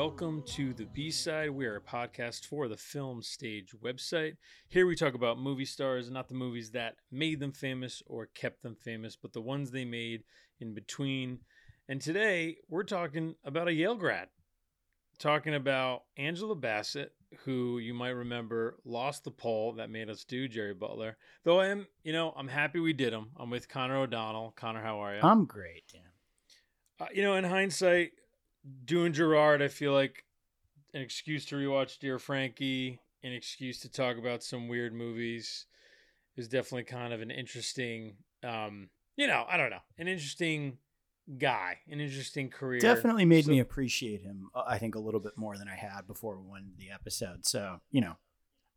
Welcome to the B Side. We are a podcast for the Film Stage website. Here we talk about movie stars, not the movies that made them famous or kept them famous, but the ones they made in between. And today we're talking about a Yale grad, talking about Angela Bassett, who you might remember lost the poll that made us do Jerry Butler. Though I am, you know, I'm happy we did him. I'm with Connor O'Donnell. Connor, how are you? I'm great, Dan. Uh, you know, in hindsight, doing Gerard, I feel like an excuse to rewatch Dear Frankie, an excuse to talk about some weird movies is definitely kind of an interesting, um, you know, I don't know, an interesting guy, an interesting career. Definitely made So- me appreciate him. uh, I think a little bit more than I had before we went the episode. So you know,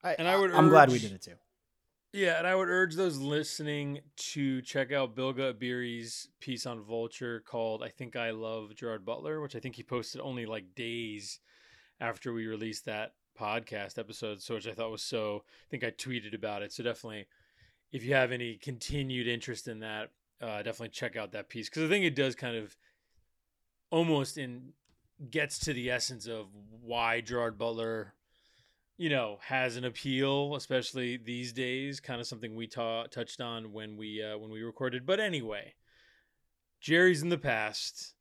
I, And I would I'm glad we did it too. Yeah, and I would urge those listening to check out Bilge Ebiri's piece on Vulture called I Think I Love Gerard Butler, which I think he posted only like days after we released that podcast episode, so which I thought was so I think I tweeted about it. So definitely if you have any continued interest in that, uh, definitely check out that piece because I think it does kind of almost in gets to the essence of why Gerard Butler you know has an appeal especially these days kind of something we ta- touched on when we uh, when we recorded. But anyway jerry's in the past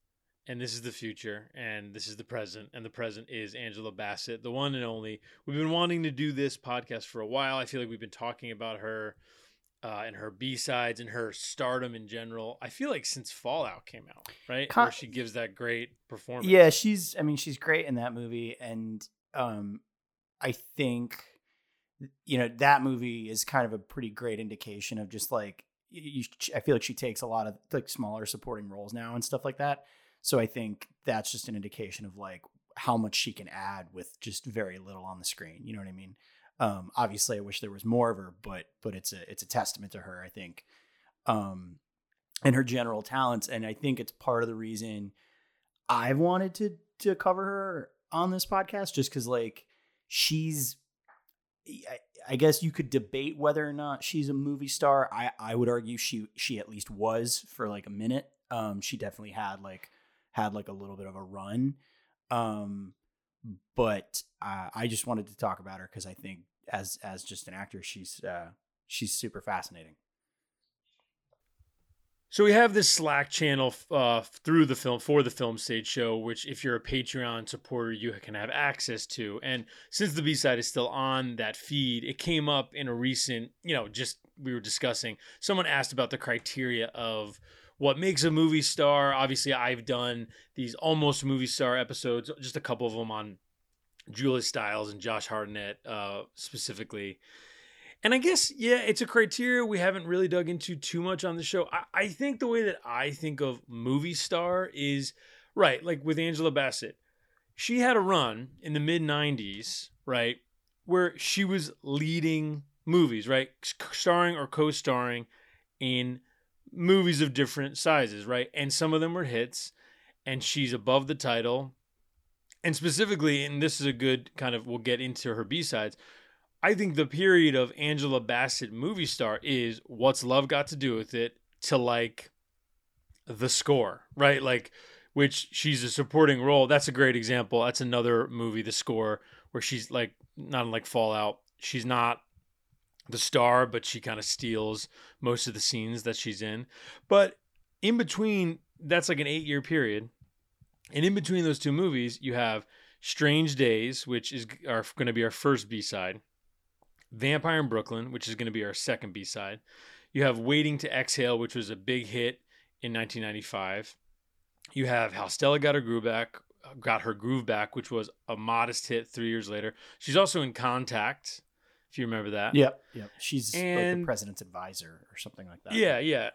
and this is the future and this is the present and the present is angela bassett the one and only. We've been wanting to do this podcast for a while. I feel like we've been talking about her uh, and her b-sides and her stardom in general. I feel like since fallout came out right? Con- where she gives that great performance. Yeah, she's. I mean, she's great in that movie, and um, I think you know that movie is kind of a pretty great indication of just like you, I feel like she takes a lot of like smaller supporting roles now and stuff like that. So I think that's just an indication of like how much she can add with just very little on the screen. You know what I mean? Um, obviously, I wish there was more of her, but but it's a it's a testament to her. I think, um, and her general talents, and I think it's part of the reason I've wanted to to cover her on this podcast, just because like she's I, guess you could debate whether or not she's a movie star. I, I would argue she she at least was for like a minute. Um, she definitely had like had like a little bit of a run. Um, but uh, I just wanted to talk about her because I think as as just an actor, she's uh, she's super fascinating. So we have this Slack channel uh, through the film for the film stage show, which if you're a Patreon supporter, you can have access to. And since the B side is still on that feed, it came up in a recent, you know, just we were discussing. Someone asked about the criteria of what makes a movie star. Obviously, I've done these almost movie star episodes, just a couple of them on Julia Stiles and Josh Hartnett uh, specifically. And I guess, yeah, it's a criteria we haven't really dug into too much on the show. I, I think the way that I think of movie star is right, like with Angela Bassett. She had a run in the mid 90s, right, where she was leading movies, right, starring or co starring in movies of different sizes, right? And some of them were hits, and she's above the title. And specifically, and this is a good kind of, we'll get into her B sides. I think the period of Angela Bassett movie star is What's Love Got to Do with It to like the score, right? Like, which she's a supporting role. That's a great example. That's another movie, The Score, where she's like, not like Fallout, she's not the star, but she kind of steals most of the scenes that she's in. But in between, that's like an eight year period. And in between those two movies, you have Strange Days, which is are going to be our first B side. Vampire in Brooklyn, which is going to be our second B side. You have Waiting to Exhale, which was a big hit in 1995. You have How Stella Got Her Groove Back, got her groove back, which was a modest hit three years later. She's also in Contact, if you remember that. Yep, yep. She's like the president's advisor or something like that. Yeah, yeah.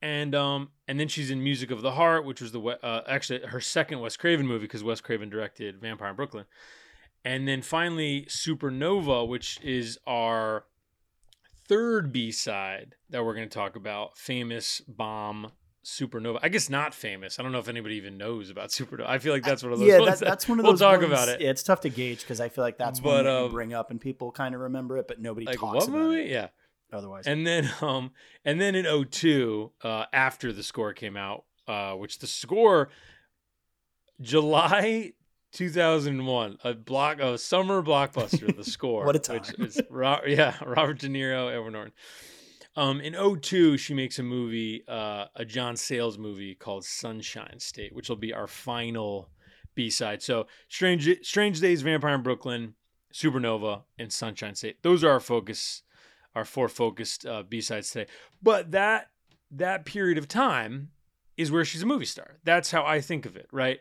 And um, and then she's in Music of the Heart, which was the uh, actually her second Wes Craven movie because Wes Craven directed Vampire in Brooklyn. And then finally Supernova, which is our third B side that we're going to talk about, famous bomb Supernova. I guess not famous. I don't know if anybody even knows about Supernova. I feel like that's one of those. yeah, that, that's one of those. we'll talk ones- about it. Yeah, it's tough to gauge because I feel like that's But, one you um, bring up and people kind of remember it, but nobody like talks what about movie? it Yeah. otherwise. And then um and then in 02, uh after the score came out, uh which the score July 2001, a block a summer blockbuster, the score. What a time! Which is Ro- yeah, Robert De Niro, Edward Norton. Um, in 02, she makes a movie, uh, a John Sayles movie called Sunshine State, which will be our final B side. So, Strange Strange Days, Vampire in Brooklyn, Supernova, and Sunshine State. Those are our focus, our four focused uh, B sides today. But that that period of time is where she's a movie star. That's how I think of it, right?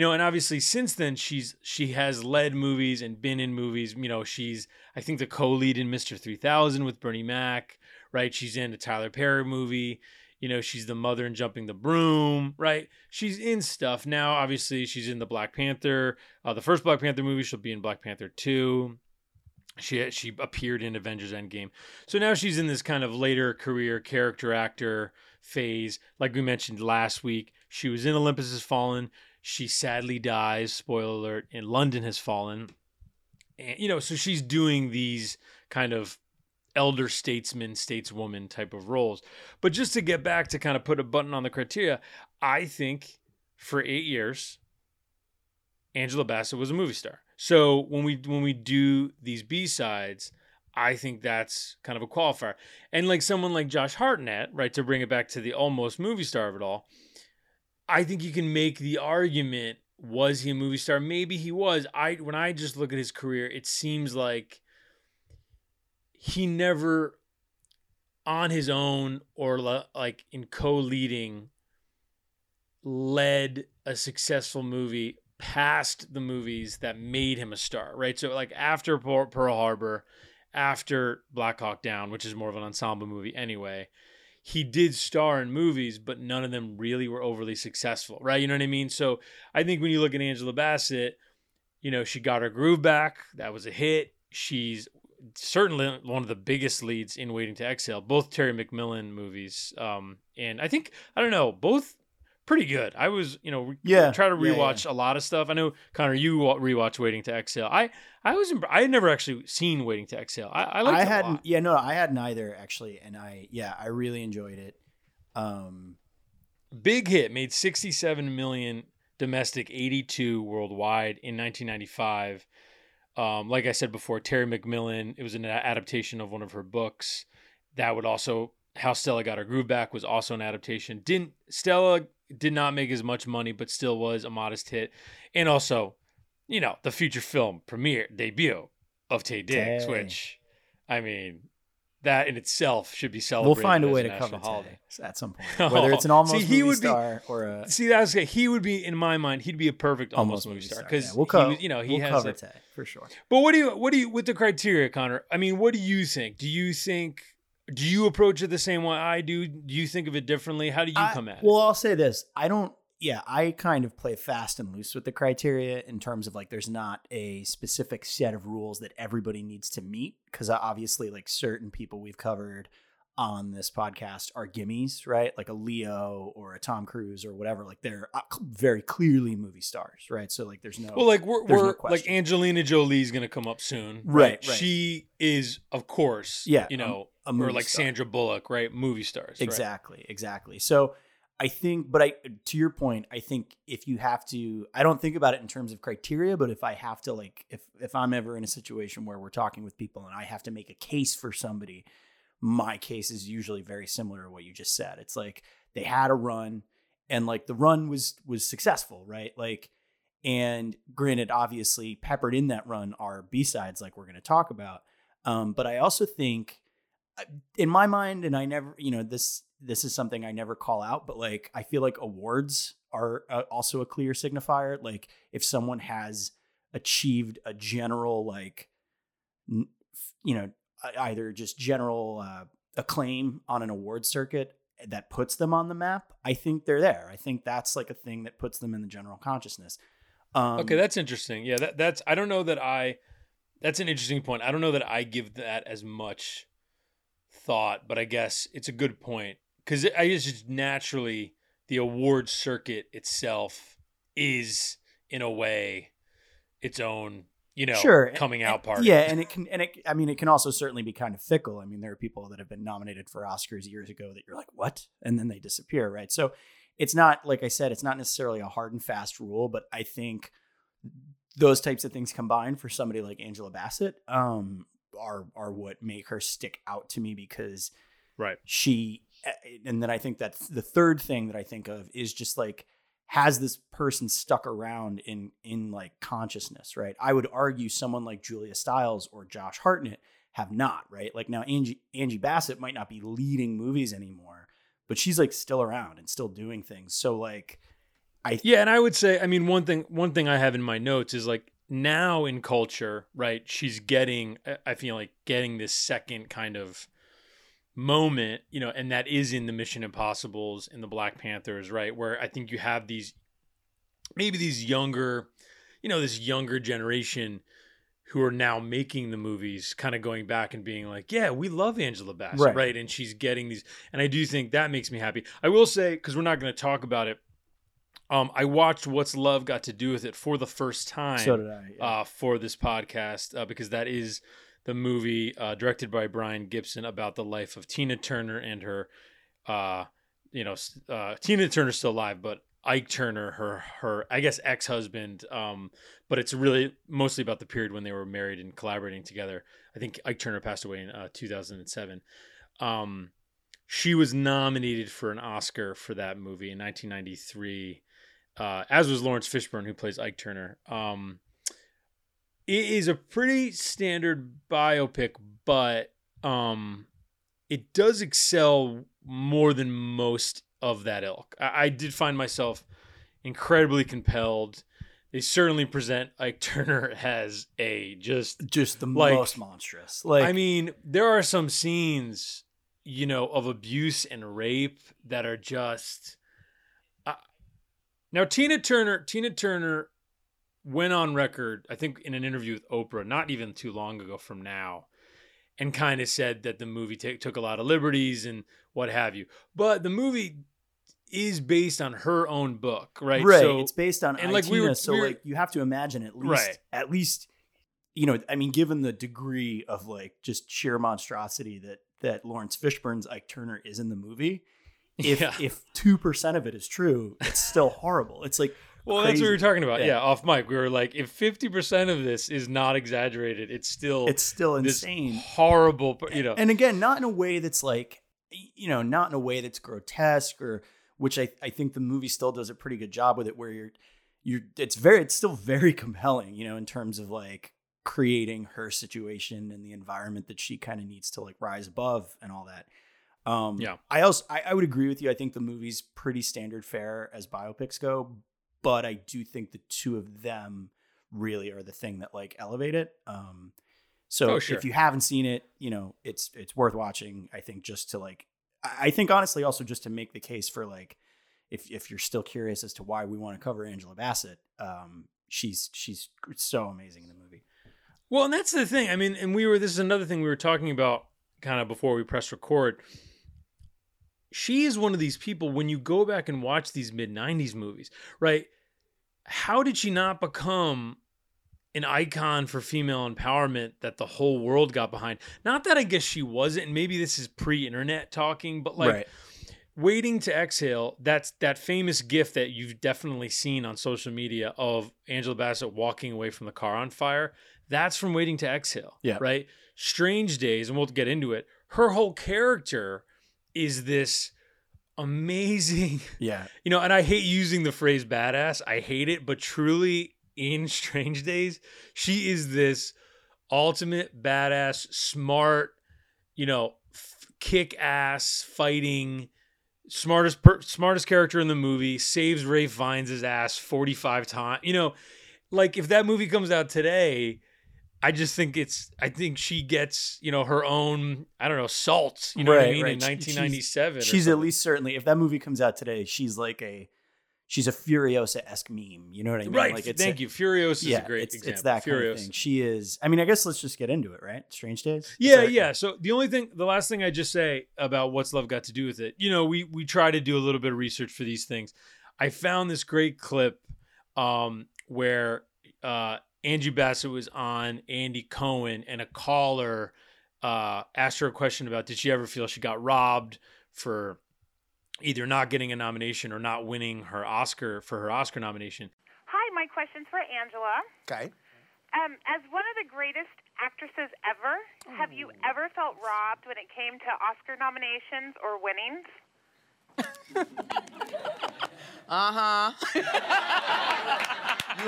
You know, and obviously since then she's she has led movies and been in movies. You know, she's I think the co-lead in Mr. 3000 with Bernie Mac, right? She's in a Tyler Perry movie. You know, she's the mother in Jumping the Broom, right? She's in stuff now. Obviously, she's in the Black Panther, uh, the first Black Panther movie. She'll be in Black Panther two. She she appeared in Avengers Endgame, so now she's in this kind of later career character actor phase. Like we mentioned last week, she was in Olympus Has Fallen. She sadly dies. Spoiler alert! And London Has Fallen, and you know, so she's doing these kind of elder statesman, stateswoman type of roles. But just to get back to kind of put a button on the criteria, I think for eight years, Angela Bassett was a movie star. So when we when we do these B sides, I think that's kind of a qualifier. And like someone like Josh Hartnett, right, to bring it back to the almost movie star of it all, I think you can make the argument: was he a movie star? Maybe he was. I when I just look at his career, it seems like he never on his own or like in co-leading led a successful movie past the movies that made him a star right so like after Pearl Harbor after Black Hawk Down which is more of an ensemble movie anyway he did star in movies but none of them really were overly successful right? You know what i mean? So i think when you look at Angela Bassett you know she got her groove back. That was a hit. She's certainly one of the biggest leads in Waiting to Exhale. Both Terry McMillan movies, um, and I think I don't know, both pretty good. I was, you know, re- Yeah, try to yeah, rewatch a lot of stuff. I know Connor, you wa- rewatch Waiting to Exhale. I I was imp- I had never actually seen Waiting to Exhale. I I liked I it a hadn't. lot. Yeah, no, I hadn't either actually, and I yeah, I really enjoyed it. Um, Big hit, made 67 million domestic, 82 worldwide in 1995. Um, like I said before, Terry McMillan, it was an adaptation of one of her books. That would also how Stella got her groove back was also an adaptation. Didn't Stella did not make as much money, but still was a modest hit. And also, you know, the feature film premiere debut of Taye Diggs, Taye. which I mean, that in itself should be celebrated. we'll find a way to national cover holiday. at some point, whether it's an almost see, he movie would be- star or a See, that's okay. He would be in my mind. He'd be a perfect almost, movie star because Yeah, we'll cover. you know he we'll has. cover a- Taye for sure. but what do you what do you with the criteria, Connor? I mean, what do you think? Do you think do you approach it the same way I do? Do you think of it differently? How do you I- come at well, it? Well, I'll say this: I don't. Yeah, I kind of play fast and loose with the criteria in terms of like, there's not a specific set of rules that everybody needs to meet because obviously, like certain people we've covered on this podcast are gimmies, right? Like a Leo or a Tom Cruise or whatever. Like they're uh, very clearly movie stars, right? So like, there's no. Well, like we're, we're like question. Angelina Jolie's gonna come up soon, Right, right. She is, of course, Yeah, you know, a or like star. Sandra Bullock, right? Movie stars, right? Exactly, exactly. So I think, but I, to your point, I think if you have to, I don't think about it in terms of criteria, but if I have to, like, if if I'm ever in a situation where we're talking with people and I have to make a case for somebody, my case is usually very similar to what you just said. It's like they had a run, and like the run was was successful, right? Like, and granted, obviously, peppered in that run are B sides, like we're going to talk about. Um, but I also think in my mind and i never you know this this is something i never call out but like i feel like awards are uh, also a clear signifier like if someone has achieved a general like n- you know either just general uh, acclaim on an award circuit that puts them on the map i think they're there i think that's like a thing that puts them in the general consciousness um, Okay, that's interesting. Yeah, that, that's I don't know that I that's an interesting point. I don't know that I give that as much thought, but I guess it's a good point because I just naturally the award circuit itself is in a way its own you know sure coming out party Yeah, and it can and it I mean it can also certainly be kind of fickle. I mean there are people that have been nominated for Oscars years ago that you're like, "What?" and then they disappear, right? So it's not like I said, it's not necessarily a hard and fast rule, but I think those types of things combined for somebody like Angela Bassett um are are what make her stick out to me because right. she eh, and then i think that the third thing that i think of is just like has this person stuck around in in like consciousness right? I would argue someone like julia stiles or josh hartnett have not right? Like now angie angie bassett might not be leading movies anymore but she's like still around and still doing things. So like i Yeah, and I would say, I mean, one thing, one thing I have in my notes is like now in culture, right? She's getting, I- feel like getting this second kind of moment, you know, and that is in the Mission Impossible's, in the Black Panthers, right? Where I think you have these, maybe these younger, you know, this younger generation who are now making the movies, kind of going back and being like, yeah, we love Angela Bassett, Right. right? And she's getting these, and I do think that makes me happy. I will say, because we're not going to talk about it. Um, I watched What's Love Got to Do with It for the first time so did i yeah. uh, for this podcast uh, because that is the movie uh, directed by Brian Gibson about the life of Tina Turner and her, uh, you know, uh, Tina Turner's still alive, but Ike Turner, her her I guess ex husband. Um, but it's really mostly about the period when they were married and collaborating together. I think Ike Turner passed away in uh, 2007. Um, she was nominated for an Oscar for that movie in 1993 uh, as was Laurence Fishburne, who plays Ike Turner. Um, it is a pretty standard biopic, but um, it does excel more than most of that ilk. I, I did find myself incredibly compelled. They certainly present Ike Turner as a just. just the like- most monstrous like I mean, there are some scenes, you know, of abuse and rape that are just. Now, Tina Turner, Tina Turner went on record, I think, in an interview with Oprah, not even too long ago from now, and kind of said that the movie ta- took a lot of liberties and what have you. But the movie is based on her own book, right? right So, it's based on and, like, we were- so we were- like you have to imagine at least Right. at least you know i mean given the degree of like just sheer monstrosity that that laurence fishburne's ike turner is in the movie if Yeah. if 2% of it is true it's still horrible it's like Well, that's what we were talking about. Yeah. Yeah. off mic. We were like, if 50% of this is not exaggerated, it's still it's still insane horrible, you know. and again not in a way that's like you know not in a way that's grotesque or which I, I think the movie still does a pretty good job with it where you're you're it's very it's still very compelling you know in terms of like creating her situation and the environment that she kind of needs to like rise above and all that um Yeah. i also I, I would agree with you i think the movie's pretty standard fare as biopics go but i do think the two of them really are the thing that like elevate it um so Oh, sure. if you haven't seen it you know it's it's worth watching i think just to like i think honestly also just to make the case for like if if you're still curious as to why we want to cover angela bassett um she's she's so amazing in the movie Well, and that's the thing. I mean, and we were, this is another thing we were talking about kind of before we press record. She is one of these people, when you go back and watch these mid 90s movies, right? How did she not become an icon for female empowerment that the whole world got behind? Not that I guess she wasn't, and maybe this is pre internet talking, but like, right waiting to exhale that's that famous gif that you've definitely seen on social media of angela bassett walking away from the car on fire that's from waiting to exhale Yeah. right strange days and we'll get into it her whole character is this amazing yeah. You know and i hate using the phrase badass. I hate it but truly in strange days she is this ultimate badass smart you know f- kick ass fighting smartest per- smartest character in the movie saves Ralph Fiennes' ass 45 times you know like if that movie comes out today I just think it's I think she gets you know her own I don't know salt, you know what I Right, mean right. in She- she's- 1997 she's at least certainly if that movie comes out today she's like a she's a Furiosa esque meme. You know what I mean? Right. Like Thank a- you. Furious is yeah, a great it's, example. it's that kind of thing. She is. I mean, I guess let's just get into it, right? Strange Days. Is Yeah, yeah. So the only thing, the last thing I just say about what's love got to do with it, you know, we we try to do a little bit of research for these things. I found this great clip um, where uh, Angie Bassett was on Andy Cohen, and a caller uh, asked her a question about did she ever feel she got robbed for either not getting a nomination or not winning her Oscar for her Oscar nomination. Hi, my question's for Angela. Okay. Um, as one of the greatest actresses ever, have you ever felt robbed when it came to Oscar nominations or winnings? Uh huh. you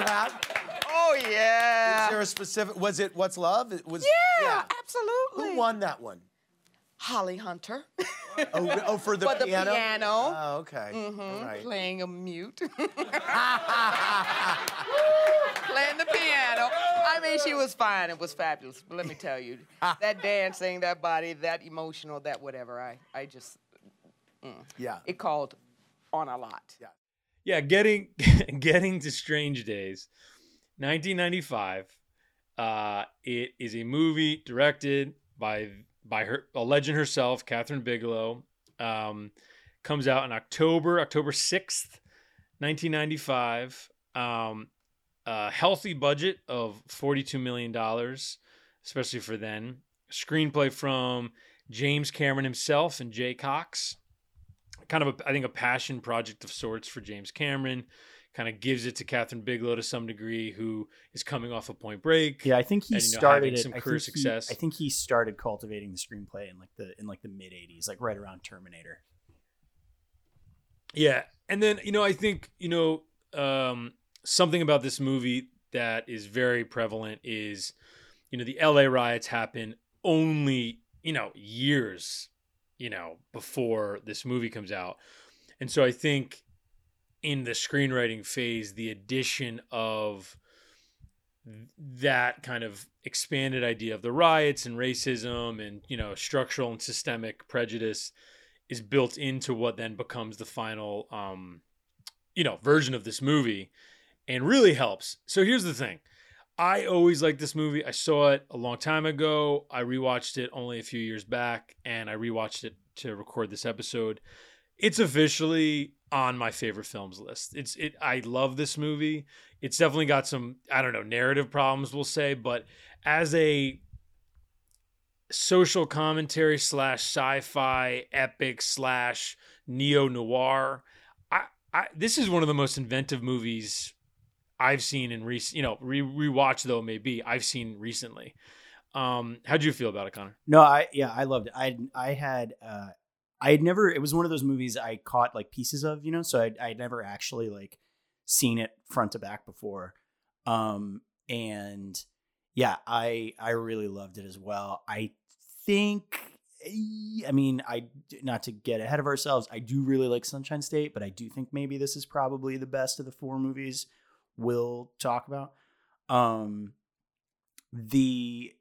have? Oh Is yeah. there a specific? Was it What's Love? It was. yeah, yeah, absolutely. Who won that one? Holly Hunter. Oh, oh for the For the piano. piano. Oh, okay. hmm All right. Playing a mute. Playing the piano. I mean, she was fine. It was fabulous. But let me tell you, that dancing, that body, that emotional, that whatever. I, I just, yeah. it called on a lot. Yeah. Yeah, getting getting to Strange Days, 1995. Uh, it is a movie directed by by her a legend herself, Kathryn Bigelow. Um, comes out in October October 6th, 1995. Um, a healthy budget of 42 million dollars, especially for then. Screenplay from James Cameron himself and Jay Cox kind of a, I think a passion project of sorts for James Cameron. Kind of gives it to Kathryn Bigelow to some degree, who is coming off a Point Break. Yeah, I think he and, you know, started some I career think he- success. I think he started cultivating the screenplay in like the in like the mid '80s, like right around Terminator. Yeah, and then you know I think you know um, something about this movie that is very prevalent is you know the L.A. riots happen only you know years you know before this movie comes out, and so I think in the screenwriting phase the addition of that kind of expanded idea of the riots and racism and you know structural and systemic prejudice is built into what then becomes the final um you know version of this movie and really helps. So here's the thing i always liked this movie. I saw it a long time ago. I rewatched it only a few years back and i rewatched it to record this episode. It's officially on my favorite films list. It's it i love this movie. It's definitely got some i don't know narrative problems we'll say but as a social commentary slash sci-fi epic slash neo noir. I, I this is one of the most inventive movies I've seen in recent, you know, re rewatch though maybe I've seen recently. Um, how'd you feel about it, Connor? No, I yeah, I loved it. I I had uh I had never it was one of those movies I caught like pieces of, you know, so I I'd never actually like seen it front to back before. Um and yeah, I I really loved it as well. I think I mean, I not to get ahead of ourselves, I do really like Sunshine State, but I do think maybe this is probably the best of the four movies we'll talk about. Um the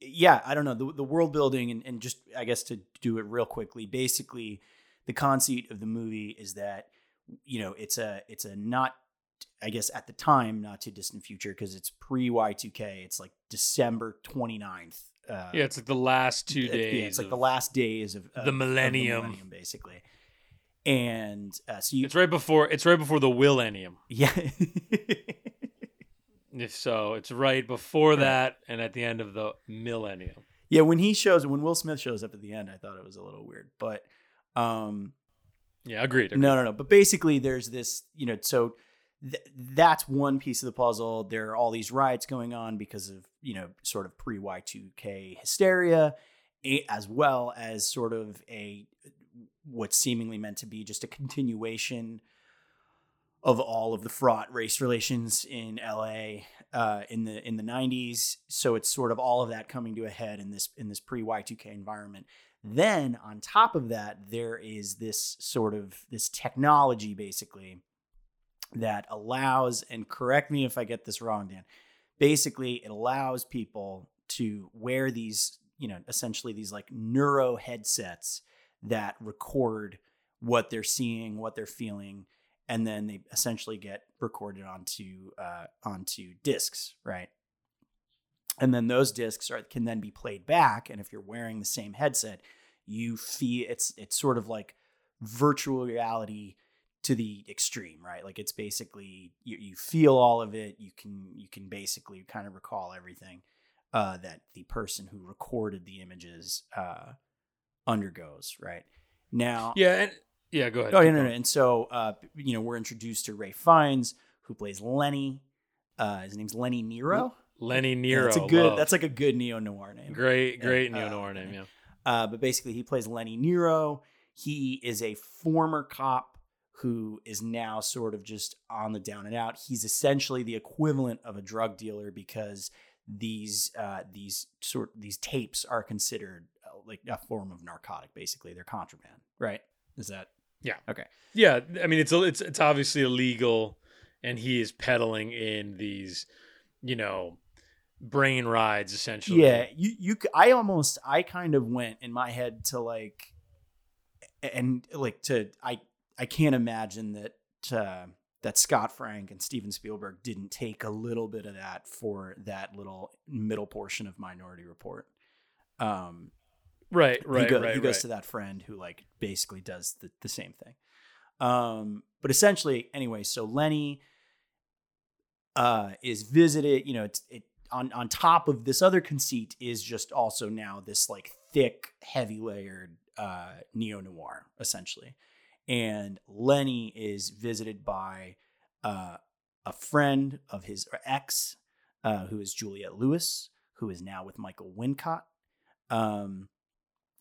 yeah, I don't know the the world building and, and just I guess to do it real quickly. Basically, the conceit of the movie is that you know it's a it's a not I guess at the time not too distant future because it's pre Y two K. It's like December 29th. Uh, Yeah, it's like the last two days. Yeah, it's like of- the last days of, of- of millennium. basically. And uh, so you, It's right before. It's right before the Willennium. yeah, If so, it's right before that and at the end of the millennium. yeah. When he shows, when Will Smith shows up at the end, I thought it was a little weird, but um, Yeah, agreed. agreed. No, no, no. But basically, there's this, you know, so th- that's one piece of the puzzle. There are all these riots going on because of, you know, sort of pre Y2K hysteria, as well as sort of a what's seemingly meant to be just a continuation of all of the fraught race relations in LA uh, in the in the 90s. So it's sort of all of that coming to a head in this in this pre Y2K environment. Then on top of that, there is this sort of this technology basically that allows, and correct me if I get this wrong, Dan. Basically, it allows people to wear these, you know, essentially these like neuro headsets that record what they're seeing, what they're feeling, and then they essentially get recorded onto uh, onto discs, right? And then those discs are, can then be played back. And if you're wearing the same headset, you feel it's it's sort of like virtual reality to the extreme, right? Like it's basically you, you feel all of it. You can you can basically kind of recall everything uh, that the person who recorded the images uh, undergoes, right? Now, Yeah, and yeah, go ahead. Oh, no, no. going. And so, uh, you know, we're introduced to Ralph Fiennes, who plays Lenny. Uh, his name's Lenny Nero. Lenny Nero. that's a good. love. That's like a good neo noir name. great, great uh, neo noir name. Yeah. Uh, but basically, he plays Lenny Nero. He is a former cop who is now sort of just on the down and out. He's essentially the equivalent of a drug dealer because these uh, these sort these tapes are considered uh, like a form of narcotic. Basically, they're contraband, right? Is that Yeah, Okay. Yeah, I mean it's it's it's obviously illegal, and he is peddling in these, you know, brain rides essentially. Yeah, you you I almost I kind of went in my head to like and like to I I can't imagine that uh that Scott Frank and Steven Spielberg didn't take a little bit of that for that little middle portion of Minority Report. Um right, right, he, go- right. he goes right. to that friend who like basically does the, the same thing um but essentially anyway so lenny uh is visited you know it's it on on top of this other conceit is just also now this like thick heavy layered uh neo noir essentially and lenny is visited by uh a friend of his ex uh who is juliette lewis who is now with michael wincott um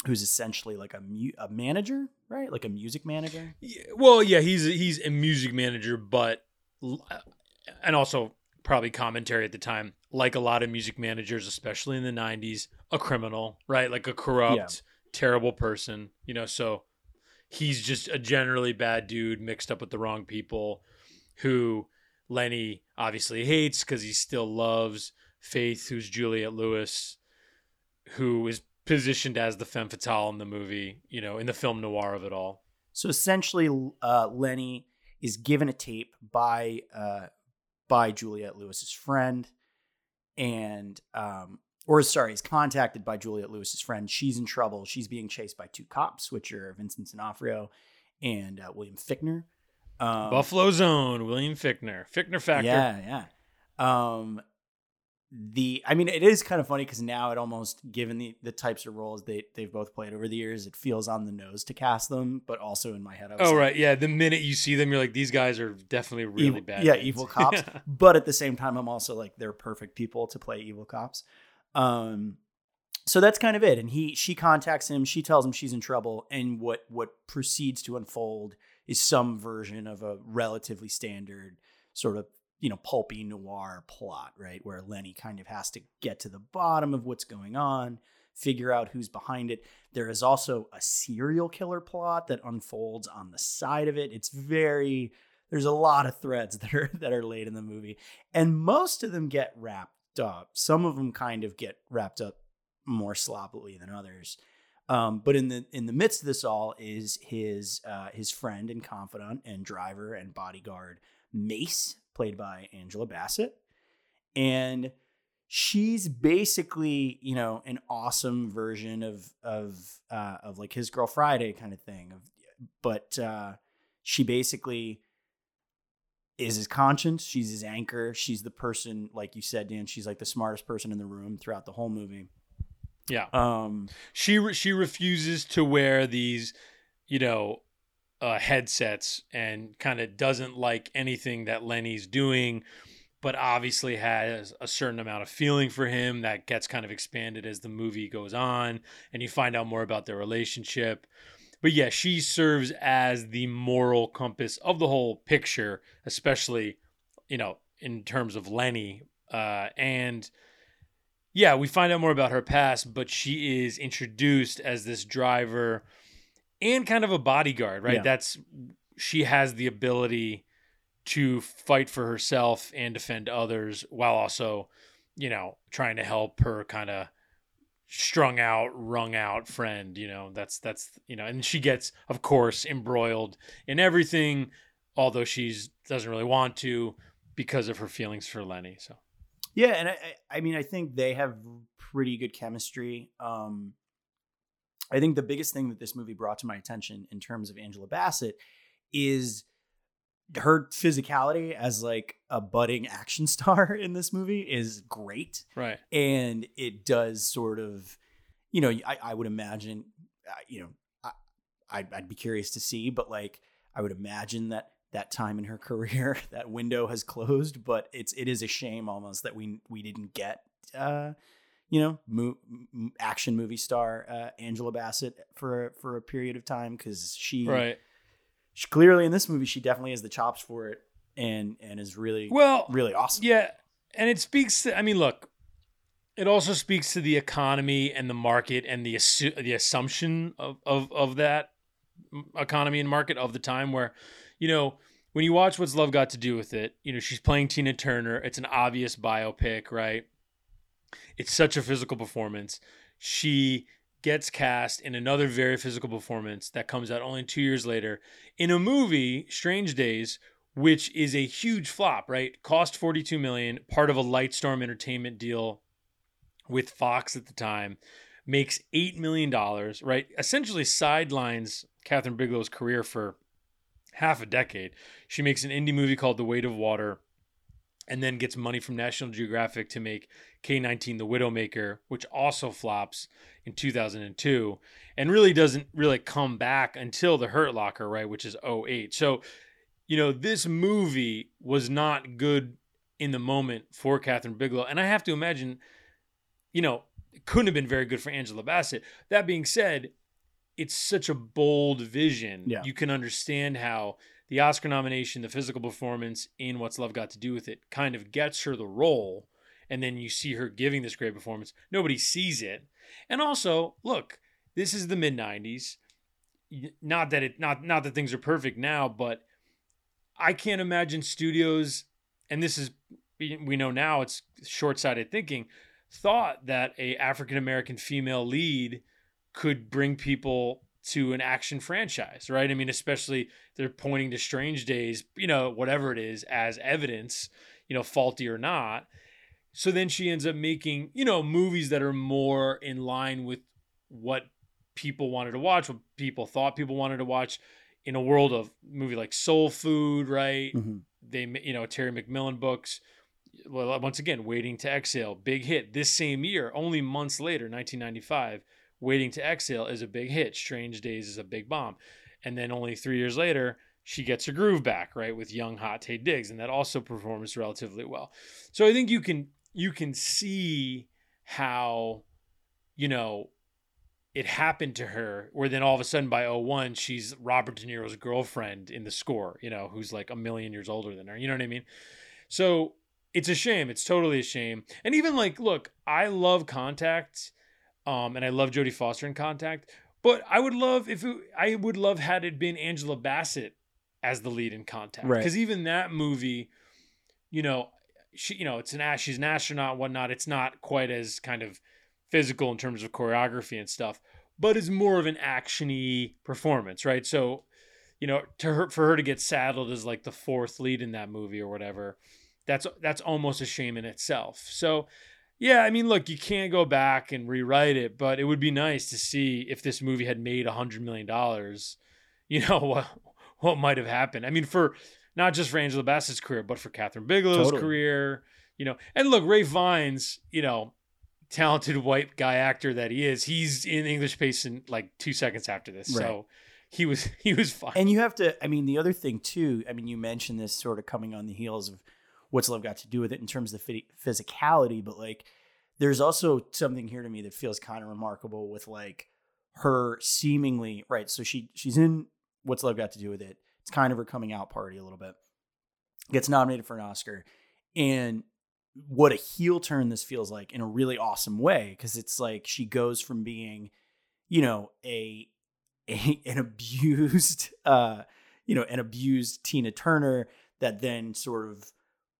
who's essentially like a mu- a manager, right? Like a music manager. Yeah, well, yeah, he's a, he's a music manager, but uh, and also probably commentary at the time, like a lot of music managers, especially in the '90s, a criminal, right? Like a corrupt, terrible person, you know. So he's just a generally bad dude mixed up with the wrong people, who Lenny obviously hates because he still loves Faith, who's Juliette Lewis, who is positioned as the femme fatale in the movie, you know, in the film noir of it all. So essentially, uh, Lenny is given a tape by uh, by Juliette Lewis's friend, and um, or sorry, is contacted by Juliette Lewis's friend. She's in trouble. She's being chased by two cops, which are Vincent D'Onofrio and uh, William Fichtner. Um, Buffalo Zone, William Fichtner, Fichtner Factor. Yeah, yeah. Um, the I mean, it is kind of funny because now it almost, given the the types of roles they they've both played over the years, it feels on the nose to cast them. But also in my head, I was Oh like, right, yeah. The minute you see them, you're like, these guys are definitely really evil, bad. yeah, dudes. evil cops. But at the same time, I'm also like they're perfect people to play evil cops. Um, so that's kind of it. And he she contacts him. She tells him she's in trouble, and what what proceeds to unfold is some version of a relatively standard sort of you know pulpy noir plot, right? Where Lenny kind of has to get to the bottom of what's going on, figure out who's behind it. There is also a serial killer plot that unfolds on the side of it. It's very there's a lot of threads that are that are laid in the movie, and most of them get wrapped up. Some of them kind of get wrapped up more sloppily than others. Um, but in the in the midst of this all is his uh, his friend and confidant and driver and bodyguard Mace, played by Angela Bassett, and she's basically you know an awesome version of of uh, of like his girl Friday kind of thing. But uh, she basically is his conscience. She's his anchor. She's the person, like you said, Dan. She's like the smartest person in the room throughout the whole movie. Yeah. Um, She re- she refuses to wear these, you know, uh, headsets and kind of doesn't like anything that Lenny's doing, but obviously has a certain amount of feeling for him that gets kind of expanded as the movie goes on, and you find out more about their relationship. But yeah, she serves as the moral compass of the whole picture, especially, you know, in terms of Lenny. Uh, and yeah, we find out more about her past, but she is introduced as this driver and kind of a bodyguard, right? Yeah. That's she has the ability to fight for herself and defend others while also, you know, trying to help her kind of strung out, wrung out friend, you know. That's that's you know, and she gets of course embroiled in everything although she's doesn't really want to because of her feelings for Lenny. So Yeah, and I, I I mean, I think they have pretty good chemistry. Um, I think the biggest thing that this movie brought to my attention in terms of Angela Bassett is her physicality as like a budding action star in this movie is great, right, and it does sort of, you know, I, I would imagine, uh, you know, I, I'd, I'd be curious to see, but like I would imagine that that time in her career that window has closed but it's it is a shame almost that we we didn't get uh you know mo- action movie star uh angela bassett for for a period of time because she right. she clearly in this movie she definitely has the chops for it and and is really Well, really awesome Yeah, and it speaks to. I mean, look, it also speaks to the economy and the market and the assu- the assumption of of of that economy and market of the time where, you know, when you watch What's Love Got to Do with It, you know, she's playing Tina Turner. It's an obvious biopic, right? It's such a physical performance. She gets cast in another very physical performance that comes out only two years later in a movie, Strange Days, which is a huge flop, right? Cost 42 million, part of a Lightstorm Entertainment deal with Fox at the time, makes $8 million, right? Essentially sidelines Kathryn Bigelow's career for half a decade. She makes an indie movie called The Weight of Water and then gets money from National Geographic to make K19 The Widowmaker, which also flops in 2002 and really doesn't really come back until The Hurt Locker, right, which is 08. So, you know, this movie was not good in the moment for Kathryn Bigelow. And I have to imagine, you know, it couldn't have been very good for Angela Bassett. That being said, it's such a bold vision. Yeah. You can understand how the Oscar nomination, the physical performance in What's Love Got to Do with It kind of gets her the role. And then you see her giving this great performance. Nobody sees it. And also, look, this is the mid 90s. Not that it not not that things are perfect now, but I can't imagine studios and this is we know now it's short-sighted thinking thought that a African American female lead could bring people to an action franchise, right? I mean, especially they're pointing to Strange Days, you know, whatever it is, as evidence, you know, faulty or not. So then she ends up making, you know, movies that are more in line with what people wanted to watch, what people thought people wanted to watch in a world of movie like Soul Food, right? Mhm. They, you know, Terry McMillan books. Well, once again, Waiting to Exhale, big hit this same year, only months later, 1995. Waiting to Exhale is a big hit. Strange Days is a big bomb. And then only three years later, she gets her groove back, right, with young hot Taye Diggs, and that also performs relatively well. So I think you can you can see how, you know, it happened to her, where then all of a sudden by 01, she's Robert De Niro's girlfriend in the score, you know, who's like a million years older than her. You know what I mean? So it's a shame. It's totally a shame. And even like, look, I love Contact, um, and I love Jodie Foster in Contact, but I would love if it, I would love had it been Angela Bassett as the lead in Contact, Right. because even that movie, you know, she, you know, it's an. She's an astronaut, whatnot. It's not quite as kind of physical in terms of choreography and stuff, but it's more of an actiony performance, right? So, you know, to her for her to get saddled as like the fourth lead in that movie or whatever, that's that's almost a shame in itself. So, yeah, I mean, look, you can't go back and rewrite it, but it would be nice to see if this movie had made a hundred million dollars. You know what what might have happened. I mean, for not just for Angela Bassett's career, but for Kathryn Bigelow's Totally. career. You know, and look, Ralph Fiennes, you know, talented white guy actor that he is, he's in English Patient like two seconds after this. Right. So he was he was fine. And you have to, I mean, the other thing too, I mean, you mentioned this sort of coming on the heels of what's love got to do with it in terms of the physicality, but like there's also something here to me that feels kind of remarkable with like her seemingly, right. So she, she's in what's love got to do with it. It's kind of her coming out party a little bit. Gets nominated for an Oscar. And what a heel turn this feels like in a really awesome way. Cause it's like she goes from being, you know, a a, an abused uh you know an abused tina turner that then sort of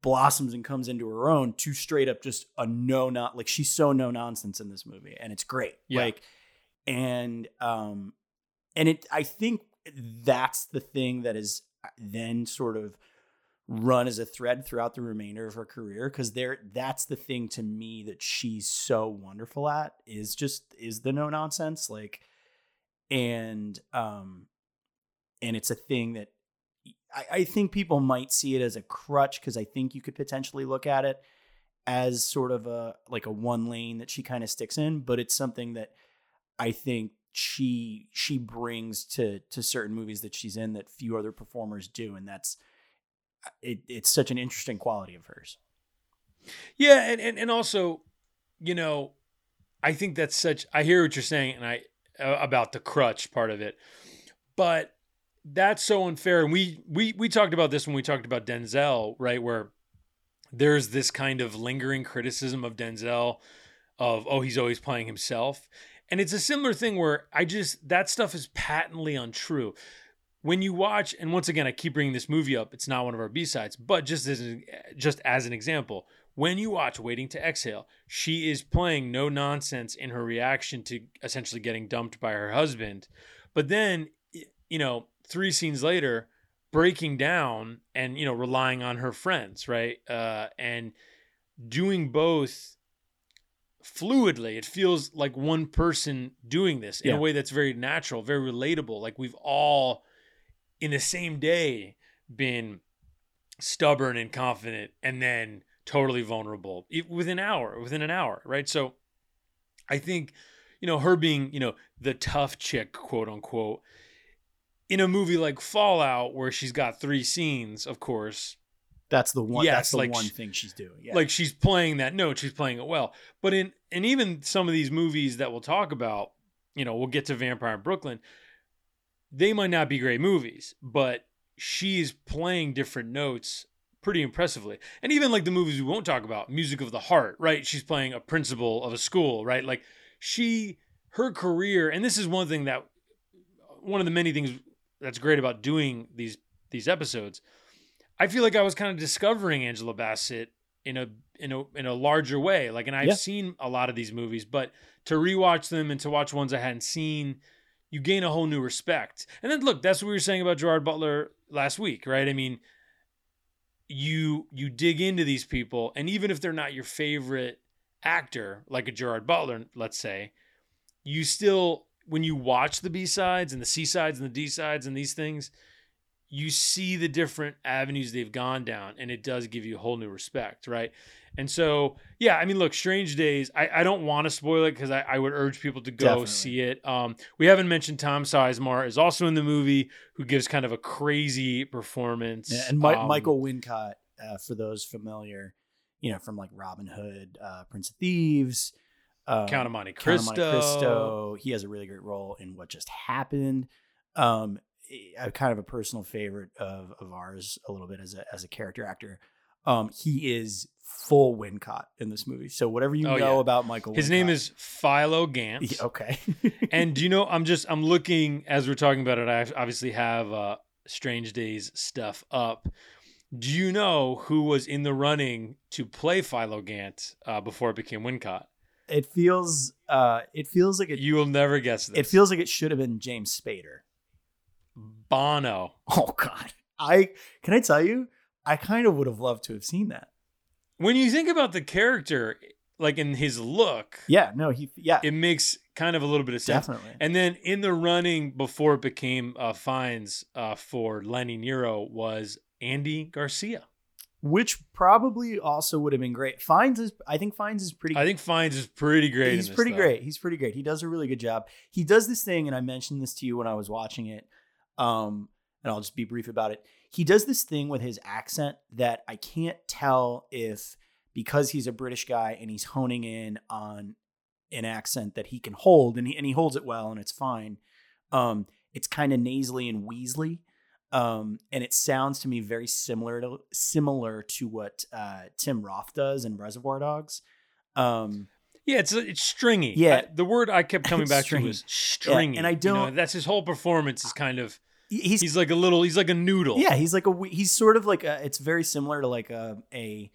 blossoms and comes into her own to straight up just a no not like she's so no nonsense in this movie and it's great Yeah. like and um and it i think that's the thing that is then sort of run as a thread throughout the remainder of her career because there that's the thing to me that she's so wonderful at is just is the no nonsense like and um and it's a thing that I, I think people might see it as a crutch because I think you could potentially look at it as sort of a like a one lane that she kind of sticks in, but it's something that I think she she brings to to certain movies that she's in that few other performers do, and that's it, it's such an interesting quality of hers. Yeah, and, and and also, you know, I think that's such. I hear what you're saying, and I about the crutch part of it, but that's so unfair. And we we we talked about this when we talked about Denzel, right? Where there's this kind of lingering criticism of Denzel, of oh he's always playing himself, and it's a similar thing where I just that stuff is patently untrue. When you watch, and once again, I keep bringing this movie up. It's not one of our B sides, but just as just as an example, when you watch Waiting to Exhale, she is playing no nonsense in her reaction to essentially getting dumped by her husband. But then, you know, three scenes later, breaking down and, you know, relying on her friends, right? Uh, and doing both fluidly. It feels like one person doing this in Yeah. a way that's very natural, very relatable. Like we've all, in the same day, been stubborn and confident and then totally vulnerable within an hour within an hour right so i think you know her being you know the tough chick quote unquote in a movie like fallout where she's got three scenes of course That's the one. Yes, that's the like one sh- thing she's doing. Yeah. like she's playing that note she's playing it well but in and even some of these movies that we'll talk about you know we'll get to vampire in brooklyn they might not be great movies but she's playing different notes pretty impressively and even like the movies we won't talk about music of the heart right she's playing a principal of a school right like she her career and this is one thing that one of the many things that's great about doing these these episodes I feel like I was kind of discovering Angela Bassett in a in a in a larger way. Like, and I've Yeah. seen a lot of these movies, but to rewatch them and to watch ones I hadn't seen, you gain a whole new respect. And then look, that's what we were saying about Gerard Butler last week, right? I mean, you you dig into these people, and even if they're not your favorite actor, like a Gerard Butler, let's say, you still when you watch the B sides and the C sides and the D sides and these things, you see the different avenues they've gone down, and it does give you a whole new respect, right? And so, yeah, I mean, look, Strange Days. I, I don't want to spoil it because I, I would urge people to go Definitely. see it. Um, we haven't mentioned Tom Sizemore is also in the movie, who gives kind of a crazy performance. Yeah, and Um, Michael Wincott, uh, for those familiar, you know, from like Robin Hood, uh, Prince of Thieves, uh, Count of Monte Count of Cristo. Monte Cristo. He has a really great role in What Just Happened. Um, a kind of a personal favorite of of ours, a little bit as a as a character actor. Um, he is full Wincott in this movie. So whatever you Oh, know yeah. about Michael, His name is Philo Gantz. Yeah, okay. and do you know i'm just i'm looking as we're talking about it i obviously have uh strange days stuff up do you know who was in the running to play philo gant uh, before it became wincott it feels uh, it feels like it. you will never guess this It feels like it should have been James Spader. bono Oh God, I can I tell you, I kind of would have loved to have seen that. when you think about the character like in his look Yeah, no, he yeah, it makes kind of a little bit of sense definitely. and then in the running before it became uh, fiennes uh, for lenny nero was andy garcia Which probably also would have been great. Fiennes is I think Fiennes is pretty. i think fiennes is pretty great in He's pretty great. He's pretty great. He does a really good job. He does this thing, and I mentioned this to you when I was watching it. Um, and I'll just be brief about it. He does this thing with his accent that I can't tell if because he's a British guy and he's honing in on an accent that he can hold, and he and he holds it well, and it's fine. Um, it's kind of nasally and wheezly. Um, and it sounds to me very similar to similar to what uh, Tim Roth does in Reservoir Dogs. Um, Yeah, it's it's stringy. Yeah. I- the word I kept coming back to was stringy. and I you know, don't- that's his whole performance is kind of. he's, He's like a little. He's like a noodle. yeah, he's like a he's sort of like a it's very similar to like a a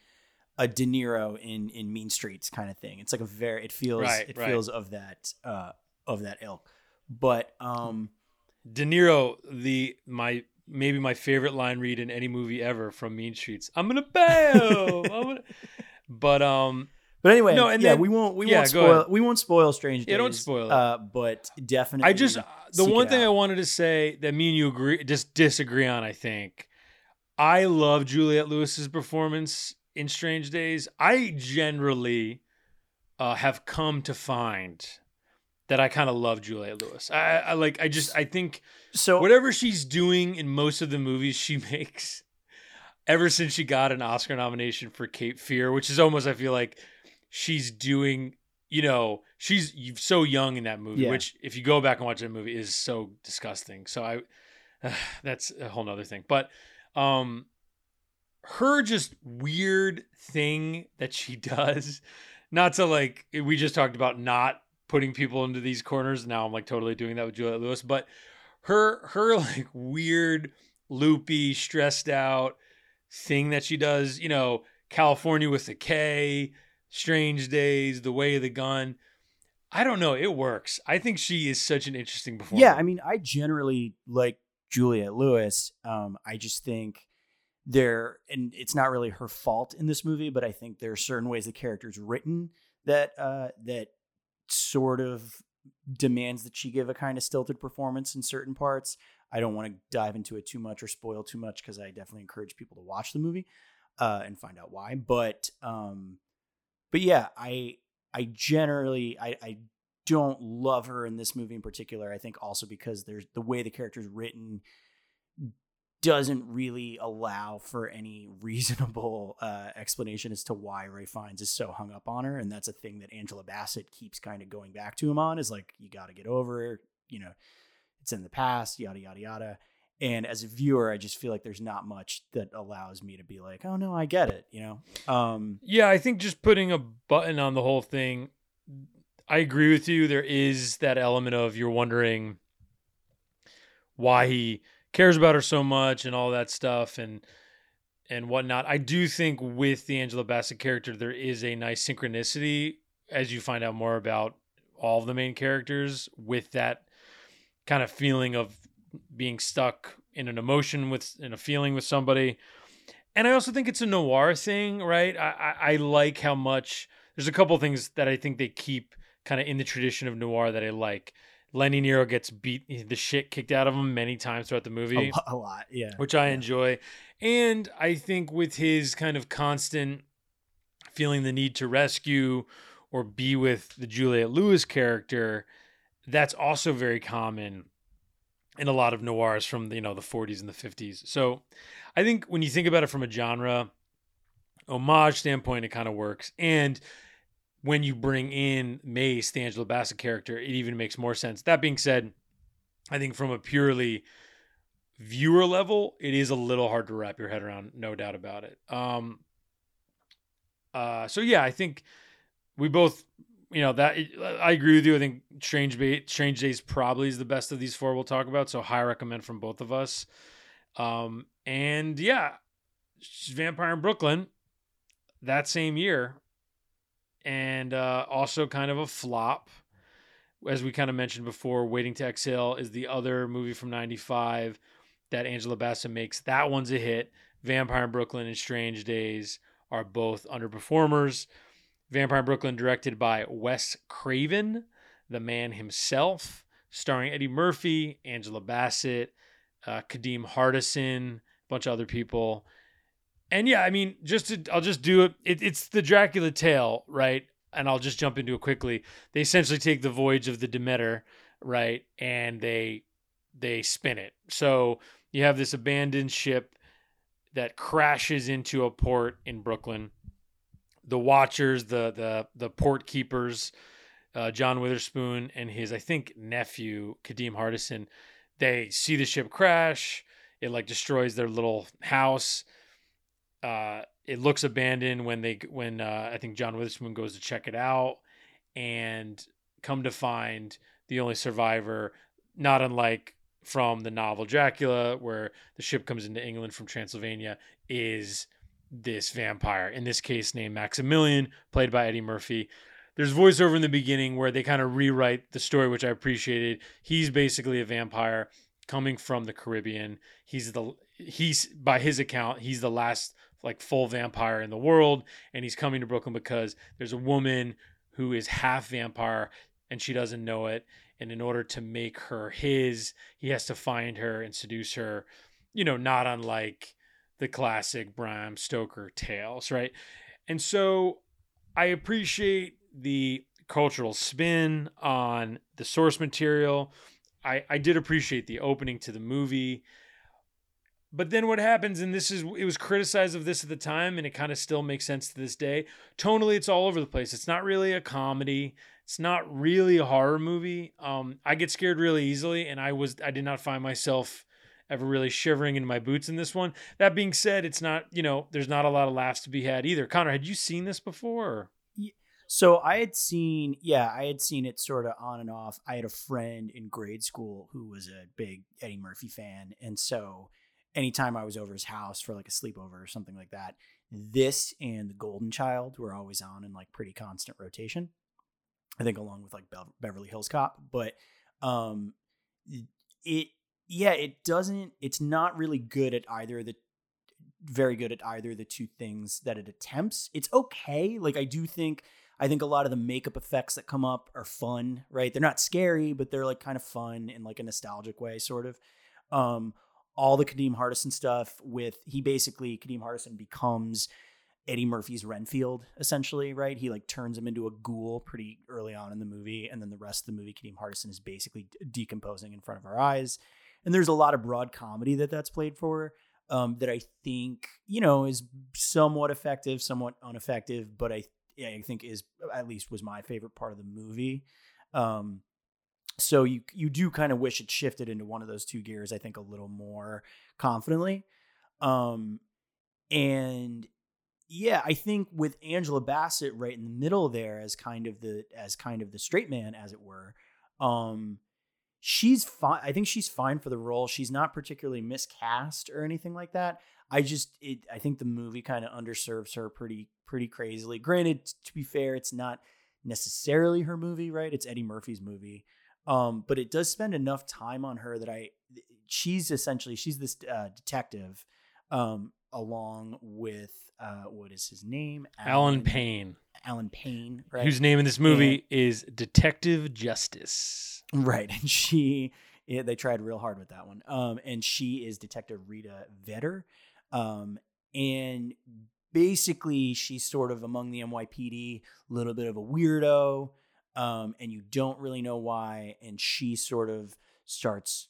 a De Niro in in Mean Streets kind of thing. It's like a very it feels Right, it right. feels of that uh of that ilk. But um De Niro, the my maybe my favorite line read in any movie ever from Mean Streets. I'm gonna bail. I'm gonna... But um, But anyway, No, and yeah, then- we won't we yeah, won't spoil we won't spoil Strange Days. Yeah, don't spoil it. Uh, but definitely, I just the one thing I wanted to say that me and you agree just disagree on. I think I love Juliette Lewis's performance in Strange Days. I generally uh, have come to find that I kind of love Juliette Lewis. I, I like. I just. I think So whatever she's doing in most of the movies she makes, ever since she got an Oscar nomination for Cape Fear, which is almost I feel like she's doing. You know, she's so young in that movie, Yeah. which if you go back and watch that movie is so disgusting. So I, that's a whole nother thing. But um, her just weird thing that she does, not to like we just talked about not putting people into these corners. Now I'm like totally doing that with Juliette Lewis, but her her like weird, loopy, stressed out thing that she does, you know, California with a K, Strange Days, The Way of the Gun. I don't know. It works. I think she is such an interesting performer. yeah, I mean, I generally like Juliette Lewis. Um, I just think there, and it's not really her fault in this movie, but I think there are certain ways the character's written that uh, that sort of demands that she give a kind of stilted performance in certain parts. I don't want to dive into it too much or spoil too much because I definitely encourage people to watch the movie uh, and find out why. But um, but yeah, I I generally I, I don't love her in this movie in particular. I think also because there's the way the character's written doesn't really allow for any reasonable uh, explanation as to why Ralph Fiennes is so hung up on her, and that's a thing that Angela Bassett keeps kind of going back to him on. Is like you got to get over her. You know, it's in the past. Yada yada yada. And as a viewer, I just feel like there's not much that allows me to be like, oh no, I get it. You know. Um, Yeah, I think just putting a button on the whole thing, I agree with you. There is that element of you're wondering why he cares about her so much and all that stuff and and whatnot. I do think with the Angela Bassett character, there is a nice synchronicity as you find out more about all of the main characters with that kind of feeling of being stuck in an emotion with in a feeling with somebody and I also think it's a noir thing, right? I, I, I like how much there's a couple things that I think they keep kind of in the tradition of noir that I like. Lenny Nero gets beat the shit kicked out of him many times throughout the movie, lo- a lot, yeah. which I Yeah. enjoy. And I think with his kind of constant feeling the need to rescue or be with the Juliette Lewis character, that's also very common in a lot of noirs from the, you know the 40s and the 50s. So I think when you think about it from a genre homage standpoint, it kind of works. And when you bring in Mace, the Angela Bassett character, it even makes more sense. That being said, I think from a purely viewer level, it is a little hard to wrap your head around, no doubt about it. Um, uh, so yeah, I think we both, you know, that I agree with you. I think Strange Ba- Strange Days probably is the best of these four we'll talk about. So high recommend from both of us. Um, and yeah, Vampire in Brooklyn that same year, and uh, also kind of a flop. As we kind of mentioned before, Waiting to Exhale is the other movie from '95 that Angela Bassett makes. That one's a hit. Vampire in Brooklyn and Strange Days are both underperformers. Vampire in Brooklyn, directed by Wes Craven, the man himself, starring Eddie Murphy, Angela Bassett, uh, Kadeem Hardison, a bunch of other people. And yeah, I mean, just to, I'll just do it. it. It's the Dracula tale, right? And I'll just jump into it quickly. They essentially take the voyage of the Demeter, right, and they they spin it. So you have this abandoned ship that crashes into a port in Brooklyn. The Watchers, the the the port keepers, uh, John Witherspoon and his I think nephew Kadeem Hardison, they see the ship crash. It like destroys their little house. Uh, it looks abandoned when they when uh, I think John Witherspoon goes to check it out, and come to find the only survivor, not unlike from the novel Dracula, where the ship comes into England from Transylvania, is this vampire. In this case, named Maximilian, played by Eddie Murphy. There's voiceover in the beginning where they kind of rewrite the story, which I appreciated. He's basically a vampire coming from the Caribbean. He's the he's by his account, he's the last like full vampire in the world and he's coming to Brooklyn because there's a woman who is half vampire and she doesn't know it and in order to make her his, he has to find her and seduce her, you know, not unlike the classic Bram Stoker tales, right? And so I appreciate the cultural spin on the source material. I, I did appreciate the opening to the movie. But then what happens, and this is it was criticized of this at the time, and it kind of still makes sense to this day. Tonally, it's all over the place. It's not really a comedy. It's not really a horror movie. Um, I get scared really easily, and I was I did not find myself ever really shivering in my boots in this one. That being said, it's not you know there's not a lot of laughs to be had either. Connor, had you seen this before? Or? So I had seen, yeah, I had seen it sort of on and off. I had a friend in grade school who was a big Eddie Murphy fan, and so anytime I was over his house for like a sleepover or something like that, this and The Golden Child were always on in like pretty constant rotation. I think along with like Be- Beverly Hills Cop, but um, it yeah, it doesn't. It's not really good at either the very good at either the two things that it attempts. It's okay. Like I do think I think a lot of the makeup effects that come up are fun, right? They're not scary, but they're like kind of fun in like a nostalgic way, sort of. Um, all the Kadeem Hardison stuff with he basically Kadeem Hardison becomes Eddie Murphy's Renfield, essentially, right? He like turns him into a ghoul pretty early on in the movie, and then the rest of the movie, Kadeem Hardison is basically decomposing in front of our eyes. And there's a lot of broad comedy that that's played for um, that I think you know is somewhat effective, somewhat ineffective, but I I think is at least was my favorite part of the movie. Um, so you you do kind of wish it shifted into one of those two gears. I think a little more confidently, um, and yeah, I think with Angela Bassett right in the middle there as kind of the as kind of the straight man, as it were. Um, she's fine. I think she's fine for the role. She's not particularly miscast or anything like that. I just it I think the movie kind of underserves her pretty pretty crazily. Granted, to be fair, it's not necessarily her movie, right? It's Eddie Murphy's movie. Um, but it does spend enough time on her that I she's essentially she's this uh, detective um, along with uh, what is his name? Allen, Payne. Allen Payne, right? Whose name in this movie is Detective Justice. Right. And she yeah, they tried real hard with that one. Um, and she is Detective Rita Veder, Um, and basically she's sort of among the NYPD, a little bit of a weirdo. Um, and you don't really know why. And she sort of starts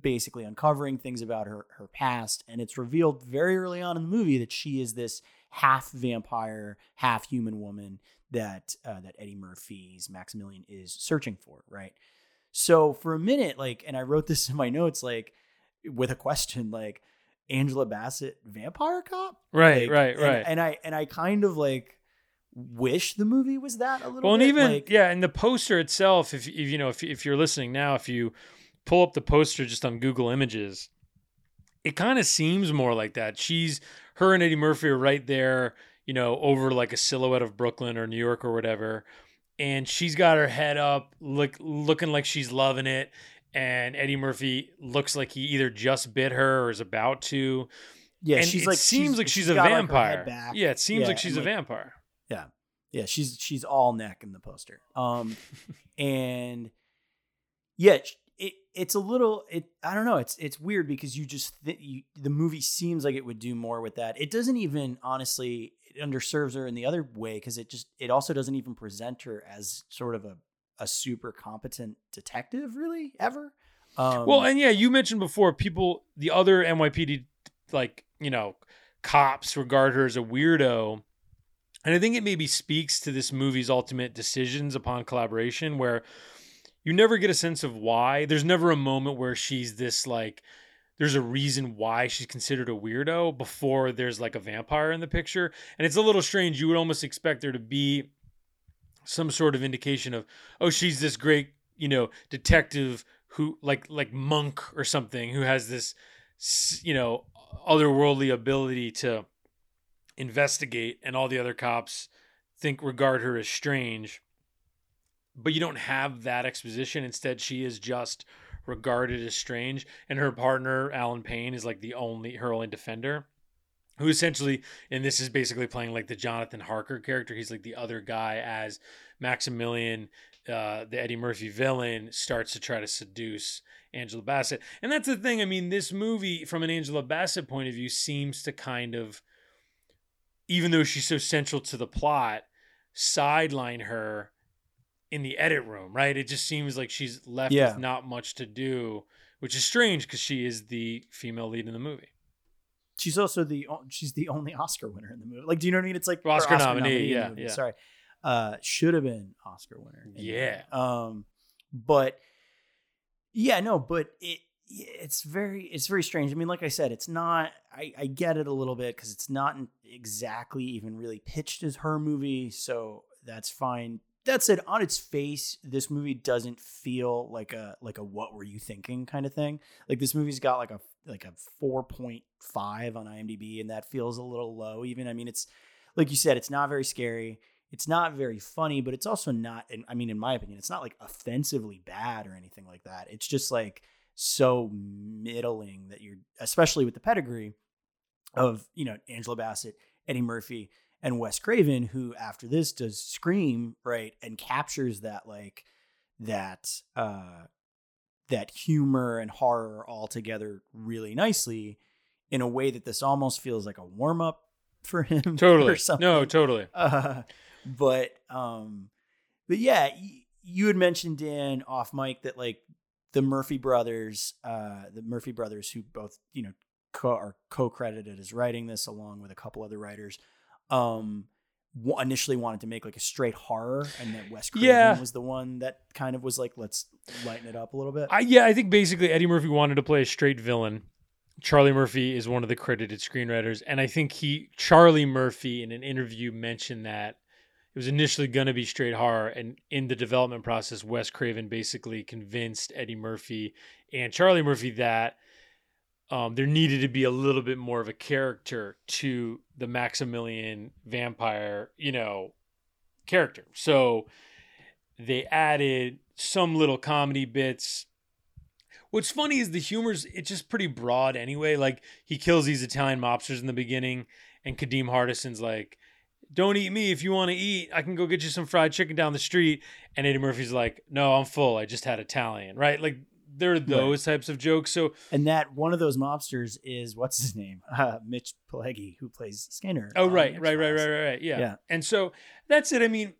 basically uncovering things about her her past, and it's revealed very early on in the movie that she is this half vampire, half human woman that uh, that Eddie Murphy's Maximilian is searching for, right? So for a minute, like, and I wrote this in my notes, like, with a question, like, Angela Bassett, vampire cop, right, Like, right, and- right. and I and I kind of like wish the movie was that a little. Bit. Well, and bit, even like, yeah, and the poster itself. If, if you know, if if you're listening now, if you pull up the poster just on Google Images, it kind of seems more like that. She's her and Eddie Murphy are right there, you know, over like a silhouette of Brooklyn or New York or whatever, and she's got her head up, look looking like she's loving it. And Eddie Murphy looks like he either just bit her or is about to. yeah, and she's it like seems she's- like she's, she's a got, like, vampire. yeah, it seems Yeah, like she's a like, vampire. Yeah, Yeah, she's she's all neck in the poster. Um, and yeah, it it's a little it. I don't know. It's it's weird because you just th- you, the movie seems like it would do more with that. It doesn't even honestly it underserves her in the other way because it just it also doesn't even present her as sort of a a super competent detective really ever. Um, Well, and yeah, you mentioned before people, the other NYPD, like, you know, cops regard her as a weirdo. And I think it maybe speaks to this movie's ultimate decisions upon collaboration, where you never get a sense of why. There's never a moment where she's this, like, there's a reason why she's considered a weirdo before there's like a vampire in the picture. And it's a little strange. You would almost expect there to be some sort of indication of, oh, she's this great, you know, detective who like like monk or something who has this you know otherworldly ability to investigate and all the other cops think regard her as strange but you don't have that exposition instead she is just regarded as strange, and her partner Allen Payne is like the only her only defender. Who essentially, and this is basically playing like the Jonathan Harker character. He's like the other guy as Maximilian, uh, the Eddie Murphy villain, starts to try to seduce Angela Bassett. And that's the thing. I mean, this movie, from an Angela Bassett point of view, seems to kind of, even though she's so central to the plot, sideline her in the edit room, right? It just seems like she's left Yeah. with not much to do, which is strange because she is the female lead in the movie. She's also the she's the only Oscar winner in the movie. Like, do you know what I mean? It's like or Oscar nominee, in the yeah, yeah. Sorry, uh, should have been Oscar winner. in Yeah. Um, but yeah, no, but it it's very it's very strange. I mean, like I said, it's not. I I get it a little bit because it's not exactly even really pitched as her movie, so that's fine. That said, on its face, this movie doesn't feel like a like a what were you thinking kind of thing. Like this movie's got like a like a four point five on IMDb, and that feels a little low. Even I mean, it's like you said, it's not very scary. It's not very funny, but it's also not. I mean, in my opinion, it's not like offensively bad or anything like that. It's just like so middling that you're, especially with the pedigree of you know Angela Bassett, Eddie Murphy, and Wes Craven, who after this does Scream, right, and captures that like that uh that humor and horror all together really nicely in a way that this almost feels like a warm up for him. Totally. or something. No, totally. Uh, but um, but yeah, y- you had mentioned Dan off mic that like the Murphy brothers, uh, the Murphy brothers who both you know co- are co-credited as writing this along with a couple other writers, um, wa- initially wanted to make like a straight horror, and that Wes Craven Yeah. was the one that kind of was like, let's lighten it up a little bit. I, yeah, I think basically Eddie Murphy wanted to play a straight villain. Charlie Murphy is one of the credited screenwriters, and I think he Charlie Murphy in an interview mentioned that it was initially going to be straight horror, and in the development process, Wes Craven basically convinced Eddie Murphy and Charlie Murphy that um, there needed to be a little bit more of a character to the Maximilian vampire, you know, character. So they added some little comedy bits. What's funny is the humor's it's just pretty broad anyway. Like he kills these Italian mobsters in the beginning, and Kadeem Hardison's like, "Don't eat me if you want to eat. I can go get you some fried chicken down the street." And Eddie Murphy's like, "No, I'm full. I just had Italian." Right? Like there are those types of jokes. So and that one of those mobsters is what's his name, uh, Mitch Pileggi, who plays Skinner. Oh right, right, right, right, right, right. Yeah. Yeah. And so that's it. I mean,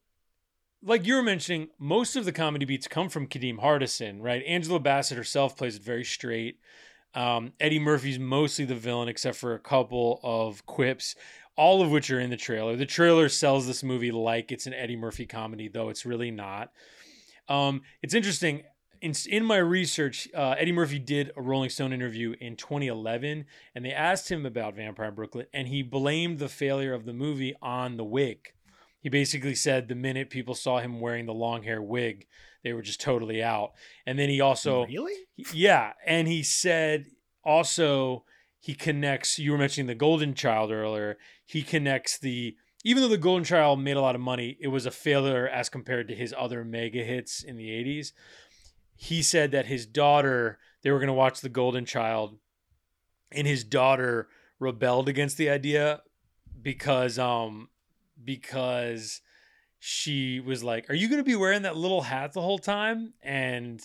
like you were mentioning, most of the comedy beats come from Kadeem Hardison, right? Angela Bassett herself plays it very straight. Um, Eddie Murphy's mostly the villain, except for a couple of quips, all of which are in the trailer. The trailer sells this movie like it's an Eddie Murphy comedy, though it's really not. Um, it's interesting. In, in my research, uh, Eddie Murphy did a Rolling Stone interview in 2011, and they asked him about Vampire Brooklyn, and he blamed the failure of the movie on the wig. He basically said the minute people saw him wearing the long hair wig, they were just totally out. And then he also, really? yeah, and he said also he connects. You were mentioning the Golden Child earlier. He connects the even though the Golden Child made a lot of money, it was a failure as compared to his other mega hits in the 80s. He said that his daughter, they were going to watch the Golden Child, and his daughter rebelled against the idea because um because she was like, "Are you going to be wearing that little hat the whole time?" And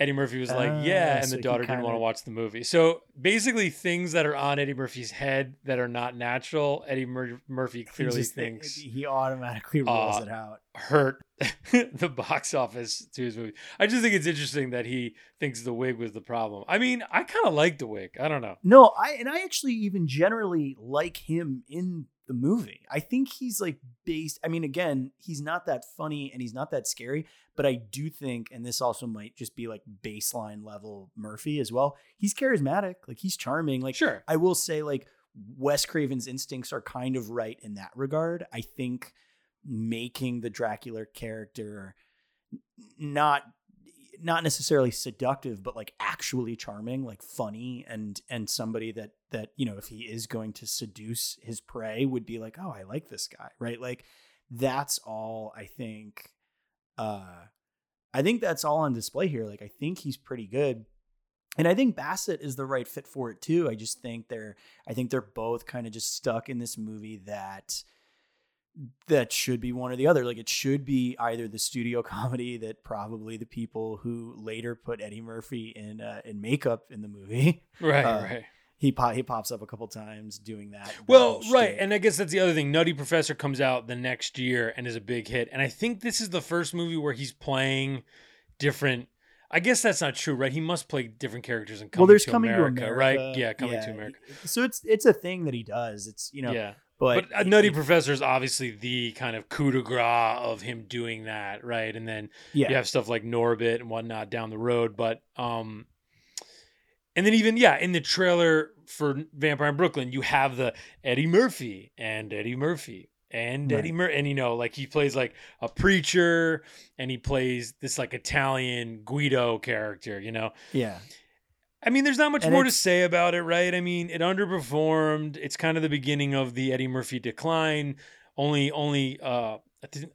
Eddie Murphy was like, Ah, "Yeah," and so the daughter didn't want to watch the movie. So basically, things that are on Eddie Murphy's head that are not natural, Eddie Mur- Murphy He clearly just- thinks he automatically rules uh, it out. hurt the box office to his movie. I just think it's interesting that he thinks the wig was the problem. I mean, I kind of like the wig. I don't know. No, I and I actually even generally like him in the movie. I think he's like based. I mean, again, he's not that funny and he's not that scary, but I do think, and this also might just be like baseline level Murphy as well. He's charismatic, like he's charming. Like Sure. I will say, like Wes Craven's instincts are kind of right in that regard. I think making the Dracula character not not necessarily seductive but like actually charming like funny and and somebody that that you know if he is going to seduce his prey would be like oh i like this guy right like that's all i think uh I think that's all on display here. Like I think he's pretty good. And I think Bassett is the right fit for it too. I just think they're I think they're both kind of just stuck in this movie that that should be one or the other. Like it should be either the studio comedy that probably the people who later put Eddie Murphy in uh, in makeup in the movie. Right, Uh, right. He pop, he pops up a couple times doing that. Well, right, and I guess that's the other thing. Nutty Professor comes out the next year and is a big hit, and I think this is the first movie where he's playing different. I guess that's not true, right? He must play different characters in Coming well, there's to coming America, to America, right? Yeah, Coming to America. So it's it's a thing that he does. It's you know, yeah, but, but, uh, Nutty Professor is obviously the kind of coup de grace of him doing that, right? And then yeah, you have stuff like Norbit and whatnot down the road, but um, and then even yeah, in the trailer for Vampire in Brooklyn, you have the Eddie Murphy and Eddie Murphy and Right. Eddie Murphy, and you know, like he plays like a preacher, and he plays this like Italian Guido character, you know. yeah. I mean, there's not much And more to say about it, right? I mean, it underperformed. It's kind of the beginning of the Eddie Murphy decline. Only, only, uh,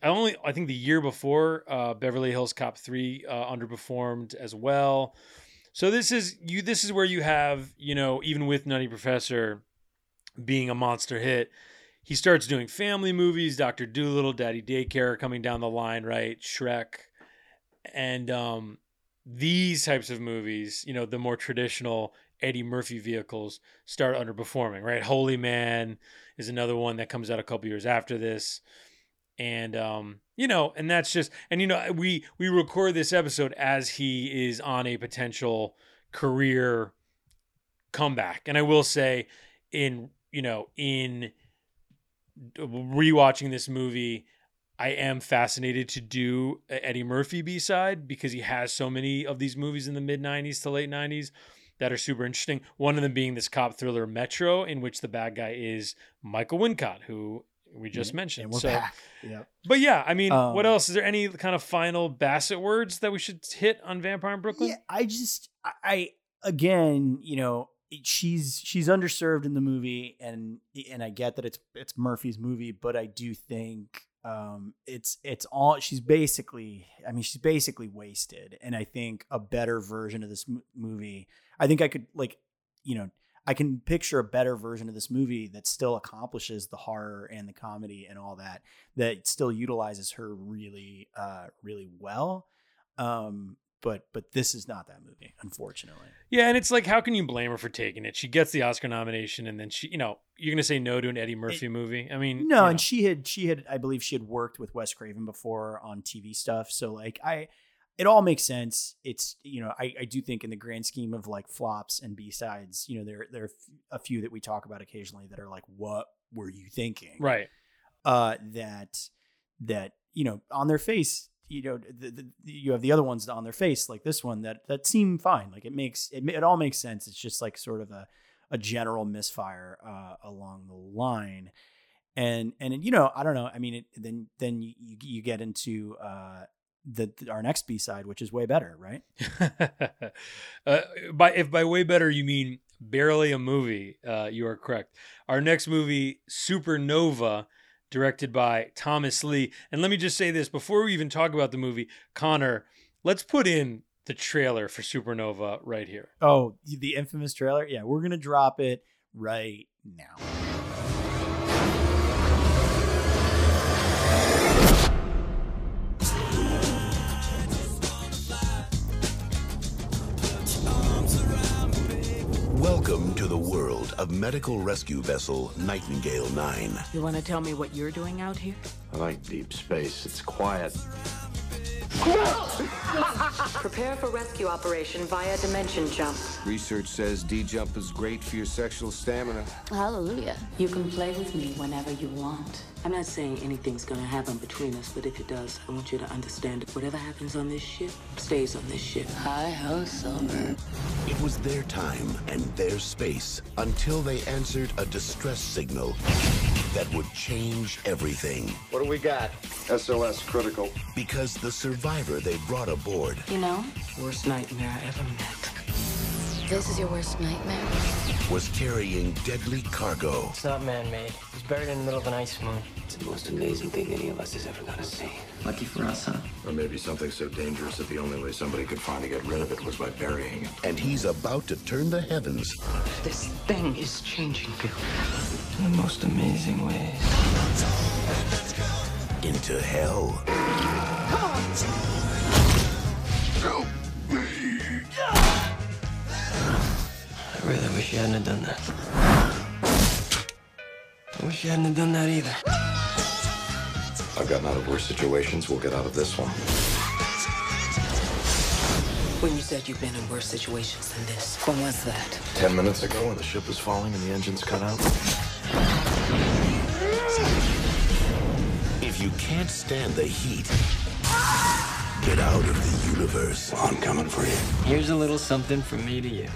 I only, I think the year before, uh, Beverly Hills Cop three uh, underperformed as well. So this is you. This is where you have, you know, even with Nutty Professor being a monster hit, he starts doing family movies, Doctor Dolittle, Daddy Daycare coming down the line, right? Shrek, and um, these types of movies, you know, the more traditional Eddie Murphy vehicles start underperforming, right? Holy Man is another one that comes out a couple years after this. And um, you know, and that's just and you know, we we record this episode as he is on a potential career comeback. And I will say in, you know, in rewatching this movie, I am fascinated to do Eddie Murphy B side because he has so many of these movies in the mid 90s to late 90s that are super interesting. One of them being this cop thriller Metro, in which the bad guy is Michael Wincott, who we just mentioned. And we're so, back. Yep. but yeah, I mean, what Um, else? Is there any kind of final Bassett words that we should hit on Vampire in Brooklyn? Yeah, I just I, I again, you know, she's she's underserved in the movie, and and I get that it's it's Murphy's movie, but I do think um it's it's all she's basically I mean she's basically wasted, and I think a better version of this m- movie, I think I could like you know. I can picture a better version of this movie that still accomplishes the horror and the comedy and all that, that still utilizes her really, uh, really well. Um, but but this is not that movie, unfortunately. Yeah, and it's like, how can you blame her for taking it? She gets the Oscar nomination, and then she, you know, you're gonna say no to an Eddie Murphy movie. I mean, No, you know. and she had she had I believe she had worked with Wes Craven before on TV stuff. So like I it all makes sense. It's you know, I, I do think in the grand scheme of like flops and B sides, you know, there there are a few that we talk about occasionally that are like, what were you thinking? right. Uh that that, you know, on their face, you know, the, the, you have the other ones on their face, like this one that that seem fine. Like it makes it, it all makes sense. It's just like sort of a a general misfire uh, along the line and and you know i don't know i mean it, then then you, you you get into uh the, our next b side which is way better right uh, by if by way better you mean barely a movie, uh, you are correct. Our next movie, Supernova, directed by Thomas Lee. And let me just say this before we even talk about the movie, Connor, let's put in the trailer for Supernova right here. oh the infamous trailer yeah we're gonna drop it right now Welcome to the world of medical rescue vessel Nightingale 9. You want to tell me what you're doing out here? I like deep space. It's quiet. Prepare for rescue operation via dimension jump. Research says D-jump is great for your sexual stamina. Hallelujah. You can play with me whenever you want. I'm not saying anything's gonna happen between us, but if it does, I want you to understand that whatever happens on this ship stays on this ship. Hi ho, Silver. It was their time and their space until they answered a distress signal that would change everything. What do we got? SOS critical. Because the survivor they brought aboard You know, worst nightmare I ever met. This is your worst nightmare? was carrying deadly cargo. It's not man-made. It's buried in the middle of an ice moon. It's the most amazing thing any of us is ever gonna see. Lucky for us, huh? Or maybe something so dangerous that the only way somebody could find to get rid of it was by burying it. And he's about to turn the heavens This thing is changing you in the most amazing ways. into hell. Help me. I really wish you hadn't done that. I wish you hadn't done that either. I've gotten out of worse situations. We'll get out of this one. When you said you've been in worse situations than this, when was that? Ten minutes ago, when the ship was falling and the engines cut out. If you can't stand the heat, get out of the universe. I'm coming for you. Here's a little something from me to you.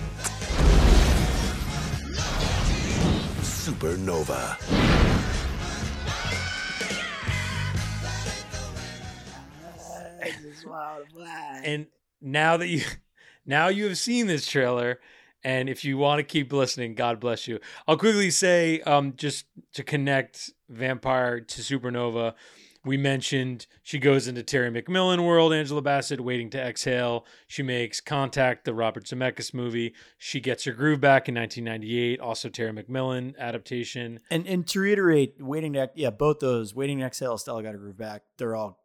Supernova. And now that you now you have seen this trailer and if you want to keep listening god bless you. I'll quickly say um just to connect vampire to supernova we mentioned she goes into terry mcmillan world angela bassett waiting to exhale. She makes contact the robert zemeckis movie. She gets her groove back in 1998 also terry mcmillan adaptation. And and to reiterate, waiting to yeah, both those waiting to exhale, Stella got her groove back. They're all at-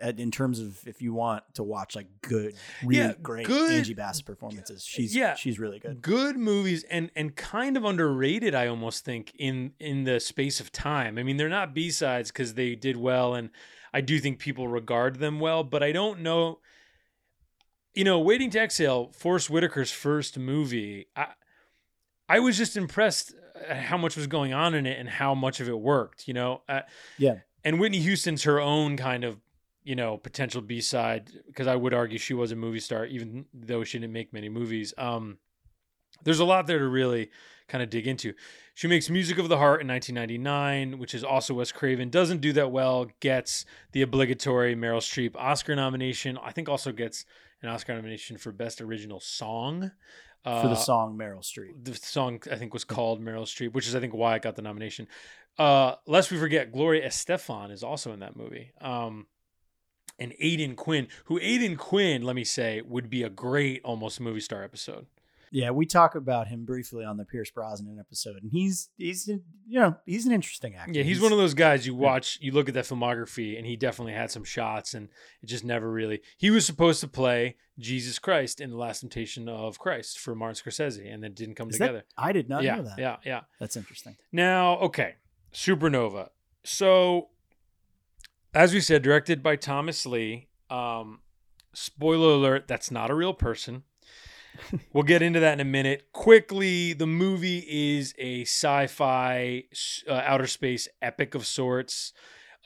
in terms of if you want to watch like good, really Yeah, great good- Angie Bassett performances. She's Yeah. she's really good. good movies and and kind of underrated i almost think in in the space of time i mean they're not b-sides because they did well and i do think people regard them well but i don't know you know waiting to exhale forest whitaker's first movie i i was just impressed at how much was going on in it and how much of it worked you know uh, Yeah. and whitney houston's her own kind of you know potential b-side because i would argue she was a movie star even though she didn't make many movies um there's a lot there to really kind of dig into. She makes Music of the Heart in 1999, which is also Wes Craven. Doesn't do that well. Gets the obligatory Meryl Streep Oscar nomination. I think also gets an Oscar nomination for Best Original Song. For the Uh, song Meryl Streep. the song I think was called Meryl Streep, which is I think why I got the nomination. Uh, lest we forget, Gloria Estefan is also in that movie. Um, and Aidan Quinn, who Aidan Quinn, let me say, would be a great almost movie star episode. Yeah, we talk about him briefly on the Pierce Brosnan episode, and he's he's you know he's an interesting actor. Yeah, he's one of those guys you watch, you look at that filmography, and he definitely had some shots, and it just never really. He was supposed to play Jesus Christ in The Last Temptation of Christ for Martin Scorsese, and then didn't come Is that- together. I did not yeah, know that. Yeah, yeah. That's interesting. Now, okay, Supernova. So, as we said, directed by Thomas Lee. Um, spoiler alert: that's not a real person. we'll get into that in a minute. Quickly, the movie is a sci-fi uh, outer space epic of sorts.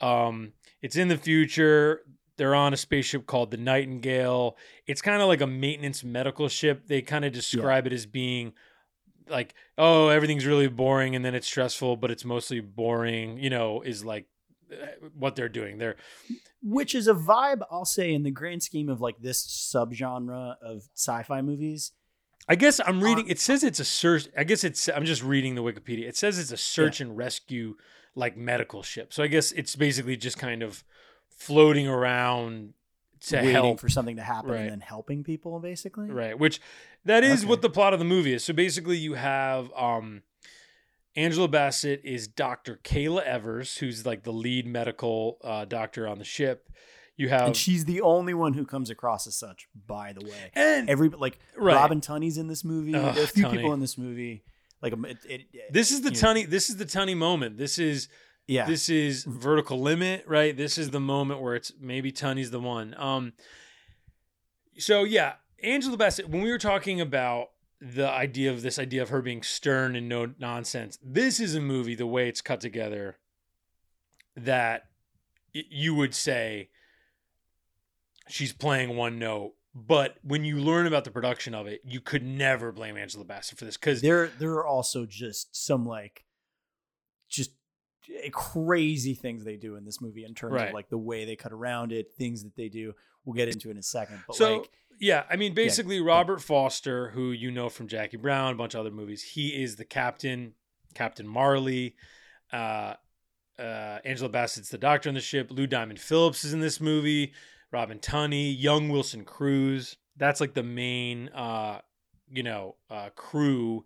Um, it's in the future. They're on a spaceship called the Nightingale. It's kind of like a maintenance medical ship. They kind of describe it as being like, oh, everything's really boring and then it's stressful, but it's mostly boring, you know, is like what they're doing. They're Which is a vibe I'll say in the grand scheme of like this subgenre of sci-fi movies. I guess I'm reading. It says it's a search. I guess it's. I'm just reading the Wikipedia. It says it's a search and rescue, like medical ship. So I guess it's basically just kind of floating around to waiting help for something to happen Right. and then helping people basically. Right. Which that is Okay. what the plot of the movie is. So basically you have um Angela Bassett is Dr. Kayla Evers, who's like the lead medical uh, doctor on the ship. You have And she's the only one who comes across as such, by the way. And- every like Right. Robin Tunney's in this movie. Ugh, there are a few Tunney. people in this movie. Like um, it, it, it- this is the you know, this is the tunney moment. This is Yeah. This is vertical limit, right? This is the moment where it's maybe Tunney's the one. Um so yeah, Angela Bassett, when we were talking about the idea of this idea of her being stern and no nonsense, this is a movie, the way it's cut together, that you would say she's playing one note. But when you learn about the production of it, you could never blame Angela Bassett for this because there there are also just some like just eh, crazy things they do in this movie in terms Right. of like the way they cut around it, things that they do. We'll get into it in a second. But So, like Yeah, I mean, basically, Robert Forster, who you know from Jackie Brown, a bunch of other movies, he is the captain, Captain Marley. Uh, uh, Angela Bassett's the doctor on the ship. Lou Diamond Phillips is in this movie. Robin Tunney, young Wilson Cruz. That's like the main, uh, you know, uh, crew.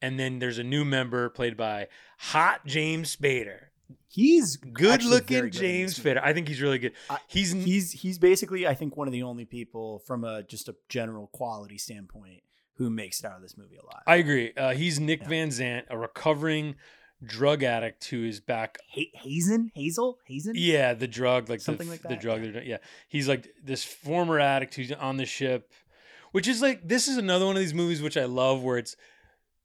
And then there's a new member played by Hot James Spader. He's good looking very good in James this movie. Spader. I think he's really good. He's he's he's basically I think one of the only people from a just a general quality standpoint who makes it out of this movie alive. I agree. Uh, he's Nick Van Zant, a recovering drug addict who is back. Ha- Hazen, Hazel, Hazen. Yeah, the drug, like Something the, like The drug. they're Yeah, he's like this former addict who's on the ship, which is like this is another one of these movies which I love, where it's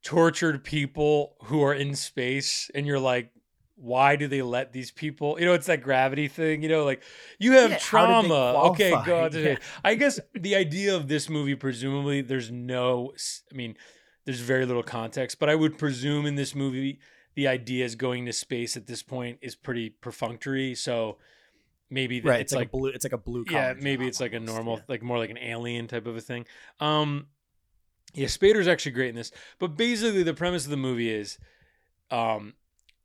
tortured people who are in space, and you're like. Why do they let these people? You know, it's that gravity thing. You know, like you have Yeah, how did they trauma. Okay, qualify? go out to Yeah. I guess the idea of this movie, presumably, there's no. i mean, there's very little context, but I would presume in this movie, the idea is going to space at this point is pretty perfunctory. So maybe right. it's, It's, like, like a blue. It's like a blue. yeah, maybe it's like a normal, yeah. like more like an alien type of a thing. Um, yeah, Spader's actually great in this, but basically the premise of the movie is, um,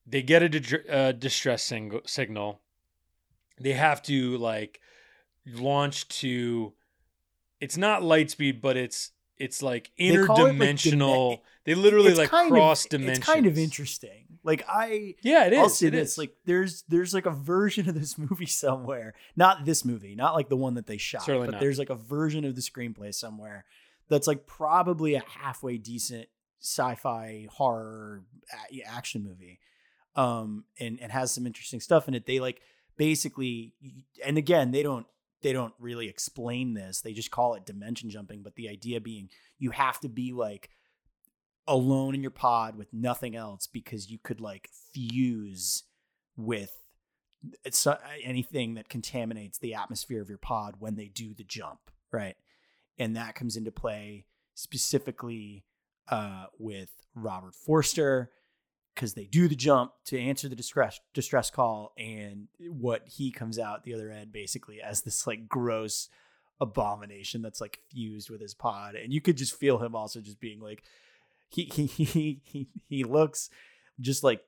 they get a didr- uh, distress sing- signal. They have to like launch to. It's not light speed, but it's it's like They it, like, interdimensional. they literally like kind of- cross dimensions. It's kind of interesting. Like I, Yeah, it is. I'll say it this: is. like there's there's like a version of this movie somewhere. Not this movie, not like the one that they shot, Certainly but not. there's like a version of the screenplay somewhere that's like probably a halfway decent sci-fi horror action movie, um, and and has some interesting stuff in it. They like basically, and again, they don't they don't really explain this. They just call it dimension jumping, but the idea being you have to be like alone in your pod with nothing else because you could like fuse with it's uh, anything that contaminates the atmosphere of your pod when they do the jump, right? And that comes into play specifically uh, with Robert Forster because they do the jump to answer the distress distress call, and what he comes out the other end basically as this like gross abomination that's like fused with his pod, and you could just feel him also just being like he he he he, he looks just like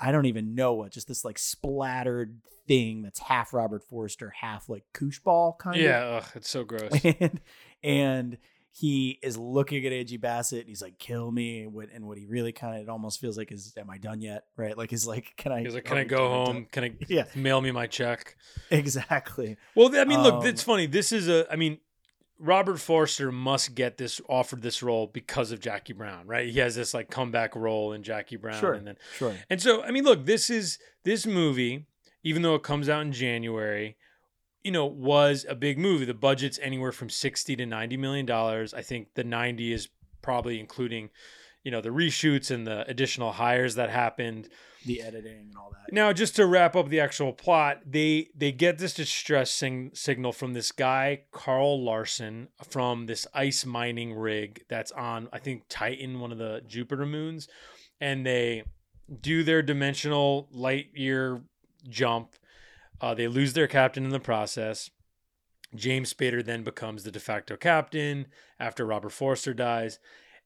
I don't even know what, just this like splattered thing that's half Robert Forster, half like koosh ball kind Yeah, of. ugh, it's so gross. And, and he is looking at Angie Bassett and he's like, kill me. And what, and what he really kind of, it almost feels like is, am I done yet? Right. Like, he's like, can I, He's like, "Can I go home? Can I Yeah. mail me my check?" Exactly. Well, I mean, look, Um, it's funny. This is a, I mean, Robert Forster must get this offered this role because of Jackie Brown, right? He has this like comeback role in Jackie Brown, Sure, and then sure. and so I mean, look, this is this movie, even though it comes out in January, you know, was a big movie. The budget's anywhere from sixty to ninety million dollars. I think the ninety is probably including, you know, the reshoots and the additional hires that happened. The editing and all that. Now, just to wrap up the actual plot, they they get this distress sing- signal from this guy Carl Larson from this ice mining rig that's on I think Titan, one of the Jupiter moons, and they do their dimensional light year jump. Uh, they lose their captain in the process. James Spader then becomes the de facto captain after Robert Forster dies.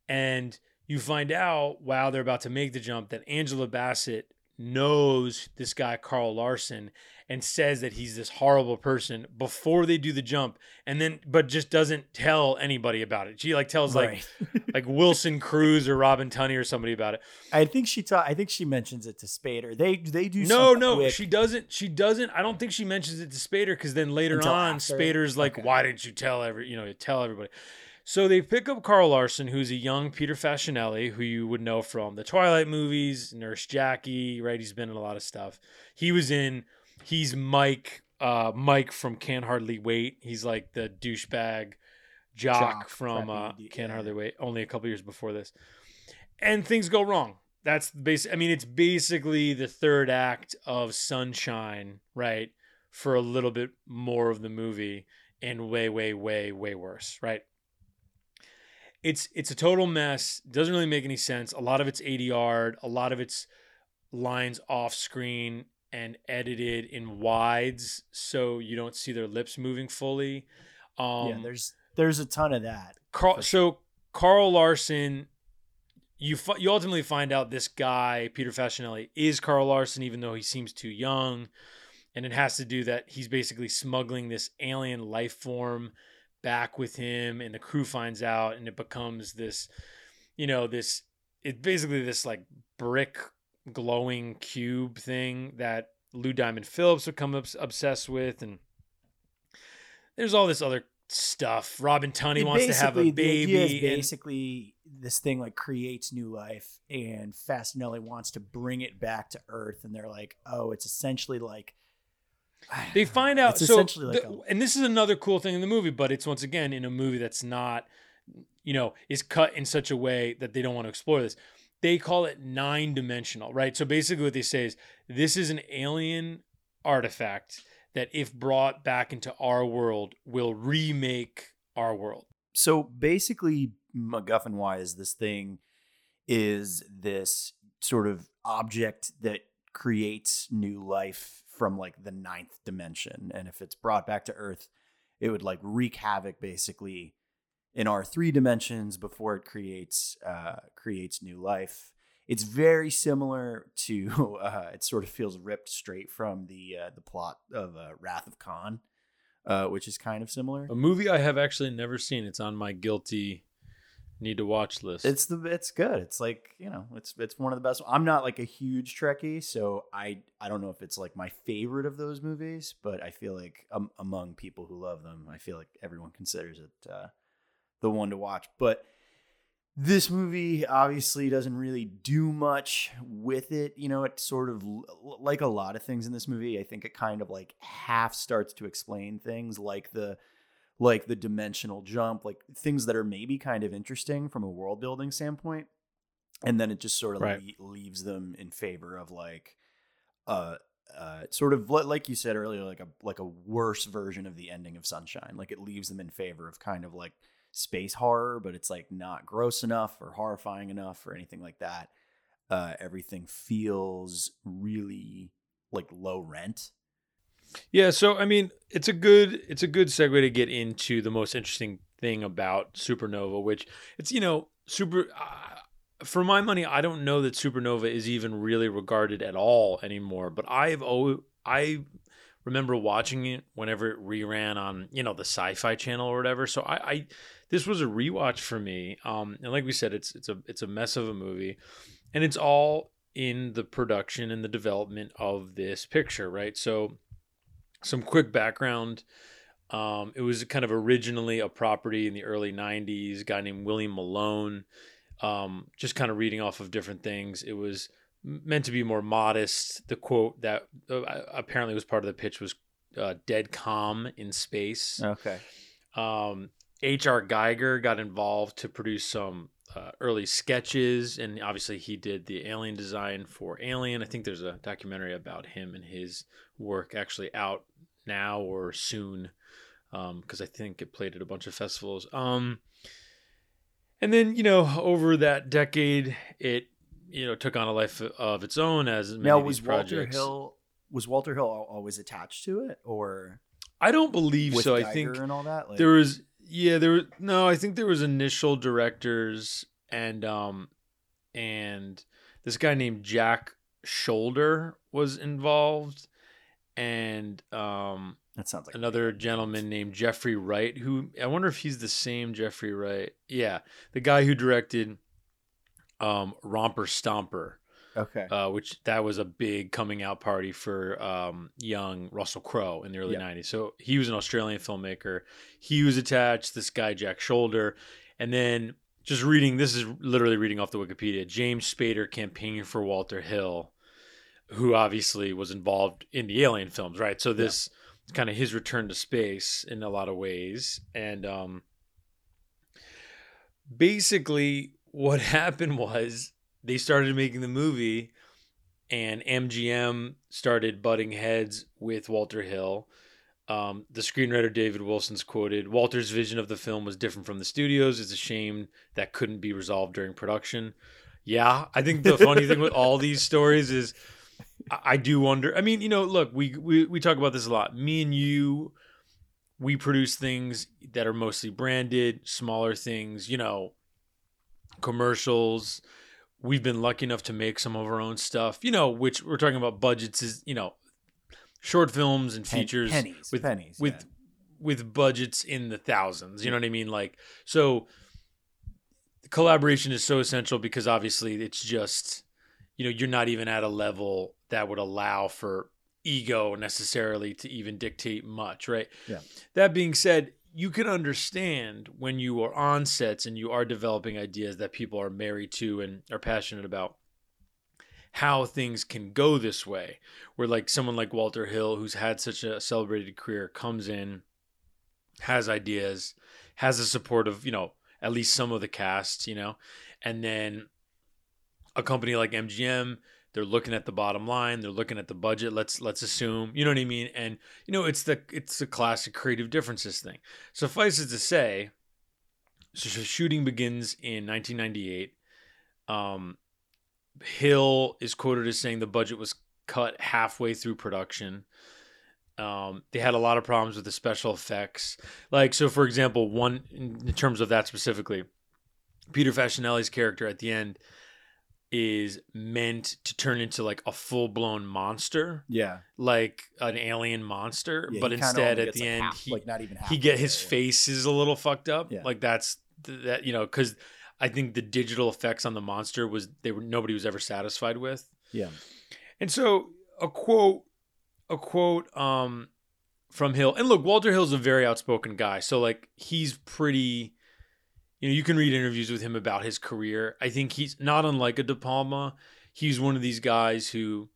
And you find out while they're about to make the jump that Angela Bassett knows this guy, Carl Larson, and says that he's this horrible person before they do the jump. And then, but just doesn't tell anybody about it. She like tells Right. like, like Wilson Cruz or Robin Tunney or somebody about it. I think she ta- I think she mentions it to Spader. They they do No, no, quick- she doesn't. She doesn't. I don't think she mentions it to Spader because then later Until on, after? Spader's like, "Why didn't you tell every? You know, tell everybody." So they pick up Carl Larson, who's a young Peter Facinelli, who you would know from the Twilight movies, Nurse Jackie, right? He's been in a lot of stuff. He was in. He's Mike. Uh, Mike from Can't Hardly Wait. He's like the douchebag jock, Jock, from uh, Can't. Hardly Wait. Only a couple years before this and things go wrong. That's basic. I mean, it's basically the third act of Sunshine, right? For a little bit more of the movie, and way, way, way, way worse, right? It's it's a total mess. Doesn't really make any sense. A lot of it's ADR. A lot of it's lines off screen and edited in wides, so you don't see their lips moving fully. Um, yeah, there's there's a ton of that. Carl, so Carl Larson, you fi- you ultimately find out this guy Peter Facinelli is Carl Larson, even though he seems too young, and it has to do that he's basically smuggling this alien life form back with him, and the crew finds out, and it becomes this, you know, this it's basically this like brick glowing cube thing that Lou Diamond Phillips become obs- obsessed with, and there's all this other stuff. Robin Tunney It wants to have a basically- the idea is baby. and- basically, this thing like creates new life, and Facinelli wants to bring it back to Earth, and they're like, "Oh, it's essentially like." They find out It's so essentially like the- and this is another cool thing in the movie but it's once again in a movie that's not you know is cut in such a way that they don't want to explore this. They call it nine dimensional right? So basically what they say is this is an alien artifact that if brought back into our world will remake our world. So basically MacGuffin wise, this thing is this sort of object that creates new life from like the ninth dimension. And if it's brought back to Earth, it would like wreak havoc basically in our three dimensions before it creates uh, creates new life. It's very similar to uh, it sort of feels ripped straight from the uh, the plot of uh, Wrath of Khan, uh, which is kind of similar. a movie i have actually never seen it's on my guilty need to watch list It's the it's good. It's like you know, it's it's one of the best. I'm not like a huge Trekkie, so I I don't know if it's like my favorite of those movies, but I feel like um, among people who love them, I feel like everyone considers it uh, the one to watch. But this movie obviously doesn't really do much with it. You know, it sort of like a lot of things in this movie. I think it kind of like half starts to explain things like the like the dimensional jump, like things that are maybe kind of interesting from a world building standpoint. And then it just sort of Right. le- leaves them in favor of like uh uh sort of like you said earlier like a like a worse version of the ending of Sunshine. Like it leaves them in favor of kind of like space horror, but it's like not gross enough or horrifying enough or anything like that. Uh everything feels really like low rent. Yeah, so I mean, it's a good it's a good segue to get into the most interesting thing about Supernova, which it's you know super. Uh, for my money, I don't know that Supernova is even really regarded at all anymore. But I've oh I remember watching it whenever it reran on you know the Sci-Fi Channel or whatever. So I, I this was a rewatch for me. Um, and like we said, it's it's a it's a mess of a movie, and it's all in the production and the development of this picture, right? So some quick background. Um, it was kind of originally a property in the early 90s, a guy named William Malone. Um, just kind of reading off of different things. It was meant to be more modest. The quote that uh, apparently was part of the pitch was uh, dead calm in space. Okay. Um, H.R. Giger got involved to produce some uh, early sketches, and obviously he did the alien design for Alien. I think there's a documentary about him and his work actually out now or soon, because I think it played at a bunch of festivals. Um, and then you know over that decade, it you know took on a life of its own as many Now was these Walter. Hill was Walter Hill always attached to it or I don't believe so. I think and all that? Like- there was yeah there was no. I think there was initial directors and um and this guy named Jack Sholder was involved and um that sounds like another gentleman named Geoffrey Wright who I wonder if he's the same Jeffrey Wright. Yeah, the guy who directed um Romper Stomper. Okay. Uh, which that was a big coming out party for um, young Russell Crowe in the early Yeah. 90s. So he was an Australian filmmaker. He was attached, this guy, Jack Sholder. And then just reading, this is literally reading off the Wikipedia James Spader campaigned for Walter Hill, who obviously was involved in the Alien films, right? So this is kind of his return to space in a lot of ways. And um, basically, what happened was they started making the movie and MGM started butting heads with Walter Hill. Um, the screenwriter David Wilson's quoted Walter's vision of the film was different from the studios. It's a shame that couldn't be resolved during production. Yeah, I think the funny thing with all these stories is I, I do wonder. I mean, you know, look, we, we we talk about this a lot. Me and you we produce things that are mostly branded, smaller things, you know, commercials. We've been lucky enough to make some of our own stuff, you know, which we're talking about budgets is, you know, short films and features pennies, with pennies, with yeah. with budgets in the thousands. You know what I mean? Like so collaboration is so essential because obviously it's just you know, you're not even at a level that would allow for ego necessarily to even dictate much, right? Yeah. That being said, you can understand when you are on sets and you are developing ideas that people are married to and are passionate about how things can go this way where like someone like Walter Hill who's had such a celebrated career comes in has ideas has the support of you know at least some of the cast you know and then a company like MGM they're looking at the bottom line they're looking at the budget let's let's assume you know what I mean and you know it's the it's the classic creative differences thing suffice it to say so shooting begins in 1998 um Hill is quoted as saying the budget was cut halfway through production. Um, they had a lot of problems with the special effects. Like, so for example, one in terms of that specifically, Peter Facinelli's character at the end is meant to turn into like a full blown monster. Yeah. Like an alien monster. Yeah, but instead at the like, end half- he like, not even he get his yeah. face is a little fucked up. Yeah. Like that's th- that you know, because I think the digital effects on the monster was they were nobody was ever satisfied with. Yeah. And so a quote, a quote um, from Hill. And look, Walter Hill's a very outspoken guy. So like he's pretty. You know, you can read interviews with him about his career. I think he's not unlike a De Palma. He's one of these guys who,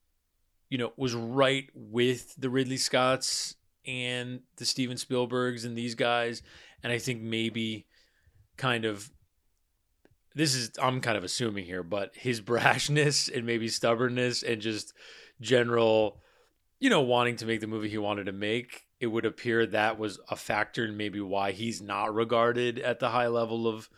you know, was right with the Ridley Scotts and the Steven Spielbergs and these guys. And I think maybe kind of this is I'm kind of assuming here, but his brashness and maybe stubbornness and just general, you know, wanting to make the movie he wanted to make, it would appear that was a factor in maybe why he's not regarded at the high level of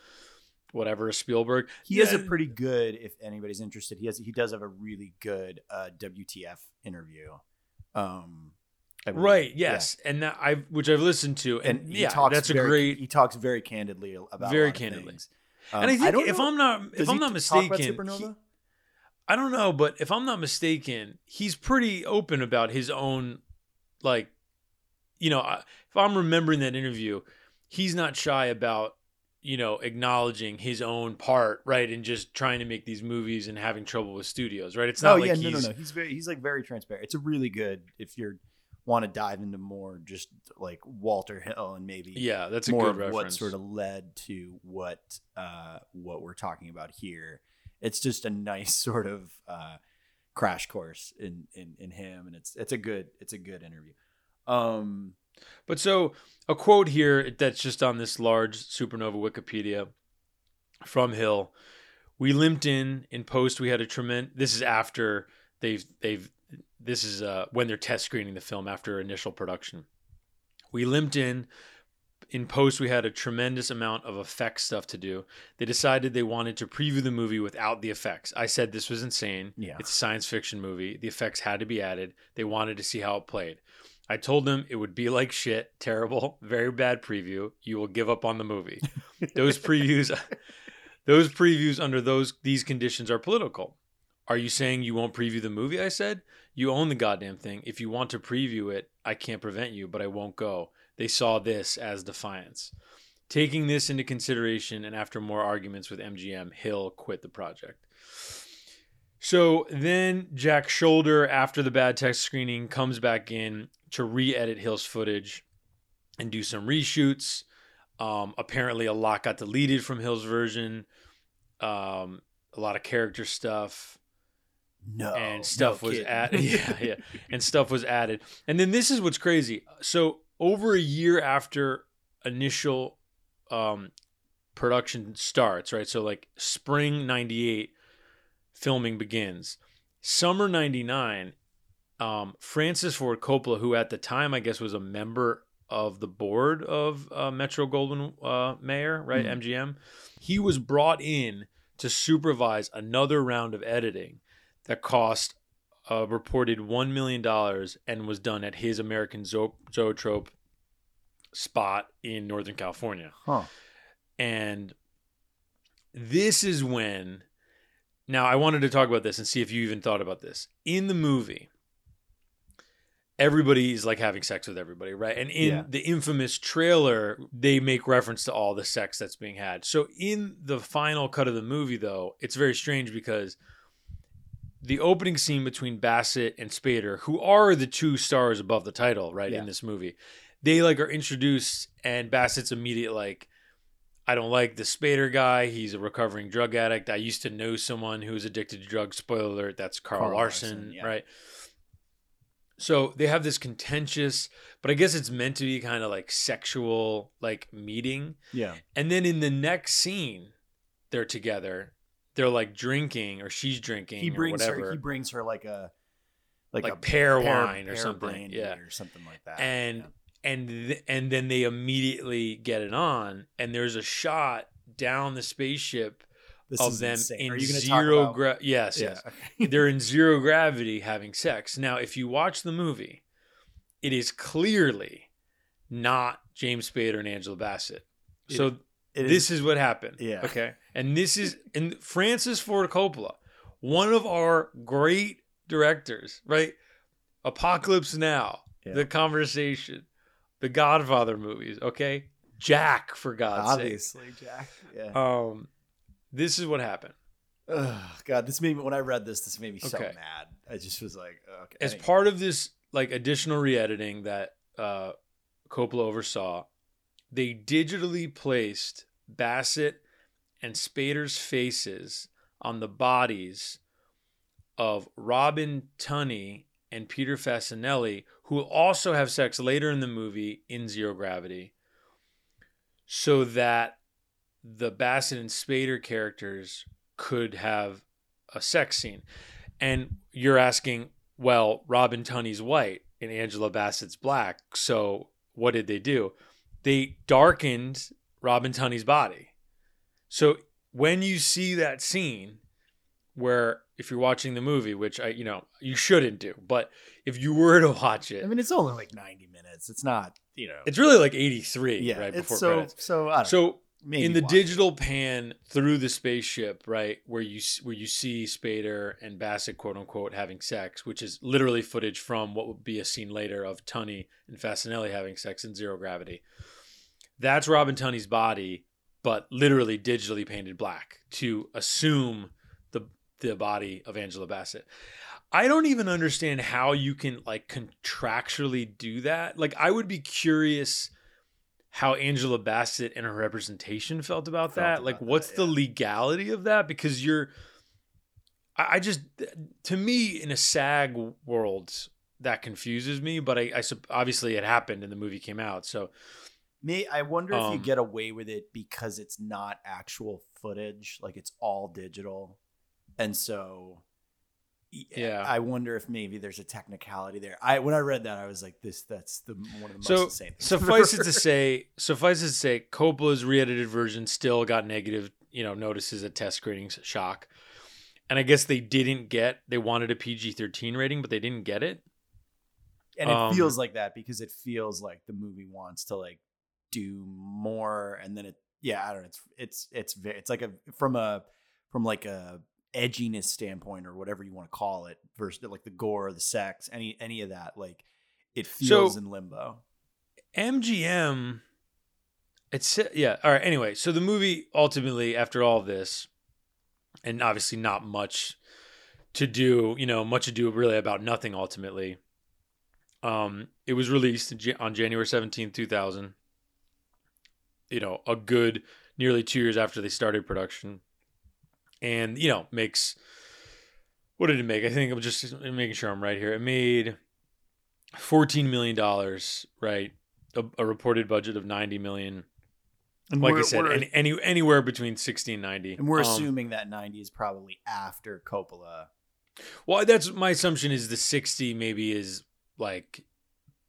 whatever Spielberg. He has a pretty good, if anybody's interested, he has he does have a really good uh, WTF interview. Um, I right. Yeah. Yes, and that I which I've listened to, and, and he yeah, talks that's a very- great. He talks very candidly about a Very candidly. things. and Um, I think don't if know- I'm not if I'm not t- talk about mistaken, he- I don't know, but if I'm not mistaken, he's pretty open about his own, like, you know, if I'm remembering that interview, he's not shy about, you know, acknowledging his own part, right, and just trying to make these movies and having trouble with studios, right? It's not oh like yeah, he's no, no, no. He's very he's like very transparent. It's a really good if you're want to dive into more just like Walter Hill and maybe Yeah, that's more of what sort of led to what uh what we're talking about here. It's just a nice sort of uh crash course in in in him and it's it's a good it's a good interview. Um But so a quote here that's just on this large supernova Wikipedia from Hill. We limped in in post. We had a tremendous. This is after they've they've. This is uh, when they're test screening the film after initial production. We limped in. In post, we had a tremendous amount of effects stuff to do. They decided they wanted to preview the movie without the effects. I said this was insane. Yeah. It's a science fiction movie. The effects had to be added. They wanted to see how it played. I told them it would be like shit, terrible, very bad preview. You will give up on the movie. Those previews those previews under those these conditions are political. Are you saying you won't preview the movie? I said. You own the goddamn thing. If you want to preview it, I can't prevent you, but I won't go. They saw this as defiance. Taking this into consideration and after more arguments with MGM, Hill quit the project. So then Jack Sholder, after the bad text screening, comes back in to re edit Hill's footage and do some reshoots. Um, apparently, a lot got deleted from Hill's version. Um, a lot of character stuff no and stuff no was added. Yeah, yeah, and stuff was added. And then this is what's crazy. So over a year after initial um, production starts, right? So like spring '98, filming begins. Summer '99, um, Francis Ford Coppola, who at the time I guess was a member of the board of uh, Metro Goldwyn uh, Mayer, right, Mhm. MGM, he was brought in to supervise another round of editing that cost a reported $1 million and was done at his American Zo- Zoetrope spot in Northern California. Huh. And this is when now I wanted to talk about this and see if you even thought about this. In the movie, everybody is like having sex with everybody, right? And in Yeah. the infamous trailer, they make reference to all the sex that's being had. So in the final cut of the movie though, it's very strange because the opening scene between Bassett and Spader, who are the two stars above the title, right, Yeah. in this movie, they like are introduced and Bassett's immediate like I don't like the Spader guy. He's a recovering drug addict. I used to know someone who was addicted to drugs. Spoiler alert, that's Carl, Carl Larson, Larson, yeah. right? So they have this contentious, but I guess it's meant to be kind of like sexual like meeting. Yeah. And then in the next scene, they're together. They're like drinking or she's drinking He brings or her. He brings her like a like, Like a pear wine or pear something, brandy yeah. or something like that. and and th- and then they immediately get it on and there's a shot down the spaceship This of them insane. in Are you gonna talk zero about- gra- yes Yeah, yes. they're in zero gravity having sex. Now if you watch the movie it is clearly not James Spader and Angela Bassett. So It- it this is- is what happened. Yeah. okay. And this is and Francis Ford Coppola one of our great directors right? Apocalypse Now Yeah. the conversation the Godfather movies okay Jack for God's sake Obviously, Jack. Yeah. um, this is what happened. Ugh, God, this made me when I read this, this made me so mad. I just was like, okay. As part of this like additional re-editing that uh, Coppola oversaw, they digitally placed Bassett and Spader's faces on the bodies of Robin Tunney and Peter Facinelli, who also have sex later in the movie in Zero Gravity, so that the Bassett and Spader characters could have a sex scene. And you're asking, well, Robin Tunney's white and Angela Bassett's black. So what did they do? They darkened Robin Tunney's body. So when you see that scene where if you're watching the movie, which I, you know, you shouldn't do, but if you were to watch it, I mean, it's only like ninety minutes. It's not, you know. it's really like 83 yeah. right it's before so credits. so. I don't know. So Maybe in the it. digital pan through the spaceship, right, where you where you see Spader and Bassett, quote unquote, having sex, which is literally footage from what would be a scene later of Tunney and Facinelli having sex in zero gravity. That's Robin Tunney's body, but literally digitally painted black to assume the body of Angela Bassett. I don't even understand how you can like contractually do that. Like I would be curious how Angela Bassett and her representation felt about that. like what's the legality of that? Because you're I, I just to me in a SAG world that confuses me, but I, I obviously it happened and the movie came out. So Me, I wonder if you Um, get away with it because it's not actual footage, like it's all digital, and so Yeah. I wonder if maybe there's a technicality there. I when I read that, I was like, this that's the one of the most So insane. things I've suffice it to say, suffice it to say, Coppola's re-edited version still got negative, you know, notices at test screenings. Shock, and I guess they didn't get. They wanted a PG thirteen rating, but they didn't get it. and it Um, feels like that because it feels like the movie wants to like do more, and then it, yeah, I don't know. It's it's it's it's like a from a from like a edginess standpoint or whatever you want to call it versus like the gore, the sex, any any of that, like it feels So- in limbo. MGM. It's yeah. All right. Anyway, so the movie ultimately, after all this, and obviously not much to do, you know, much ado really about nothing. Ultimately, um, it was released on January seventeenth, two thousand. You know, a good nearly two years after they started production, and you know makes. What did it make? I think I'm just making sure I'm right here. It made fourteen million dollars, right? A, a reported budget of ninety million. And like I said, any, any anywhere between sixty and ninety. And we're Um, assuming that 90 is probably after Coppola. Well, that's my assumption. Is the sixty maybe is like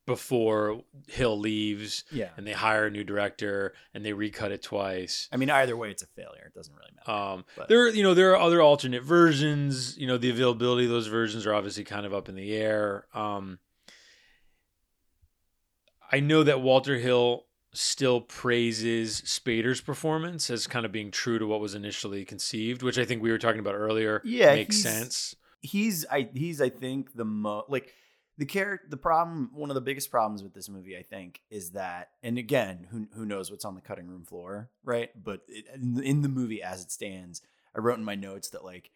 before Hill leaves, Yeah. and they hire a new director and they recut it twice. I mean, either way, it's a failure. It doesn't really matter. Um, But- there, you know, there are other alternate versions. You know, the availability of those versions are obviously kind of up in the air. Um, I know that Walter Hill still praises Spader's performance as kind of being true to what was initially conceived, which I think we were talking about earlier. Yeah, makes sense. He's I he's I think the mo like the character the problem one of the biggest problems with this movie I think is that and again who who knows what's on the cutting room floor right but it, in, the- in the movie as it stands I wrote in my notes that like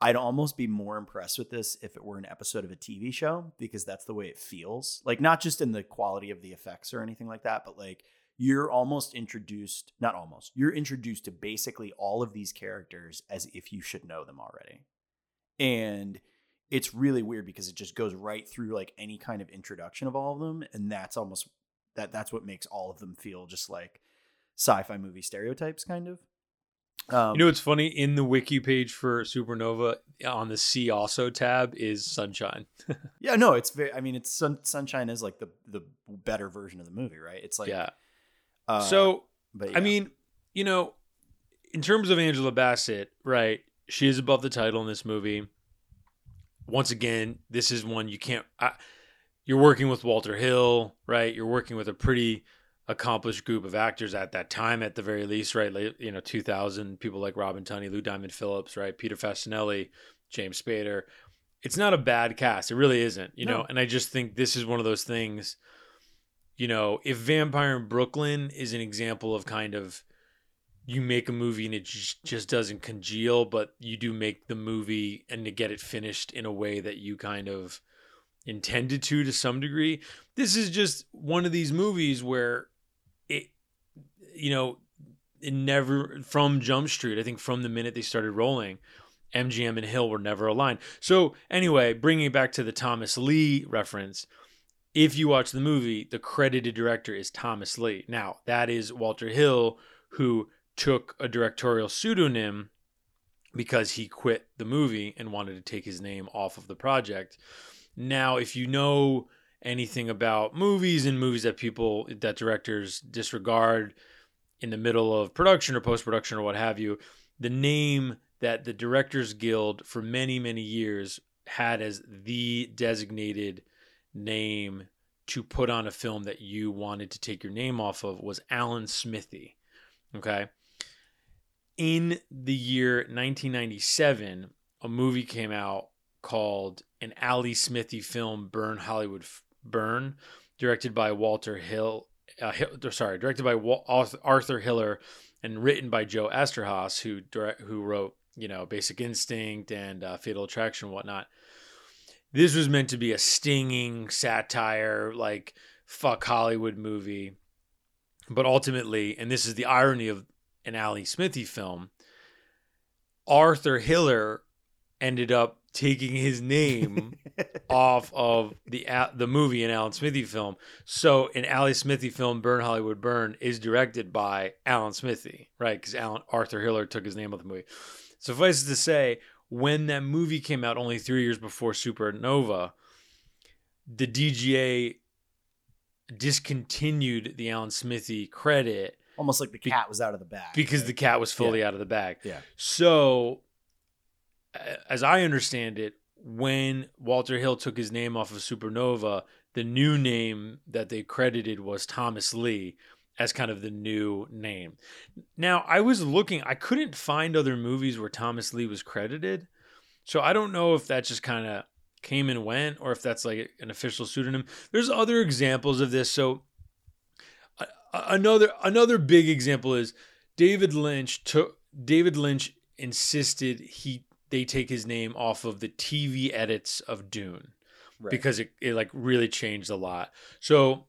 I'd almost be more impressed with this if it were an episode of a TV show because that's the way it feels. Like not just in the quality of the effects or anything like that, but like you're almost introduced, not almost, you're introduced to basically all of these characters as if you should know them already. And it's really weird because it just goes right through like any kind of introduction of all of them and that's almost that that's what makes all of them feel just like sci-fi movie stereotypes kind of. Um, you know what's funny? In the wiki page for Supernova, on the See Also tab is Sunshine. Yeah, no, it's very. I mean, it's sun, Sunshine is like the the better version of the movie, right? It's like yeah. Uh, so, but I mean, you know, in terms of Angela Bassett, right? She is above the title in this movie. Once again, this is one you can't. I, you're working with Walter Hill, right? You're working with a pretty accomplished group of actors at that time, at the very least, right? You know, 2000 people like Robin Tunney, Lou Diamond Phillips, right? Peter Facinelli, James Spader. It's not a bad cast. It really isn't, you know. And I just think this is one of those things. You know, if Vampire in Brooklyn is an example of kind of you make a movie and it just, doesn't congeal, but you do make the movie and to get it finished in a way that you kind of intended to to some degree. This is just one of these movies where it, you know, it never from Jump Street. I think from the minute they started rolling, MGM and Hill were never aligned. So anyway, bringing it back to the Thomas Lee reference. If you watch the movie, the credited director is Thomas Lee. Now, that is Walter Hill, who took a directorial pseudonym because he quit the movie and wanted to take his name off of the project. Now, if you know anything about movies and movies that people that directors disregard in the middle of production or post production or what have you, the name that the Directors Guild for many, many years had as the designated name to put on a film that you wanted to take your name off of was Alan Smithee. Okay. In the year 1997, a movie came out called an Ali Smithy film, Burn Hollywood F- Burn, directed by Walter Hill. Uh, Hill sorry, directed by Wal- Arthur Hiller and written by Joe Eszterhas, who direct, who wrote you know Basic Instinct and uh, Fatal Attraction and whatnot. This was meant to be a stinging satire, like fuck Hollywood movie, but ultimately, and this is the irony of an Ali Smithy film, Arthur Hiller ended up taking his name off of the the movie an Alan Smithee film. So an Ali Smithy film, Burn Hollywood Burn, is directed by Alan Smithee, right? Because Alan Arthur Hiller took his name off the movie. Suffice it to say, when that movie came out only three years before Supernova, the DGA discontinued the Alan Smithy credit almost like the cat was out of the bag because right? the cat was fully Yeah. out of the bag. Yeah. So, as I understand it, when Walter Hill took his name off of Supernova, the new name that they credited was Thomas Lee as kind of the new name. Now, I was looking, I couldn't find other movies where Thomas Lee was credited. So, I don't know if that just kind of came and went or if that's like an official pseudonym. There's other examples of this. So, another another big example is David Lynch took David Lynch insisted he they take his name off of the TV edits of Dune Right. because it, it like really changed a lot. So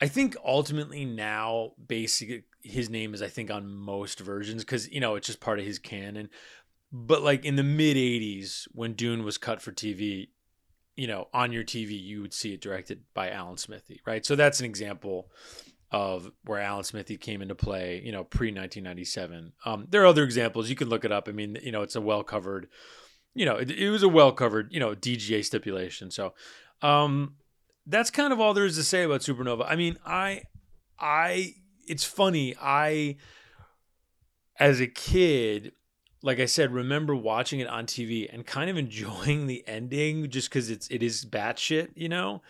I think ultimately now basically his name is I think on most versions because you know it's just part of his canon. But like in the mid '80s when Dune was cut for TV, you know on your TV you would see it directed by Alan Smithee, right? So that's an example of where Alan Smithee came into play, you know, pre 1997. Um, there are other examples you can look it up. I mean, you know, it's a well covered, you know, it, it was a well covered, you know, DGA stipulation. So, um, that's kind of all there is to say about Supernova. I mean, I, I, it's funny. I, as a kid, like I said, remember watching it on TV and kind of enjoying the ending just because it's it is batshit, you know.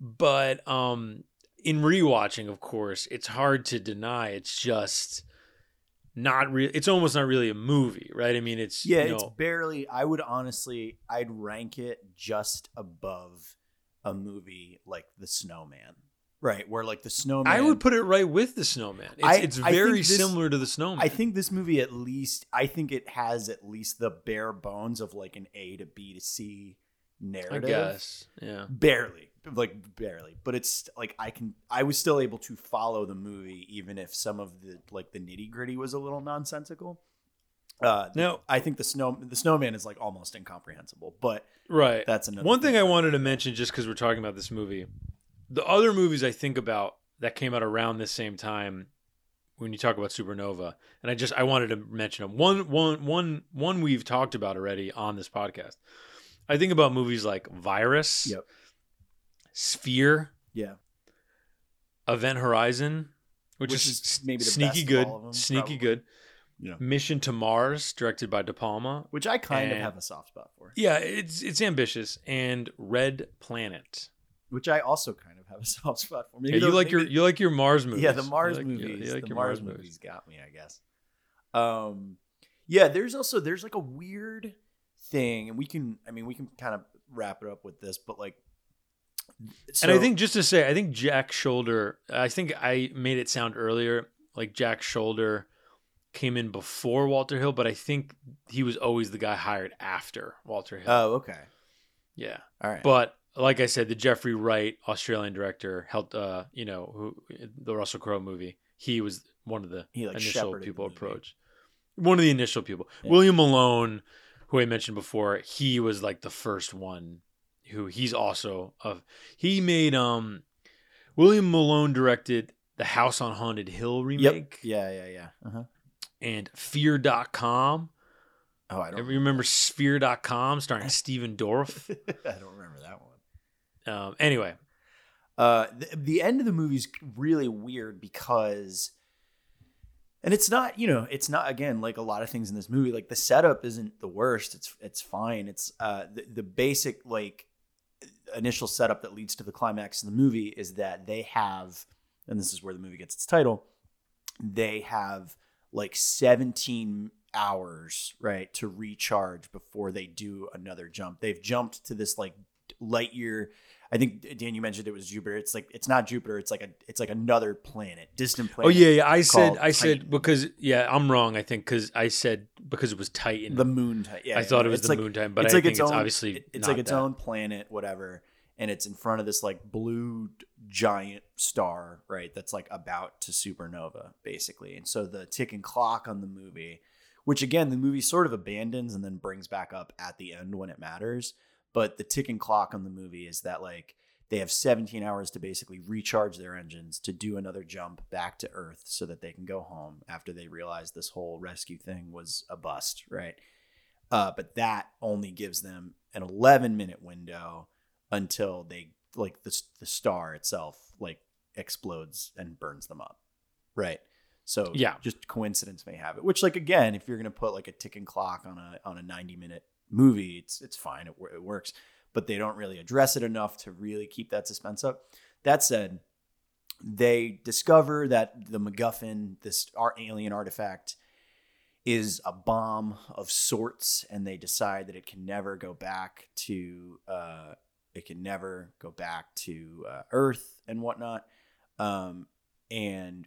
But um, in rewatching, of course, it's hard to deny. It's just not real. It's almost not really a movie, right? I mean, it's Yeah, you it's barely. I would honestly, I'd rank it just above a movie like The Snowman, right? Where like The Snowman, I would put it right with the Snowman. It's, I- it's very this- similar to the Snowman. I think this movie at least. I think it has at least the bare bones of like an A to B to C narrative. I guess, yeah. barely like barely but it's like i can i was still able to follow the movie even if some of the like the nitty gritty was a little nonsensical uh Now- i think the snow the snowman is like almost incomprehensible but Right. that's another One thing I wanted to mention, just because we're talking about this movie, the other movies I think about that came out around this same time, when you talk about Supernova, and I just I wanted to mention them. One, one, one, one we've talked about already on this podcast. I think about movies like Virus, Yep. Sphere, yeah Event Horizon, which, Which is, is maybe the sneaky best of good, all of them, sneaky probably. good. Yeah. Mission to Mars, directed by De Palma, which i kind of have a soft spot for Yeah, it's it's ambitious, and Red Planet. which i also kind of have a soft spot for Yeah, you those- like your you like your Mars movies. yeah the mars like- you- movies You like the your mars, Mars, movies got me i guess um yeah there's also there's like a weird thing and we can i mean we can kind of wrap it up with this but like and I think just to say, I think Jack Sholder. I think I made it sound earlier like Jack Sholder came in before Walter Hill, but I think he was always the guy hired after Walter Hill. oh okay yeah, all right but like I said, the Geoffrey Wright Australian director helped. Uh, you know, who the Russell Crowe movie. He was one of the He, like, initial people approached. One of the initial people. Yeah. William Malone, who I mentioned before, he was like the first one who he's also of he made um William Malone directed the House on Haunted Hill remake Yep. Yeah, yeah, yeah. Uh-huh. and Fear.com. Oh, I don't. Ever remember Fear.com starring Stephen Dorff? I don't remember that one. Um, anyway, Uh, the, the end of the movie's really weird because, and it's not, you know, it's not again like a lot of things in this movie. Like the setup isn't the worst. It's it's fine. It's uh the, the basic like initial setup that leads to the climax of the movie is that they have, and this is where the movie gets its title. They have like 17 hours right to recharge before they do another jump. They've jumped to this like light year I think Dan, you mentioned it was Jupiter. It's like it's not Jupiter. It's like a it's like another planet, distant oh, planet. oh yeah, yeah. I said I said because yeah, I'm wrong. I think because I said because it was Titan. the moon. Yeah, I thought it was the like- moon Titan, but it's I like think its it's own, obviously it's like its that. own planet, whatever, and it's in front of this like blue giant star, right? That's like about to supernova, basically. And so the ticking clock on the movie, which again the movie sort of abandons and then brings back up at the end when it matters, but the ticking clock on the movie is that like they have 17 hours to basically recharge their engines to do another jump back to Earth so that they can go home after they realize this whole rescue thing was a bust, right? Uh, but that only gives them an 11 minute window until they like the the star itself like explodes and burns them up, right? So Yeah. just coincidence may have it. Which like again, if you're gonna put like a ticking clock on a on a 90 minute movie, it's it's fine. It, it works but they don't really address it enough to really keep that suspense up. That said, they discover that the MacGuffin, this alien artifact, is a bomb of sorts, and they decide that it can never go back to uh, it can never go back to uh, Earth and whatnot. Um, and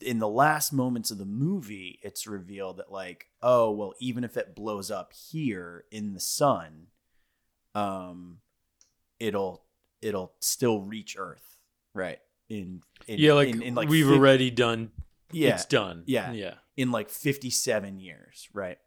in the last moments of the movie, it's revealed that like, oh well, even if it blows up here in the sun, um, it'll it'll still reach Earth, right? In, in yeah, like, in, in, like we've already done. Yeah, it's done. Yeah, yeah, in like fifty-seven years, right?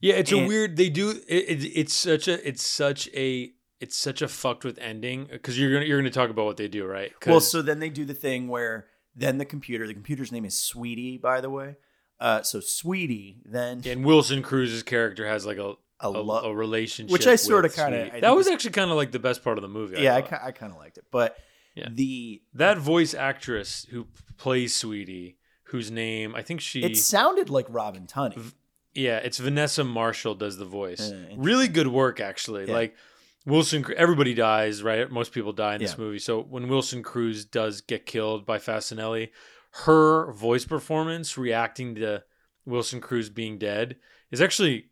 yeah. It's a weird. They do. It, it, it's such a. It's such a. It's such a fucked with ending because you're gonna you're gonna talk about what they do, right? Well, so then they do the thing where then the computer, the computer's name is Sweetie, by the way. Uh, so Sweetie then and Wilson Cruz's character has like a A a, lo- a relationship, which I kinda- Sweetie. I think That was actually kind of like the best part of the movie. yeah, I, ki- I kind of liked it, but Yeah. the that voice actress who plays Sweetie, whose name I think she. it sounded like Robin Tunney. Yeah, it's Vanessa Marshall does the voice. Uh, really good work, actually. Yeah. Like Wilson, everybody dies, right? Most people die in this Yeah. movie. So when Wilson Cruz does get killed by Facinelli, her voice performance reacting to Wilson Cruz being dead is actually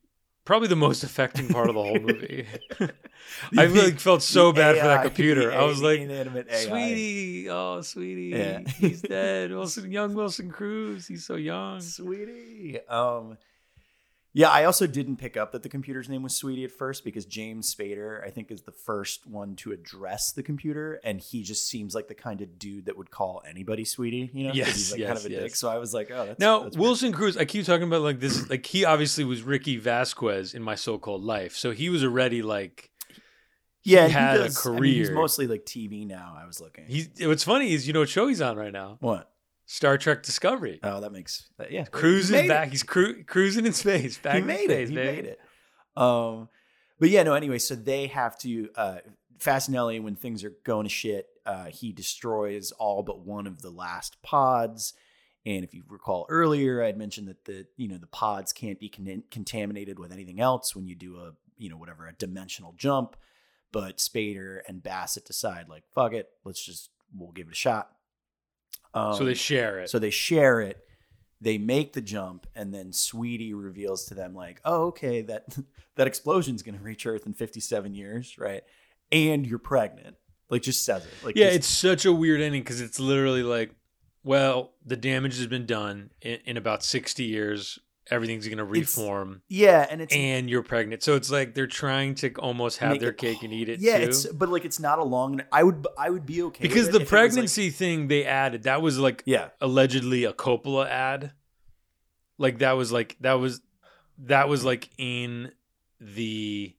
probably the most affecting part of the whole movie. I really felt so bad for that computer. I was like, AI. sweetie, oh, sweetie, Yeah. he's dead. Wilson, young Wilson Cruz, he's so young. Sweetie. Um, yeah, I also didn't pick up that the computer's name was Sweetie at first because James Spader, I think, is the first one to address the computer, and he just seems like the kind of dude that would call anybody Sweetie. You know, Yes, he's like yes, kind of a dick. yes. So I was like, oh, that's now that's Wilson Cruz. I keep talking about like this. Like he obviously was Ricky Vasquez in my so-called life, so he was already like yeah, he had does- a I career. mean, he's mostly like TV now. I was looking. He's what's funny is you know what show he's on right now? What? Star Trek Discovery. Oh, that makes that, yeah. Cruising back. it. He's cru- cruising in space. Back he in made space, it. He made it. Um, but yeah, no. Anyway, so they have to. Uh, Facinelli, when things are going to shit, uh, he destroys all but one of the last pods. And if you recall earlier, I had mentioned that the you know the pods can't be con- contaminated with anything else when you do a you know whatever a dimensional jump. But Spader and Bassett decide like fuck it, let's just we'll give it a shot. Um, So they share it. So they share it. They make the jump, and then Sweetie reveals to them like, "Oh, okay, that that explosion's going to reach Earth in 57 years, right? And you're pregnant." Like, just says it. Like, yeah, it's such a weird ending because it's literally like, well, the damage has been done in, in about sixty years. Everything's going to It's- reform. yeah, and it's and you're pregnant, so it's like they're trying to almost have their it- cake and eat it. yeah, too. it's but like it's not a long. I would I would be okay because the was, like- pregnancy thing they added that was like Yeah. allegedly a Coppola ad. Like that was like that was that was like in the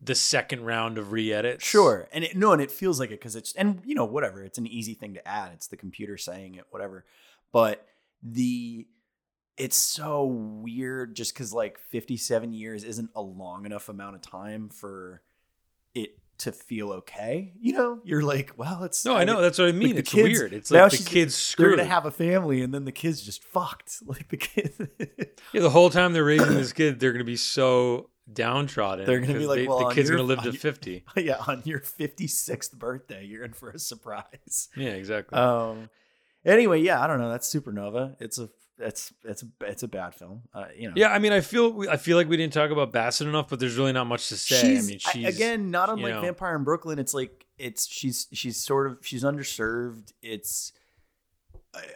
the second round of re-edits. Sure, and it, no, and it feels like it because it's and you know whatever. It's an easy thing to add. It's the computer saying it, whatever. But the it's so weird just because like 57 years isn't a long enough amount of time for it to feel okay. You know, you're like, well, it's No, I know, that's what I mean. the It's weird. It's like the kid's They're gonna have a family, and then the kid's just fucked. Like the kids. Yeah, the whole time they're raising this kid, they're gonna be so downtrodden. They're gonna be like, they- well, the kid's your- gonna live to your- fifty. yeah, on your 56th birthday, you're in for a surprise. Yeah, exactly. Um. Anyway, yeah, I don't know. That's Supernova. It's a it's a it's a bad film. Uh, you know. Yeah, I mean, I feel I feel like we didn't talk about Bassett enough, but there's really not much to say. She's, I mean, I- she's again not unlike know, Vampire in Brooklyn. It's like it's she's she's sort of she's underserved. It's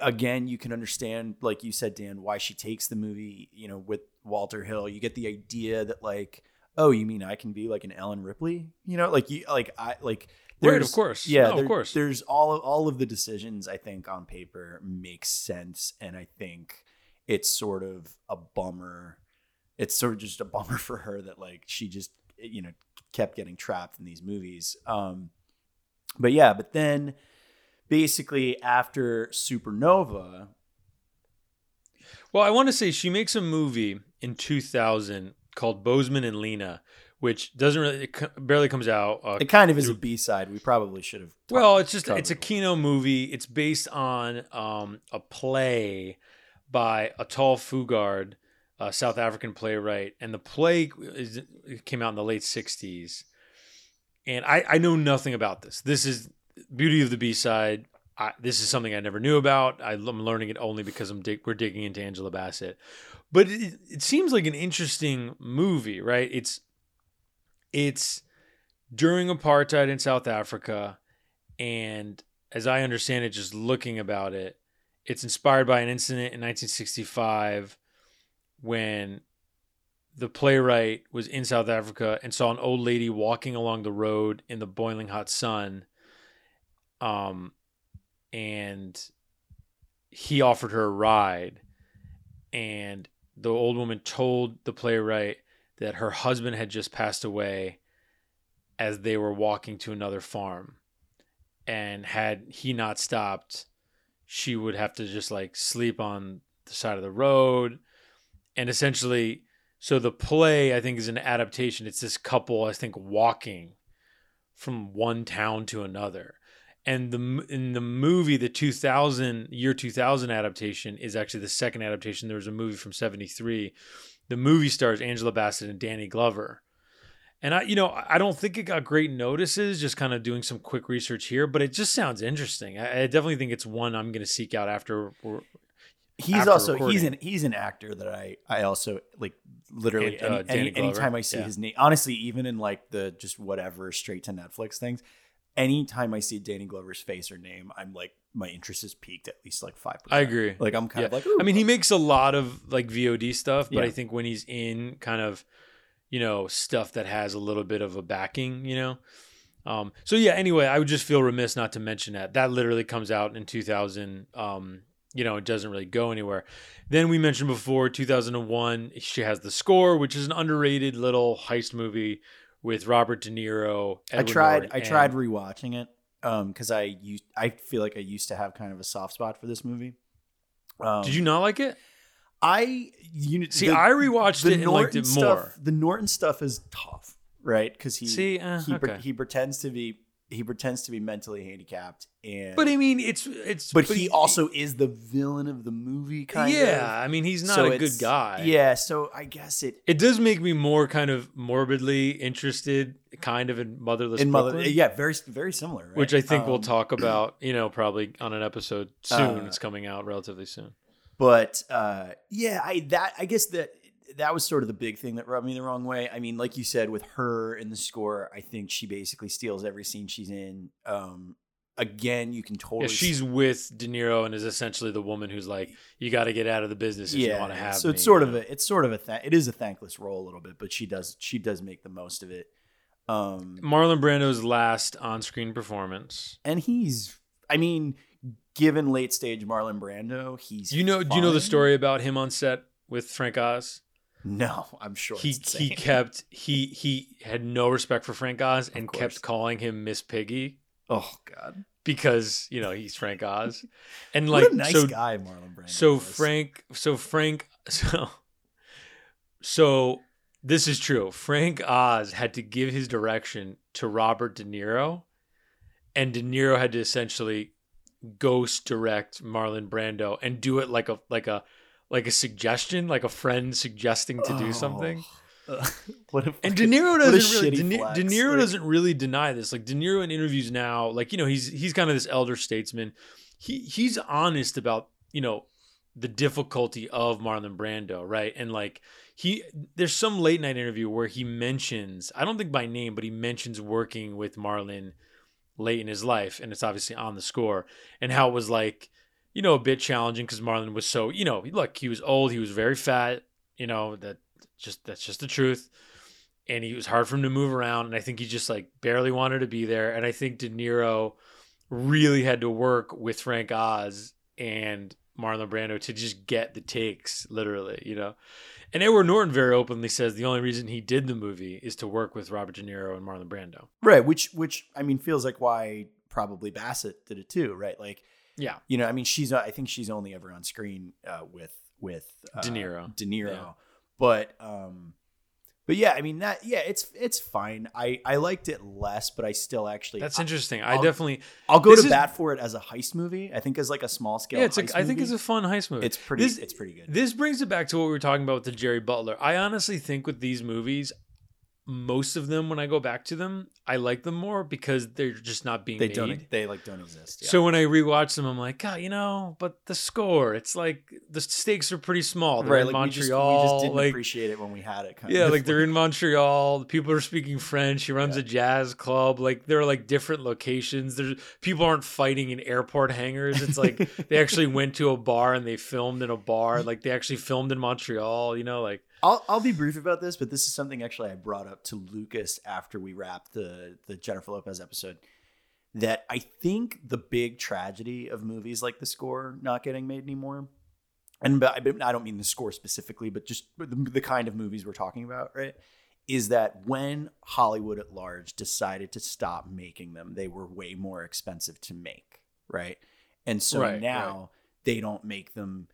again you can understand like you said Dan why she takes the movie you know with Walter Hill. You get the idea that like oh you mean I can be like an Ellen Ripley you know like you like I like Right, of course. yeah No, of course. there's all of all of the decisions I think on paper make sense and I think it's sort of a bummer it's sort of just a bummer for her that like she just you know kept getting trapped in these movies um but yeah but then basically after supernova Well, I want to say she makes a movie in 2000 called Boesman and Lena, which doesn't really it barely comes out. Uh, it kind of is a through- b-side we probably should have Well, it's just it's a. Kino movie. It's based on um, a play by Athol Fugard, a South African playwright, and the play is, it came out in the late '60s. And I, I know nothing about this. This is beauty of the B side. This is something I never knew about. I, am learning it only because I'm dig, we're digging into Angela Bassett. But it, it seems like an interesting movie, right? It's it's during apartheid in South Africa, and as I understand it, just looking about it, it's inspired by an incident in 1965 when the playwright was in South Africa and saw an old lady walking along the road in the boiling hot sun. Um, and he offered her a ride, and the old woman told the playwright that her husband had just passed away as they were walking to another farm. And had he not stopped she would have to just like sleep on the side of the road. And essentially so the play i think is an adaptation. It's this couple i think walking from one town to another. And the in the movie the 2000 year 2000 adaptation is actually the second adaptation. There was a movie from 73 the movie stars angela bassett and danny glover And I, you know, I don't think it got great notices. Just kind of doing some quick research here, but it just sounds interesting. I, I definitely think it's one I'm going to seek out after. He's after also he's an he's an actor that I I also like literally And, uh, any, any, anytime I see Yeah. his name honestly even in like the just whatever straight to Netflix things anytime I see Danny Glover's face or name I'm like my interest is peaked at least like five percent I agree. like I'm kind of Yeah. like I mean, he makes a lot of like VOD stuff, but Yeah. I think when he's in kind of, you know, stuff that has a little bit of a backing, you know. Um, so yeah. Anyway, I would just feel remiss not to mention that that literally comes out in 2000. Um, you know, it doesn't really go anywhere. Then we mentioned before 2001. She has the score, which is an underrated little heist movie with Robert De Niro. I tried Norton, I and- tried rewatching it um because I used I feel like I used to have kind of a soft spot for this movie um, Did you not like it? I you See, I rewatched it and liked it stuff, more. The Norton stuff is tough, right? Because he See, uh, he, pre- okay. he pretends to be he pretends to be mentally handicapped, and But I mean, it's it's. but, he, also is the villain of the movie, kind of. yeah, I mean, he's not So a good guy. Yeah, so I guess it It does make me more kind of morbidly interested, kind of in Motherless in mother Brooklyn, yeah very very similar, right? which I think we'll Um, talk about. You know, probably on an episode soon. Uh, it's coming out relatively soon. But uh, yeah, I that I guess that that was sort of the big thing that rubbed me the wrong way. I mean, like you said, with her in the score, I think she basically steals every scene she's in. Um, again, you can totally Yeah, she's with De Niro and is essentially the woman who's like, "You got to get out of the business if you want to have." so it's me," sort of know? a it's sort of a th- it is a thankless role a little bit, but she does she does make the most of it. Um, Marlon Brando's last on-screen performance. and he's I mean, given late stage Marlon Brando, he's You know? Do you know the story about him on set with Frank Oz? No, I'm sure he he kept he he had no respect for Frank Oz and kept calling him Miss Piggy Oh God, because you know he's Frank Oz, and what like a nice so guy Marlon Brando. so was. Frank so Frank so so this is true. Frank Oz had to give his direction to Robert De Niro, and De Niro had to essentially ghost direct Marlon Brando and do it like a like a like a suggestion, like a friend suggesting to do something. Uh, what a And De Niro doesn't really De. De Niro Like, doesn't really deny this. Like De Niro in interviews now, like you know, he's he's kind of this elder statesman. He he's honest about you know the difficulty of Marlon Brando, right? And like he there's some late night interview where he mentions, I don't think by name, but he mentions working with Marlon late in his life, and it's obviously on the score, and how it was like, you know, a bit challenging because Marlon was so, you know, look, he was old, he was very fat, you know, that just that's just the truth. And he was hard for him to move around, and I think he just like barely wanted to be there. And I think De Niro really had to work with Frank Oz and Marlon Brando to just get the takes, literally, you know. And Edward Norton very openly says the only reason he did the movie is to work with Robert De Niro and Marlon Brando. right, which which I mean feels like why probably Bassett did it too, right? Like Yeah. you know, I mean she's I think she's only ever on screen uh, with with uh, De Niro. De Niro, Yeah. but um, but yeah, I mean that yeah, it's it's fine. I I liked it less, but I still actually That's I- interesting. I I'll- definitely I'll go to is- bat for it as a heist movie. I think as like a small scale. Yeah, it's a, heist I think it's a fun heist movie. It's pretty. This- it's pretty good. This brings it back to what we were talking about with the Jerry Butler. I honestly think with these movies, most of them, when I go back to them, I like them more because they're just not being They made. don't. They like don't exist. Yeah. So when I rewatch them, I'm like, God, you know, but the score, it's like the stakes are pretty small. They're right, in like we just, we just didn't like, appreciate it when we had it. Kind yeah, like they're in Montreal. People are speaking French. He runs a jazz club. Like there are like different locations. There's people aren't fighting in airport hangars. It's like they actually went to a bar and they filmed in a bar. Like they actually filmed in Montreal. You know, like I'll I'll be brief about this, but this is something actually I brought up to Lucas after we wrapped the the Jennifer Lopez episode. That I think the big tragedy of movies like The Score not getting made anymore, and I don't mean the score specifically, but just the, the kind of movies we're talking about, right? Is that when Hollywood at large decided to stop making them, they were way more expensive to make, right? And so Right, now they don't make them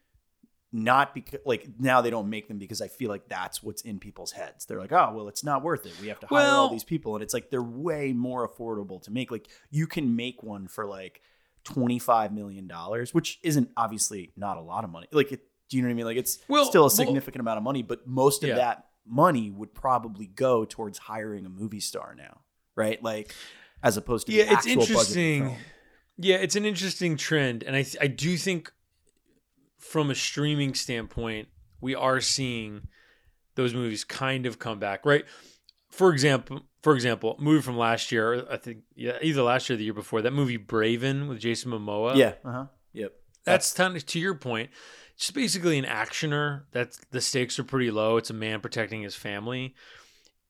not because like now they don't make them because I feel like that's what's in people's heads. They're like, oh well, it's not worth it. We have to hire all these people, and it's like they're way more affordable to make. Like you can make one for like twenty five million dollars, which isn't obviously not a lot of money. Like, it, do you know what I mean? Like it's Well, still a well- significant amount of money, but most of Yeah. that money would probably go towards hiring a movie star now, right? Like as opposed to yeah, it's actual budget of the interesting. Yeah, it's an interesting trend, and I th- I do think from a streaming standpoint, we are seeing those movies kind of come back, right? For example, for example, movie from last year, I think yeah, either last year or the year before, that movie Braven with Jason Momoa. Yeah. Uh-huh. Yep. That's kind of to your point. It's basically an actioner. That's the stakes are pretty low. It's a man protecting his family.